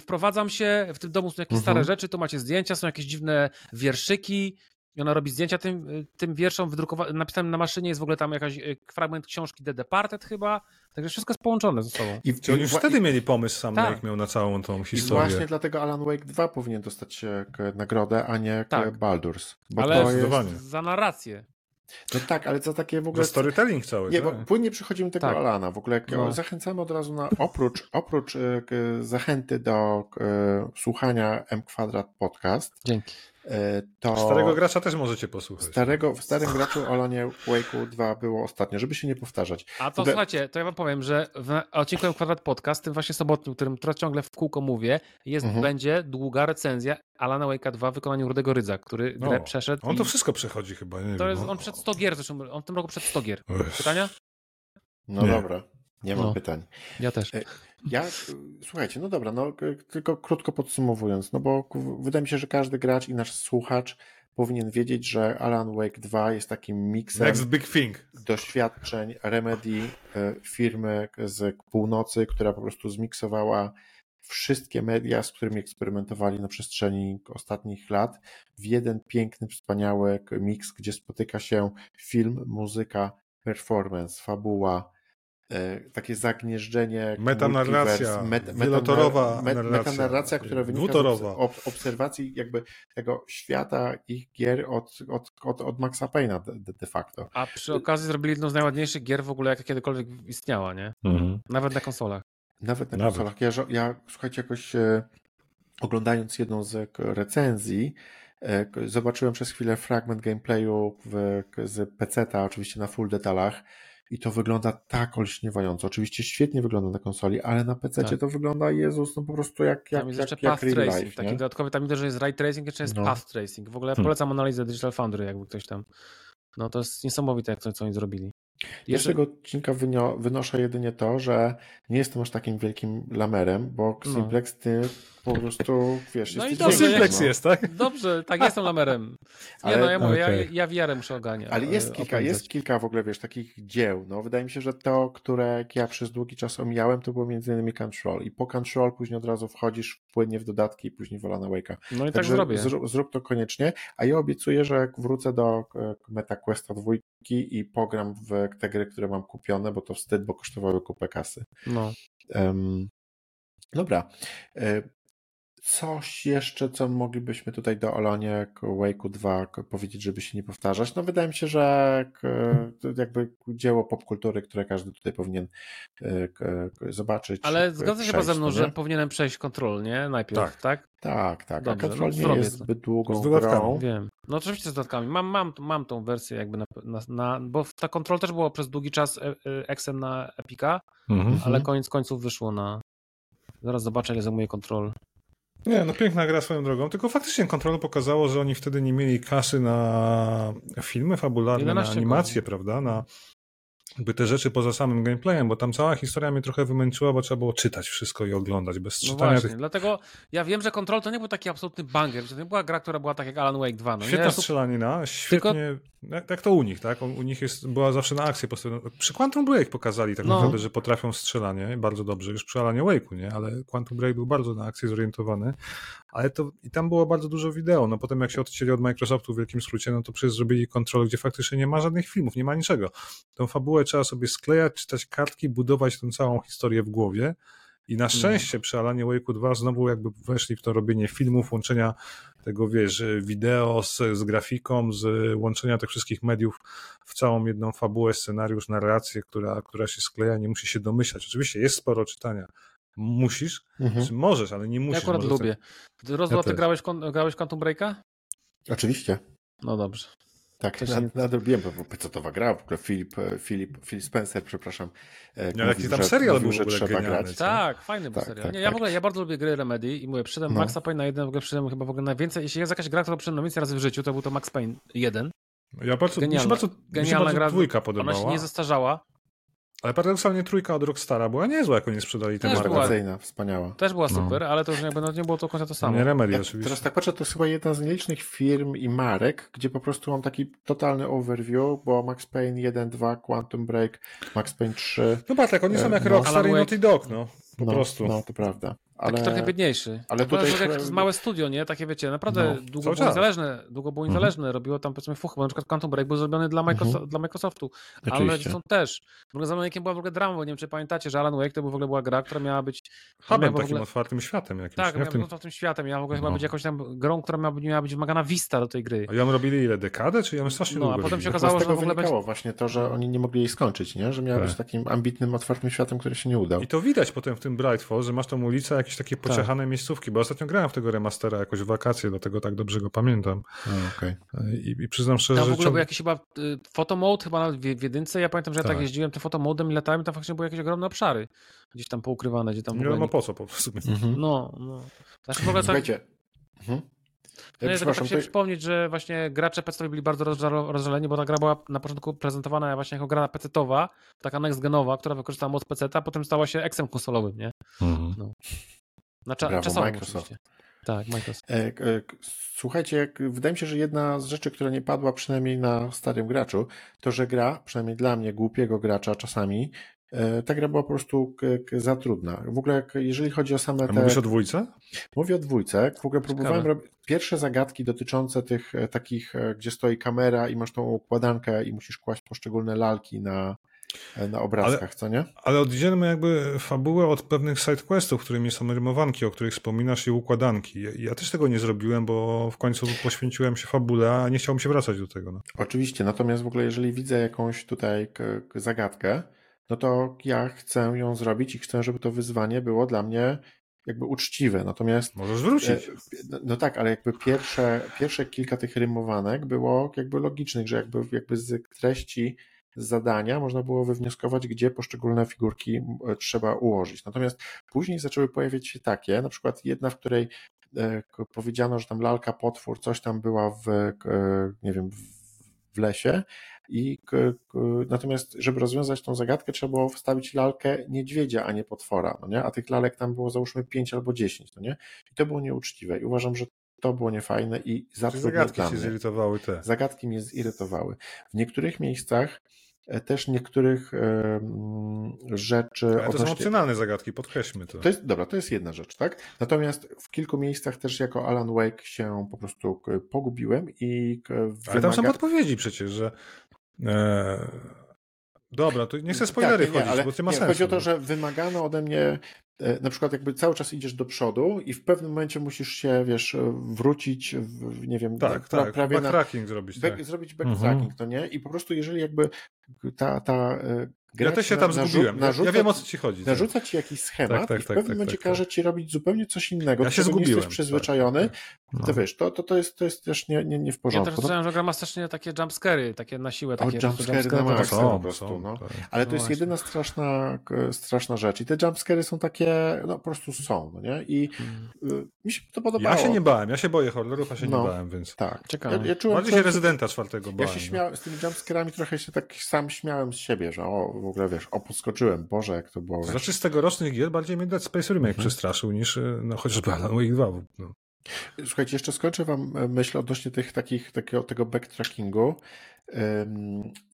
wprowadzam się, w tym domu są jakieś stare mhm. rzeczy, tu macie zdjęcia, są jakieś dziwne wierszyki, i ona robi zdjęcia tym, tym wierszom wydrukowanym, napisanym na maszynie, jest w ogóle tam jakaś e, fragment książki The Departed chyba, także wszystko jest połączone ze sobą. I oni już wtedy mieli pomysł sam, tak. jak miał na całą tą historię. I właśnie dlatego Alan Wake 2 powinien dostać nagrodę, a nie tak. Baldur's. Ale jest... za narrację. No tak, ale co takie w ogóle... To storytelling cały. Nie, tak? bo płynnie przechodzimy tego tak. Alana. W ogóle no. zachęcamy od razu na, oprócz, oprócz e, zachęty do e, słuchania M Kwadrat Podcast. Dzięki. E, to starego gracza też możecie posłuchać. Starego, w starym graczu Olanie Wake'u 2 było ostatnio, żeby się nie powtarzać. A to słuchajcie, to ja wam powiem, że w odcinku Kwadrat Podcast, tym właśnie sobotnim, którym teraz ciągle w kółko mówię, jest, mhm. będzie długa recenzja Alana Wake'a 2 w wykonaniu Rudego Rydza, który grę no, przeszedł. On to wszystko przechodzi chyba, nie To wiem, jest, on przed 100 gier, zresztą on w tym roku przed 100 gier. Pytania? No nie. dobra. Nie mam no, pytań. Ja też. Ja, słuchajcie, no dobra, no tylko krótko podsumowując, no bo wydaje mi się, że każdy gracz i nasz słuchacz powinien wiedzieć, że Alan Wake 2 jest takim miksem Next big thing. doświadczeń Remedy e, firmy z północy, która po prostu zmiksowała wszystkie media, z którymi eksperymentowali na przestrzeni ostatnich lat, w jeden piękny, wspaniały miks, gdzie spotyka się film, muzyka, performance, fabuła, takie zagnieżdżenie. Metanarracja, met, wielotorowa met, narracja, metanarracja, która wynika z obserwacji jakby tego świata ich gier od, od, od, od Maxa Payne'a de, de, facto. A przy okazji zrobili jedną z najładniejszych gier w ogóle, jaka kiedykolwiek istniała, nie? Mhm. Nawet na konsolach. Nawet na Nawet. konsolach. Ja, ja słuchajcie, jakoś e, oglądając jedną z recenzji, e, zobaczyłem przez chwilę fragment gameplayu w, z PC-ta, oczywiście na full detalach i to wygląda tak olśniewająco. Oczywiście świetnie wygląda na konsoli, ale na PC tak. to wygląda, Jezus, no po prostu jak, jak, tam jest jak, jeszcze jak path tracing, life, taki dodatkowy, tam że jest ray tracing, jeszcze jest no. path tracing. W ogóle hmm. polecam analizę Digital Foundry, jakby ktoś tam, no to jest niesamowite, jak to, co oni zrobili. Jeszcze... Z tego odcinka wynoszę jedynie to, że nie jestem aż takim wielkim lamerem, bo no. Simplex ty po prostu, wiesz, No i dobrze, Simplex jest, tak? Dobrze, tak, jestem lamerem. Nie Ale, no, ja mówię, okay. ja, ja wiarę muszę oganiać. Ale jest kilka, jest kilka w ogóle, wiesz, takich dzieł, no wydaje mi się, że to, które ja przez długi czas omijałem, to było między innymi Control i po Control później od razu wchodzisz płynnie w dodatki i później w Alana Wake'a. No i tak Także tak zrobię. Zrób, zrób to koniecznie, a ja obiecuję, że jak wrócę do e, MetaQuesta 2 i pogram w te gry, które mam kupione, bo to wstyd, bo kosztowały kupę kasy. No. Um, dobra. Coś jeszcze, co moglibyśmy tutaj do Olonie Wake'u 2 powiedzieć, żeby się nie powtarzać? No wydaje mi się, że jakby dzieło popkultury, które każdy tutaj powinien e, zobaczyć. Ale zgadza się ze mną, no że powinienem przejść kontrol, nie? Najpierw, tak? Tak, tak. tak. Dobrze, A kontrol no, nie jest zbyt długą grą. Wiem. No oczywiście z dodatkami. Mam, mam, mam tą wersję jakby na, na, na bo ta kontrol też było przez długi czas e, e, Exem na Epika, mhm. ale koniec końców wyszło na... Zaraz zobaczę, ile zajmuje kontrol. Nie, no piękna gra swoją drogą, tylko faktycznie kontrola pokazało, że oni wtedy nie mieli kasy na filmy fabularne, na animacje, prawda, na jakby te rzeczy poza samym gameplayem, bo tam cała historia mnie trochę wymęczyła, bo trzeba było czytać wszystko i oglądać bez no czytania. Właśnie, tych... dlatego ja wiem, że Control to nie był taki absolutny banger, że to nie była gra, która była tak jak Alan Wake 2. No Świetna nie? strzelanina, świetnie, Tylko... jak, jak to u nich, tak? U nich jest, była zawsze na akcję postawiona. Przy Quantum Break pokazali tak no. naprawdę, że potrafią strzelanie, bardzo dobrze, już przy Alanie Wake'u, nie? Ale Quantum Break był bardzo na akcję zorientowany, ale to i tam było bardzo dużo wideo, no potem jak się odcięli od Microsoftu w wielkim skrócie, no to przecież zrobili Control, gdzie faktycznie nie ma żadnych filmów, nie ma niczego. Tą fabułę trzeba sobie sklejać czytać kartki, budować tę całą historię w głowie. I na szczęście no. przy Alanie Wake'u 2 znowu jakby weszli w to robienie filmów, łączenia tego, wiesz, wideo z, z grafiką, z łączenia tych wszystkich mediów w całą jedną fabułę, scenariusz, narrację, która, która się skleja, nie musi się domyślać. Oczywiście jest sporo czytania. Musisz, mhm. czy możesz, ale nie musisz. Ja akurat lubię. Ty, Rozwój, ja ty grałeś, grałeś Quantum Breaka? Oczywiście. No dobrze. Tak, nad, nadrobiłem, bo co to gra, w ogóle Filip, e, Filip, Phil Spencer, przepraszam. E, no, jaki tam serial mówił, był że trzeba genialny, grać. Tak, fajny był tak, serial. Tak, nie, ja tak. w ogóle, ja bardzo lubię gry Remedy i mówię, przyszedłem no. Maxa Payne na jeden, w ogóle przyszedłem chyba w ogóle najwięcej, jeśli jest jakaś gra, którą przyszedłem najwięcej razy w życiu, to był to Max Payne 1. Ja bardzo, genialna, mi się bardzo, genialna mi się bardzo gra, dwójka podobała. Ona się nie zestarzała. Ale paradoksalnie trójka od Rockstara była niezła, jak oni sprzedali tę markę. Rewelacyjna, wspaniała. Też była no. super, no. ale to już jakby no, nie było to końca to samo. Nie Remedy ja, oczywiście. Teraz tak patrzę, to jest chyba jedna z nielicznych firm i marek, gdzie po prostu mam taki totalny overview, bo Max Payne 1, 2, Quantum Break, Max Payne 3. No patrz, tak, oni są jak no. Rockstar i Naughty Dog, no. Po no, prostu. No, to prawda. Ale... Taki trochę biedniejszy. Ale tutaj... To jest małe studio, nie? Takie wiecie, naprawdę no, długo, było niezależne, długo było mhm. niezależne, robiło tam powiedzmy fuch, bo na przykład Quantum Break był zrobiony dla, Microsoft, mhm. dla Microsoftu, ale są też. W ogóle za Wake'iem była w ogóle drama, bo nie wiem, czy pamiętacie, że Alan Wake to w ogóle była gra, która miała być... Hubem takim ogóle... otwartym światem jakimś. Tak, miała tym... otwartym światem, miała w ogóle no. chyba być jakąś tam grą, która miała, miała być wymagana vista do tej gry. A ją robili ile, dekadę, czy ją strasznie No, długo a potem się okazało, że w ogóle będzie... właśnie to, że oni nie mogli jej skończyć, nie? Że miała tak. być takim ambitnym, otwartym światem, który się nie udał. I to widać potem w tym Brightfall, że masz tą ulicę, jakieś takie tak. pociechane miejscówki, bo ostatnio grałem w tego remastera jakoś w wakacje, dlatego tak dobrze go pamiętam. okay. I, I, przyznam szczerze, że... w ogóle ciąg... był jakiś chyba y, fotomode chyba w, w jedynce, ja pamiętam, że ja tak, tak jeździłem tym fotomodem i latałem, tam faktycznie były jakieś ogromne obszary gdzieś tam poukrywane, gdzie tam Nie wiadomo po co po prostu. Mhm. No, no. Znaczy w ogóle tak... Mhm. Ja no, tak się to... przypomnieć, że właśnie gracze PC byli bardzo rozżaleni, bo ta gra była na początku prezentowana właśnie jako gra PC-towa, taka next-genowa, która wykorzystała moc PC, a potem stała się eksem konsolowym, nie? Mhm. No. Na cza Brawo, czasową Microsoft. Oczywiście. Tak, Microsoft. E, e, słuchajcie, wydaje mi się, że jedna z rzeczy, która nie padła przynajmniej na starym graczu, to że gra, przynajmniej dla mnie, głupiego gracza czasami, e, ta gra była po prostu za trudna. W ogóle, jeżeli chodzi o same te... A mówisz o dwójce? Mówię o dwójce. W ogóle próbowałem robić pierwsze zagadki dotyczące tych takich, gdzie stoi kamera i masz tą układankę i musisz kłaść poszczególne lalki na, na obrazkach, ale, co nie? Ale oddzielmy jakby fabułę od pewnych sidequestów, którymi są rymowanki, o których wspominasz i układanki. Ja, ja, też tego nie zrobiłem, bo w końcu poświęciłem się fabule, a nie chciałem się wracać do tego. No. Oczywiście, natomiast w ogóle jeżeli widzę jakąś tutaj zagadkę, no to ja chcę ją zrobić i chcę, żeby to wyzwanie było dla mnie jakby uczciwe. Natomiast. Możesz wrócić. E, no, no, tak, ale jakby pierwsze, pierwsze kilka tych rymowanek było jakby logicznych, że jakby, jakby z treści zadania można było wywnioskować, gdzie poszczególne figurki trzeba ułożyć. Natomiast później zaczęły pojawiać się takie, na przykład jedna, w której e, powiedziano, że tam lalka potwór, coś tam była w, nie wiem, w lesie, i natomiast, żeby rozwiązać tą zagadkę, trzeba było wstawić lalkę niedźwiedzia, a nie potwora, no nie? A tych lalek tam było załóżmy 5 albo 10, no nie? I to było nieuczciwe. I uważam, że to było niefajne i za Zagadki się zirytowały te. Zagadki mnie zirytowały. W niektórych miejscach E, też niektórych rzeczy. Ale to odnośnie... są opcjonalne zagadki, podkreślmy to. to jest, dobra, to jest jedna rzecz, tak? Natomiast w kilku miejscach też jako Alan Wake się po prostu pogubiłem i. Wymaga... Ale tam są podpowiedzi przecież, że. E... Dobra, to nie chcę spoilery tak, nie, wchodzić, ale bo to ma nie, sens. Chodzi o to, że wymagano ode mnie e, na przykład jakby cały czas idziesz do przodu i w pewnym momencie musisz się, wiesz, wrócić, w, nie wiem, tak, pra, tak. prawie backtracking na, zrobić. Back, tak. Zrobić backtracking, mhm. to nie? I po prostu jeżeli jakby ta, ta ja też się tam zgubiłem. Narzuca, ja wiem o co ci chodzi. Narzuca ci jakiś schemat tak, tak, i w tak, pewnym tak, momencie tak, każe ci robić zupełnie coś innego. Ja się zgubiłem. Nie jesteś przyzwyczajony. No. To wiesz, to, to, to, jest, to jest też nie, nie, nie w porządku. Ja też słyszałem, że gra ma strasznie takie jumpscary, takie na siłę. Takie o, jumpscary na maksa po prostu. No. Ale to no jest właśnie. jedyna straszna, straszna rzecz. I te jumpscary są takie, no po prostu są, no nie? I hmm. mi się to podobało. Ja się nie bałem, ja się boję horrorów, a się no, nie bałem, więc... Tak. Ciekawe. Ja, ja czułem, Bardziej się Rezydenta czwartego bałem. Ja się śmiałem, z tymi jumpscarami trochę się tak sam śmiałem z siebie, że o, w ogóle wiesz, opus skoczyłem. Boże, jak to było. Znaczy z tegorocznych gier bardziej mnie Dead Space Remake mhm. przestraszył niż y, no, chociażby Alan Wake 2. No. Słuchajcie, jeszcze skończę wam e, myśl odnośnie tych takich, takiego, tego backtrackingu.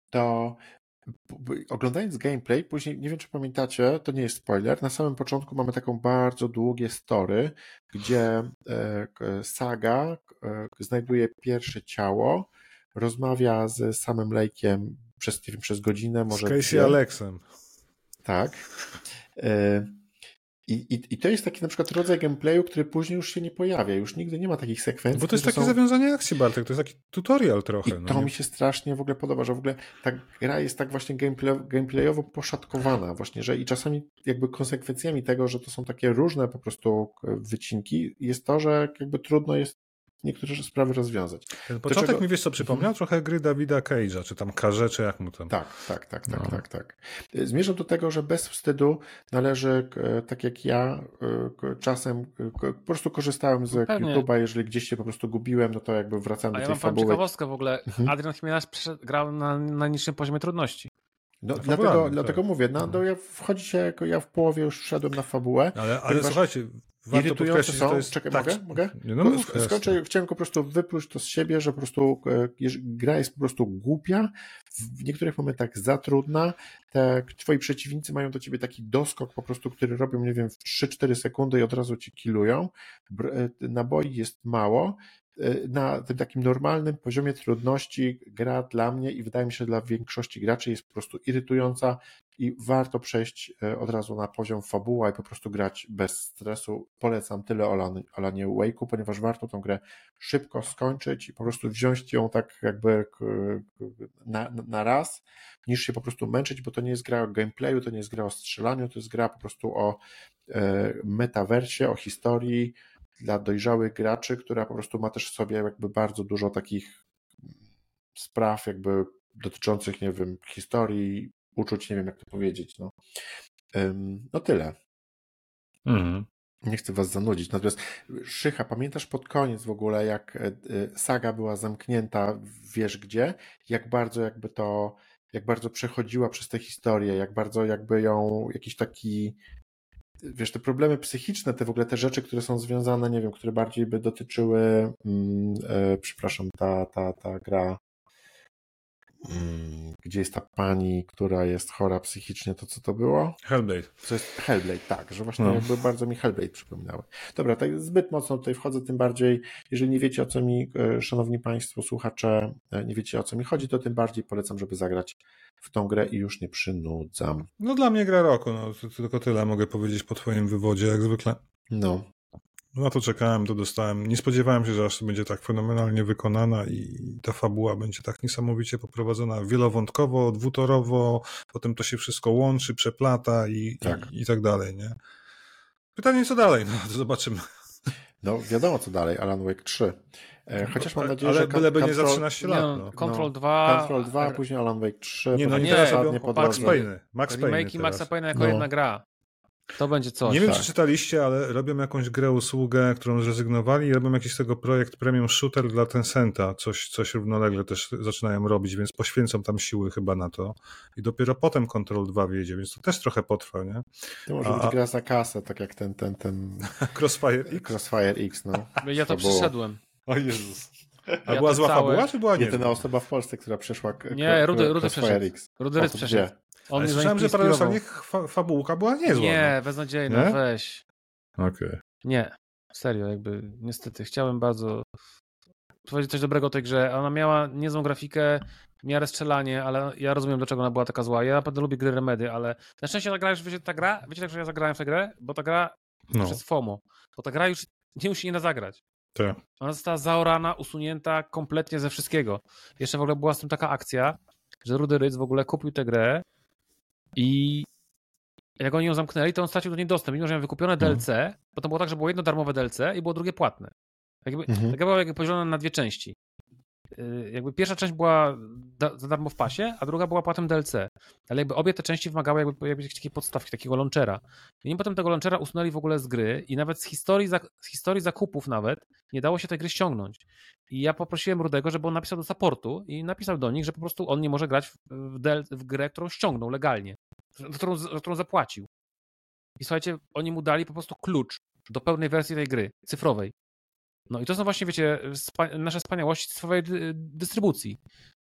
To oglądając gameplay, później, nie wiem czy pamiętacie, to nie jest spoiler, na samym początku mamy taką bardzo długie story, gdzie e, Saga e, znajduje pierwsze ciało, rozmawia z samym Lake'iem przez, wiem, przez godzinę, może... Z Casey Alexem. Tak. E, I, i, I to jest taki na przykład rodzaj gameplayu, który później już się nie pojawia, już nigdy nie ma takich sekwencji. Bo to jest takie są... zawiązanie akcji, Bartek, to jest taki tutorial trochę. I no to nie? mi się strasznie w ogóle podoba, że w ogóle ta gra jest tak właśnie gameplay, gameplayowo poszatkowana właśnie, że i czasami jakby konsekwencjami tego, że to są takie różne po prostu wycinki, jest to, że jakby trudno jest niektóre sprawy rozwiązać. Ten początek czego... mi wiesz co przypomniał? Mhm. Trochę gry Dawida Cage'a, czy tam Karze, czy jak mu tam. Tak, tak, tak, tak, no. tak, tak. Zmierzam do tego, że bez wstydu należy, tak jak ja, czasem po prostu korzystałem z no YouTube'a, jeżeli gdzieś się po prostu gubiłem, no to jakby wracałem A do ja tej mam fabuły. ciekawostkę w ogóle. Mhm. Adrian Chmielarz grał na najniższym poziomie trudności. No, dlatego, tak. dlatego mówię, no, no ja wchodzicie, ja w połowie już wszedłem na fabułę. Ale, ale słuchajcie, Warto irytujące są. To jest, Czekaj, tak, mogę? mogę? No, Skończę, chciałem po prostu wypluć to z siebie, że po prostu e, gra jest po prostu głupia, w niektórych momentach za trudna. Te twoi przeciwnicy mają do ciebie taki doskok po prostu, który robią, nie wiem, w 3-4 sekundy i od razu ci kilują. E, naboi jest mało na tym takim normalnym poziomie trudności gra dla mnie i wydaje mi się, że dla większości graczy jest po prostu irytująca i warto przejść y, od razu na poziom fabuła i po prostu grać bez stresu. Polecam tyle Alanie Wake'u, ponieważ warto tą grę szybko skończyć i po prostu wziąć ją tak jakby na, na raz, niż się po prostu męczyć, bo to nie jest gra o gameplayu, to nie jest gra o strzelaniu, to jest gra po prostu o e, metaversie, o historii, dla dojrzałych graczy, która po prostu ma też w sobie jakby bardzo dużo takich spraw jakby dotyczących, nie wiem, historii, uczuć, nie wiem jak to powiedzieć, no. No tyle. Mhm. Nie chcę was zanudzić. Natomiast Szycha, pamiętasz pod koniec w ogóle, jak e, e, saga była zamknięta, wiesz gdzie? Jak bardzo jakby to, jak bardzo przechodziła przez tę historię, jak bardzo jakby ją jakiś taki wiesz, te problemy psychiczne, te w ogóle te rzeczy, które są związane, nie wiem, które bardziej by dotyczyły, mm, e, przepraszam, ta, ta, ta gra, gdzie jest ta pani, która jest chora psychicznie, to co to było? Hellblade. To jest Hellblade, tak, że właśnie no. jakby bardzo mi Hellblade przypominały. Dobra, tak zbyt mocno tutaj wchodzę, tym bardziej, jeżeli nie wiecie o co mi, e, szanowni państwo, słuchacze, e, nie wiecie o co mi chodzi, to tym bardziej polecam, żeby zagrać w tą grę i już nie przynudzam. No dla mnie gra roku, no tylko tyle mogę powiedzieć po twoim wywodzie, jak zwykle. No. Na to czekałem, to dostałem. Nie spodziewałem się, że aż będzie tak fenomenalnie wykonana i ta fabuła będzie tak niesamowicie poprowadzona wielowątkowo, dwutorowo, potem to się wszystko łączy, przeplata i tak, i, i tak dalej, nie? Pytanie, co dalej? No, to zobaczymy. No, wiadomo co dalej, Alan Wake 3. E, chociaż mam nadzieję, ale że. byleby nie za 13 lat. No. Control 2. Control 2, a później Alan Wake 3. Nie, no nie, teraz robią Max Payne. Max Payne. Remake Maxa Payne jako no. jedna gra. To będzie coś. Nie wiem, tak. czy czytaliście, ale robią jakąś grę, usługę, którą zrezygnowali i robią jakiś tego projekt premium shooter dla Tencenta. Coś, coś równolegle też zaczynają robić, więc poświęcą tam siły chyba na to. I dopiero potem Control 2 wyjdzie, więc to też trochę potrwa, nie? To może a, być gra za kasę, tak jak ten, ten, ten... Crossfire X? Crossfire X, no. Ja to, to przeszedłem. O Jezus. A ja była zła całe... fabuła, czy była nie? Jedyna osoba w Polsce, która przeszła Nie, Rudy, Rudy przeszedł. Rudy przeszedł. On Ale słyszałem, że paradoksalnie fa fabułka była niezła. Nie, no. beznadziejna, nie? weź. Okej. Okay. Nie, serio, jakby niestety chciałem bardzo powiedzieć coś dobrego o tej grze. Ona miała niezłą grafikę, miarę strzelanie, ale ja rozumiem, dlaczego ona była taka zła. Ja naprawdę lubię gry Remedy, ale na szczęście ta gra już, wiecie, ta gra, wiecie, że ja zagrałem w tę grę? Bo ta gra no. przez FOMO, bo ta gra już nie musi nie zagrać. Tak. Ona została zaorana, usunięta kompletnie ze wszystkiego. Jeszcze w ogóle była z tym taka akcja, że Rudy Rydz w ogóle kupił tę grę i jak oni ją zamknęli, to on stracił do niej dostęp, mimo że miał wykupione mhm. DLC, bo to było tak, że było jedno darmowe DLC i było drugie płatne. Jakby, mhm. Tak jakby podzielona na dwie części. Y, jakby pierwsza część była za darmo w pasie, a druga była płatem DLC. Ale jakby obie te części wymagały jakby jakiejś takiej podstawki, takiego launchera. I potem tego launchera usunęli w ogóle z gry i nawet z historii, z historii zakupów nawet nie dało się tej gry ściągnąć. I ja poprosiłem Rudego, żeby on napisał do supportu i napisał do nich, że po prostu on nie może grać w, w, w grę, którą ściągnął legalnie, którą, którą zapłacił. I słuchajcie, oni mu dali po prostu klucz do pełnej wersji tej gry, cyfrowej. No i to są właśnie, wiecie, nasze wspaniałości cyfrowej dystrybucji.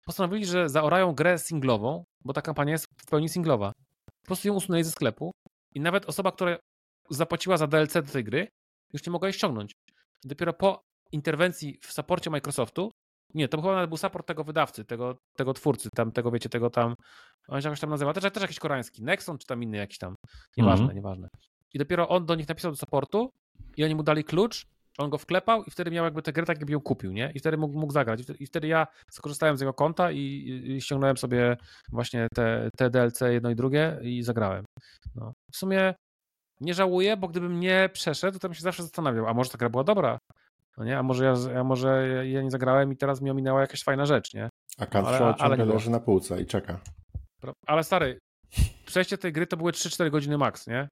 Postanowili, że zaorają grę singlową, bo ta kampania jest w pełni singlowa. Po prostu ją usunęli ze sklepu i nawet osoba, która zapłaciła za DLC do tej gry, już nie mogła jej ściągnąć. Dopiero po interwencji w saporcie Microsoftu, nie, to chyba nawet był support tego wydawcy, tego, tego twórcy, tam, tego wiecie, tego tam, on się jakoś tam nazywa, też, też jakiś koreański, Nexon czy tam inny jakiś tam, nieważne, mm -hmm. nieważne. I dopiero on do nich napisał do supportu i oni mu dali klucz on go wklepał i wtedy miał jakby tę grę tak, jakby ją kupił, nie? I wtedy mógł, mógł zagrać. I wtedy ja skorzystałem z jego konta i, i ściągnąłem sobie właśnie te, te DLC jedno i drugie i zagrałem. No. W sumie nie żałuję, bo gdybym nie przeszedł, to bym się zawsze zastanawiał, a może ta gra była dobra? No nie? A może ja, a może ja nie zagrałem i teraz mi ominęła jakaś fajna rzecz, nie? A Cartridge ciągle leży na półce i czeka. Ale stary, przejście tej gry to były 3-4 godziny max, nie?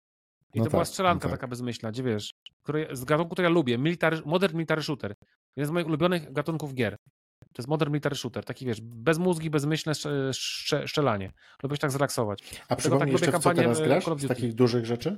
I no to tak, była strzelanka no tak. taka bezmyślna, gdzie wiesz, który, z gatunku, który ja lubię, military, modern military shooter. Jeden z moich ulubionych gatunków gier. To jest modern military shooter, taki wiesz, bez mózgi, bezmyślne strzelanie. Lubię się tak zrelaksować. A przypomnij tak jeszcze, w co teraz grasz? Z takich dużych rzeczy?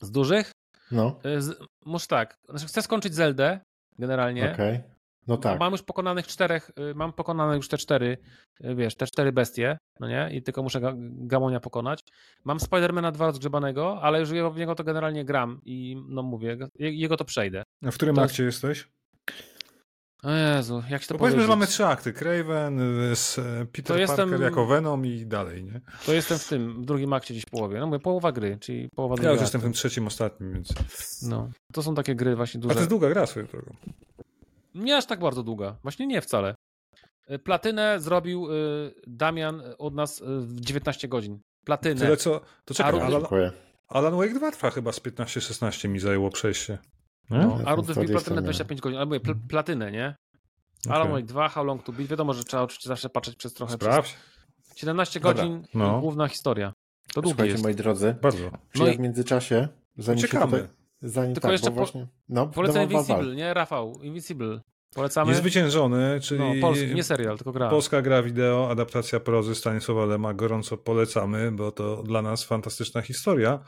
Z dużych? No. Z, może tak, znaczy chcę skończyć Zeldę generalnie. Okej. Okay. No tak. Mam już pokonanych czterech, y, mam pokonane już te cztery, y, wiesz, te cztery bestie, no nie? I tylko muszę Gamonia pokonać. Mam Spidermana dwa rozgrzebanego, ale już w niego to generalnie gram i no mówię, jego to przejdę. A w którym to akcie jest... jesteś? O Jezu, jak się to Powiedzmy, że mamy trzy akty. Craven, Peter to jestem, Parker jako Venom i dalej, nie? To jestem w tym, w drugim akcie gdzieś połowie. No mówię, połowa gry, czyli połowa Ja już jestem w tym trzecim, ostatnim, więc... No, to są takie gry właśnie duże. A to jest długa gra swoją drogą. Nie aż tak bardzo długa. Właśnie nie wcale. E, platynę zrobił y, Damian od nas e, w 19 godzin. Platynę. Tyle co. To czekaj, Alan, Alan Wake 2 trwa chyba z 15-16 mi zajęło przejście. No, a Rudy wbił platynę 25 godzin. Ale mówię, pl platynę, nie? Okay. Alan Wake 2, How Long to Beat. Wiadomo, że trzeba oczywiście zawsze patrzeć przez trochę. Sprawdź. Przez 17 godzin no. główna historia. To długie jest. moi drodzy. Bardzo. No i w międzyczasie, zanim Czekamy. Się tutaj, zanim Tylko tak, jeszcze po, właśnie, no, polecam Invincible, nie? Rafał, Invincible. Polecamy. Niezwyciężony, czyli no, polski, nie serial, tylko gra. Polska gra wideo, adaptacja prozy Stanisława Lema, gorąco polecamy, bo to dla nas fantastyczna historia.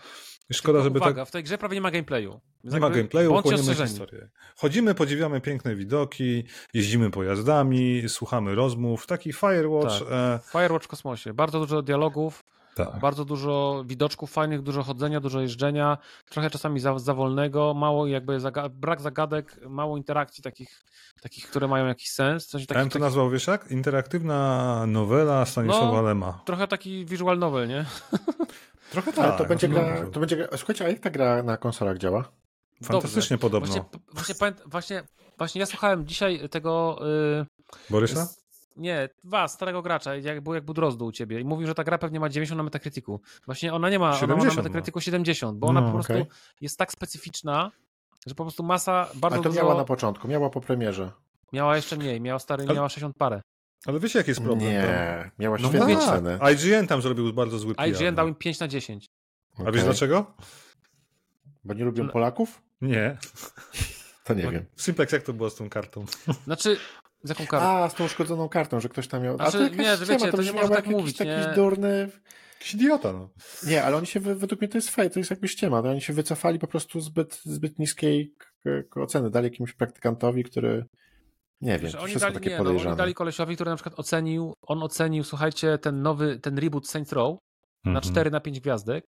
Szkoda, żeby uwaga, tak... w tej grze prawie nie ma gameplayu. Nie ma gameplayu, chłoniemy historię. Chodzimy, podziwiamy piękne widoki, jeździmy pojazdami, słuchamy rozmów, taki Firewatch. Tak. E... Firewatch w kosmosie. Bardzo dużo dialogów, tak. Bardzo dużo widoczków fajnych, dużo chodzenia, dużo jeżdżenia, trochę czasami za, za wolnego, mało jakby zaga brak zagadek, mało interakcji takich, takich, które mają jakiś sens. Coś takich, ja bym to nazwał, wiesz jak? Interaktywna nowela Stanisława no, Lema. Trochę taki visual novel, nie? Trochę tak. Ale to będzie, gra, to będzie gra... Słuchajcie, a jak ta gra na konsolach działa? Fantastycznie Dobrze. podobno. Właśnie, właśnie, właśnie, właśnie ja słuchałem dzisiaj tego... Yy, Borysa? Nie, was, starego gracza, jak był, jak był Drozdu u ciebie i mówił, że ta gra pewnie ma 90 na Metacriticu. Właśnie ona nie ma, 70 ona ma na Metacriticu 70, bo ona no, po prostu okay. jest tak specyficzna, że po prostu masa bardzo A to dużo... miała na początku, miała po premierze. Miała jeszcze mniej, miała stary, Ale... miała 60 parę. Ale wiecie jaki jest problem? Nie, miała no świetne tak. ceny. IGN tam zrobił bardzo zły PR. IGN dał im 5 na 10. Okay. A wiesz dlaczego? Bo nie lubią Polaków? Nie. To nie wiem. Simplex, jak to było z tą kartą? Znaczy, z jaką kartą? A, z tą uszkodzoną kartą, że ktoś tam miał. Znaczy, A to nie, że wiecie, to, to nie można tak mówić. Jakiś durny. Jakiś idiota, no. Nie, ale oni się, według mnie to jest fej, to jest jakby ściema. No, oni się wycofali po prostu zbyt, zbyt niskiej oceny. Dali jakimś praktykantowi, który. Nie wiem, to wszystko dali, takie nie, podejrzane. No, oni dali kolesiowi, który na przykład ocenił, on ocenił, słuchajcie, ten nowy, ten reboot Saints Row na 4 mhm. na 5 gwiazdek.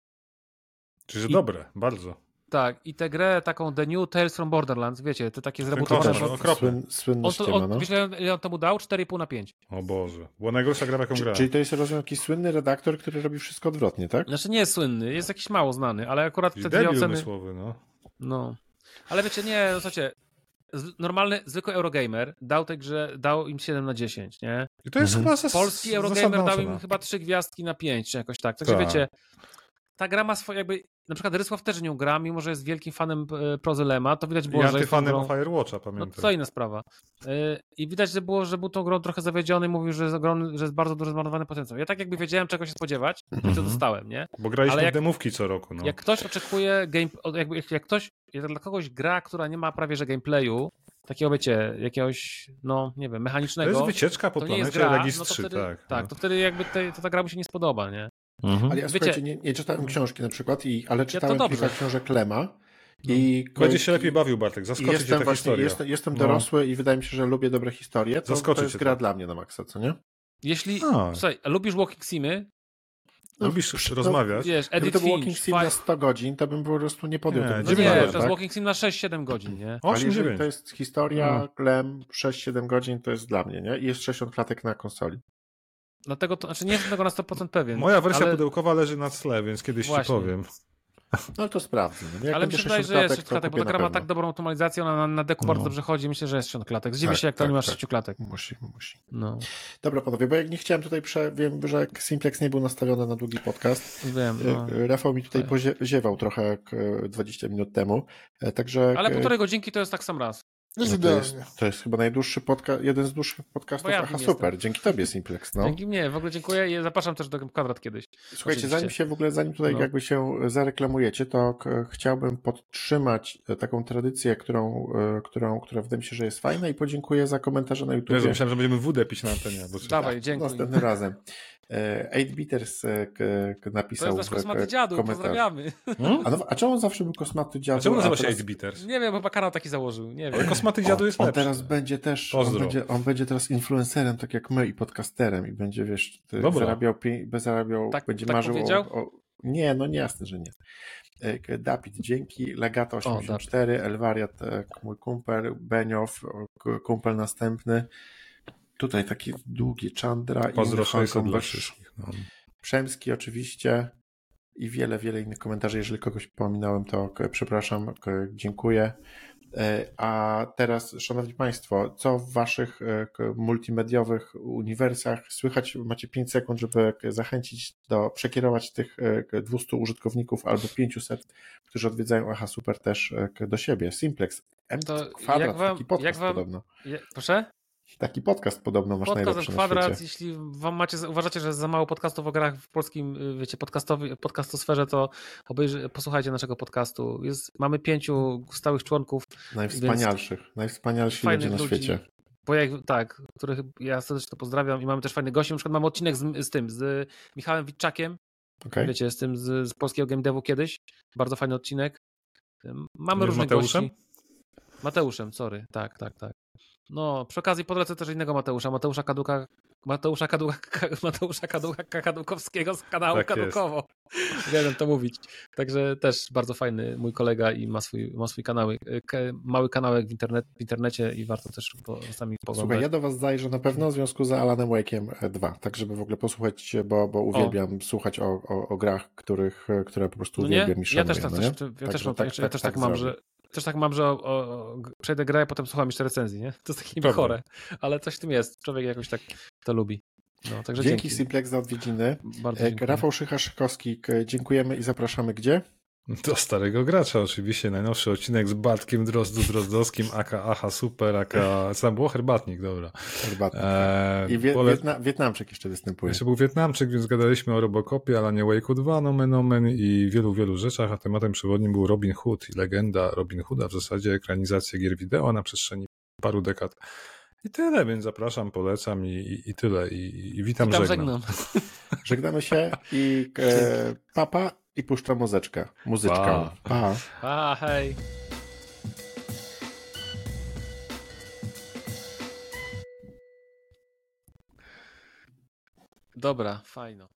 Czyli, że I... dobre, bardzo. Tak, i tę grę taką The New Tales from Borderlands, wiecie, te takie zrebutowane. No, Słyn, słynny on, to, on, no. Wiesz, ile on temu dał? 4,5 na 5. O Boże. Była najgorsza gra, jaką grałem. Czyli to jest, rozumiem, jakiś słynny redaktor, który robi wszystko odwrotnie, tak? Znaczy nie jest słynny, jest jakiś mało znany, ale akurat te dwie oceny... umysłowy, no. No. Ale wiecie, nie, no słuchajcie, normalny, zwykły Eurogamer dał tej grze, dał im 7 na 10, nie? I to jest mhm. chyba Polski Eurogamer dał im chyba 3 gwiazdki na 5, czy jakoś tak. Także tak. wiecie, ta gra ma swoje jakby na przykład Rysław też nią gra, mimo że jest wielkim fanem e, Prozylema, to widać było, ja że jest fanem grą... Firewatcha, pamiętam. No to inna sprawa. E, I widać, że było, że był tą grą trochę zawiedziony, mówił, że jest, że jest bardzo duży zmarnowany potencjał. Ja tak jakby wiedziałem, czego się spodziewać, i to mhm. dostałem, nie? Bo graliśmy jak, demówki co roku, no. Jak ktoś oczekuje, game, jakby, jak ktoś, jak dla kogoś gra, która nie ma prawie że gameplayu, takiego wiecie, jakiegoś, no nie wiem, mechanicznego. To jest wycieczka po planecie gra, Regis no 3, wtedy, tak. Tak, no. to wtedy jakby te, to ta gra mi się nie spodoba, nie? Mhm. Ale ja Wiecie, słuchajcie, nie, nie, czytałem książki na przykład, i, ale czytałem ja kilka książek Lema. I no. Będziesz się lepiej bawił, Bartek. Zaskoczy jestem cię ta historia. Jestem, jestem no. dorosły no. i wydaje mi się, że lubię dobre historie. To, Zaskoczy to jest gra to. dla mnie na maksa, co nie? Jeśli, A. słuchaj, lubisz walking simy, no, Lubisz no, rozmawiać? Wiesz, Gdyby to był Walking Sim na 100 godzin, to bym po prostu nie podjął nie, tego. No nie, to jest Walking Sim na 6-7 godzin, nie? 8, Ale to jest historia, no. klem, 6-7 godzin, to jest dla mnie, nie? I jest 60 klatek na konsoli. Dlatego to, znaczy nie jestem tego na 100% pewien. Moja wersja ale... pudełkowa leży na tle, więc kiedyś Właśnie. ci powiem. No to sprawdzę. No, ale mi się wydaje, że jest 6 klatek, bo ta gra ma tak dobrą optymalizację, ona na, na deku no. bardzo dobrze chodzi. Myślę, że jest 6 klatek. Zdziwię tak, się, jak tak, to nie masz tak. 6 klatek. Musi, musi. No. Dobra, panowie, bo jak nie chciałem tutaj, prze... wiem, że Simplex nie był nastawiony na długi podcast. Wiem. No. E, Rafał mi tutaj tak. poziewał trochę jak 20 minut temu. E, także... Ale półtorej godzinki to jest tak sam raz. No to, jest, to jest chyba najdłuższy podcast, jeden z dłuższych podcastów. Ja Aha, super. Jestem. Dzięki tobie, Simplex. No. Dzięki mnie, w ogóle dziękuję i zapraszam też do kwadrat kiedyś. Słuchajcie, Oczywiście. zanim się w ogóle, zanim tutaj no. jakby się zareklamujecie, to chciałbym podtrzymać e, taką tradycję, którą, e, którą, która wydaje mi się, że jest fajna i podziękuję za komentarze na YouTube. Ja myślałem, że będziemy wódę pić na antenie. Bo Dawaj, dziękuję. Następnym razem. 8-Biters e, napisał To jest nasz kosmaty dziadu, komentarz. pozdrawiamy. Hmm? A, no, a czemu on zawsze był kosmaty dziadu? A czemu nazywa się teraz... 8-Biters? Nie wiem, chyba kanał taki założył, nie wiem. Kosmaty dziadu jest lepszy. On teraz będzie też, on będzie, on będzie, teraz influencerem, tak jak my i podcasterem i będzie, wiesz, zarabiał, zarabiał tak, będzie tak marzył o, o, Nie, no nie, jasne, że nie. E, Dapit, dzięki. Legato 84, o, Elwariat, e, mój kumpel, Beniow, kumpel następny. Tutaj taki długi Chandra Pozdro i dla wszystkich. No. Przemski oczywiście i wiele, wiele innych komentarzy. Jeżeli kogoś pominąłem, to przepraszam, dziękuję. E, a teraz, Szanowni Państwo, co w Waszych e, multimediowych uniwersach słychać? Macie 5 sekund, żeby zachęcić do przekierować tych 200 e, użytkowników albo 500, którzy odwiedzają Aha Super też do siebie. Simplex, M kwadrat, wam, taki podcast wam, podobno. Je, proszę? Taki podcast podobno masz podcast najlepszy kwadrat, na jeśli wam macie, uważacie, że jest za mało podcastów o grach w polskim, y, wiecie, podcastowi, podcastosferze, to obejrzy, posłuchajcie naszego podcastu. Jest, mamy pięciu stałych członków. Najwspanialszych, najwspanialsi ludzie na ludzi. świecie. Bo jak, tak, których ja serdecznie to pozdrawiam i mamy też fajnych gości. Na przykład mamy odcinek z, z tym, z Michałem Witczakiem. Okay. Wiecie, z tym z, z polskiego game devu kiedyś. Bardzo fajny odcinek. Mamy różnych Mateuszem? gości. Mateuszem, sorry. Tak, tak, tak. No, przy okazji podlecę też innego Mateusza, Mateusza Kaduka, Mateusza Kaduka, Mateusza Kaduka Kadłukowskiego z kanału tak Kadukowo. Wiem to mówić. Także też bardzo fajny mój kolega i ma swój, ma swój kanał, mały kanałek w, internet, w internecie i warto też po, sami poglądać. Słuchaj, ja do was zajrzę na pewno w związku z Alanem Wake'iem 2, tak żeby w ogóle posłuchać, bo, bo uwielbiam o. słuchać o, o, o, grach, których, które po prostu no uwielbiam i szanuję. Ja też tak, no też, ja też, tak, tak, ja też tak, tak mam, że też tak mam, że o, o, przejdę grę, a potem słucham jeszcze recenzji, nie? To jest takie niby chore, ale coś w tym jest. Człowiek jakoś tak to lubi. No, także dzięki, dzięki Simplex za odwiedziny. Bardzo e, dziękuję. Rafał Szycha-Szykowski, dziękujemy i zapraszamy gdzie? Do starego gracza oczywiście. Najnowszy odcinek z Bartkiem Drozdu Drozdowskim, aka Aha Super, aka... Co tam było? Herbatnik, dobra. Herbatnik. E, I wie, pole... Wietna, Wietnamczyk jeszcze występuje. Jeszcze był Wietnamczyk, więc gadaliśmy o Robocopie, ale nie Wake'u 2, nomen omen i wielu, wielu rzeczach, a tematem przewodnim był Robin Hood i legenda Robin Hooda, w zasadzie ekranizacja gier wideo na przestrzeni paru dekad. I tyle, więc zapraszam, polecam i, i, i tyle. I, i witam, witam żegnam. żegnam. Żegnamy się i e, papa i puszcza muzyczkę. Muzyczkę. Pa. Pa, hej. Dobra, fajno.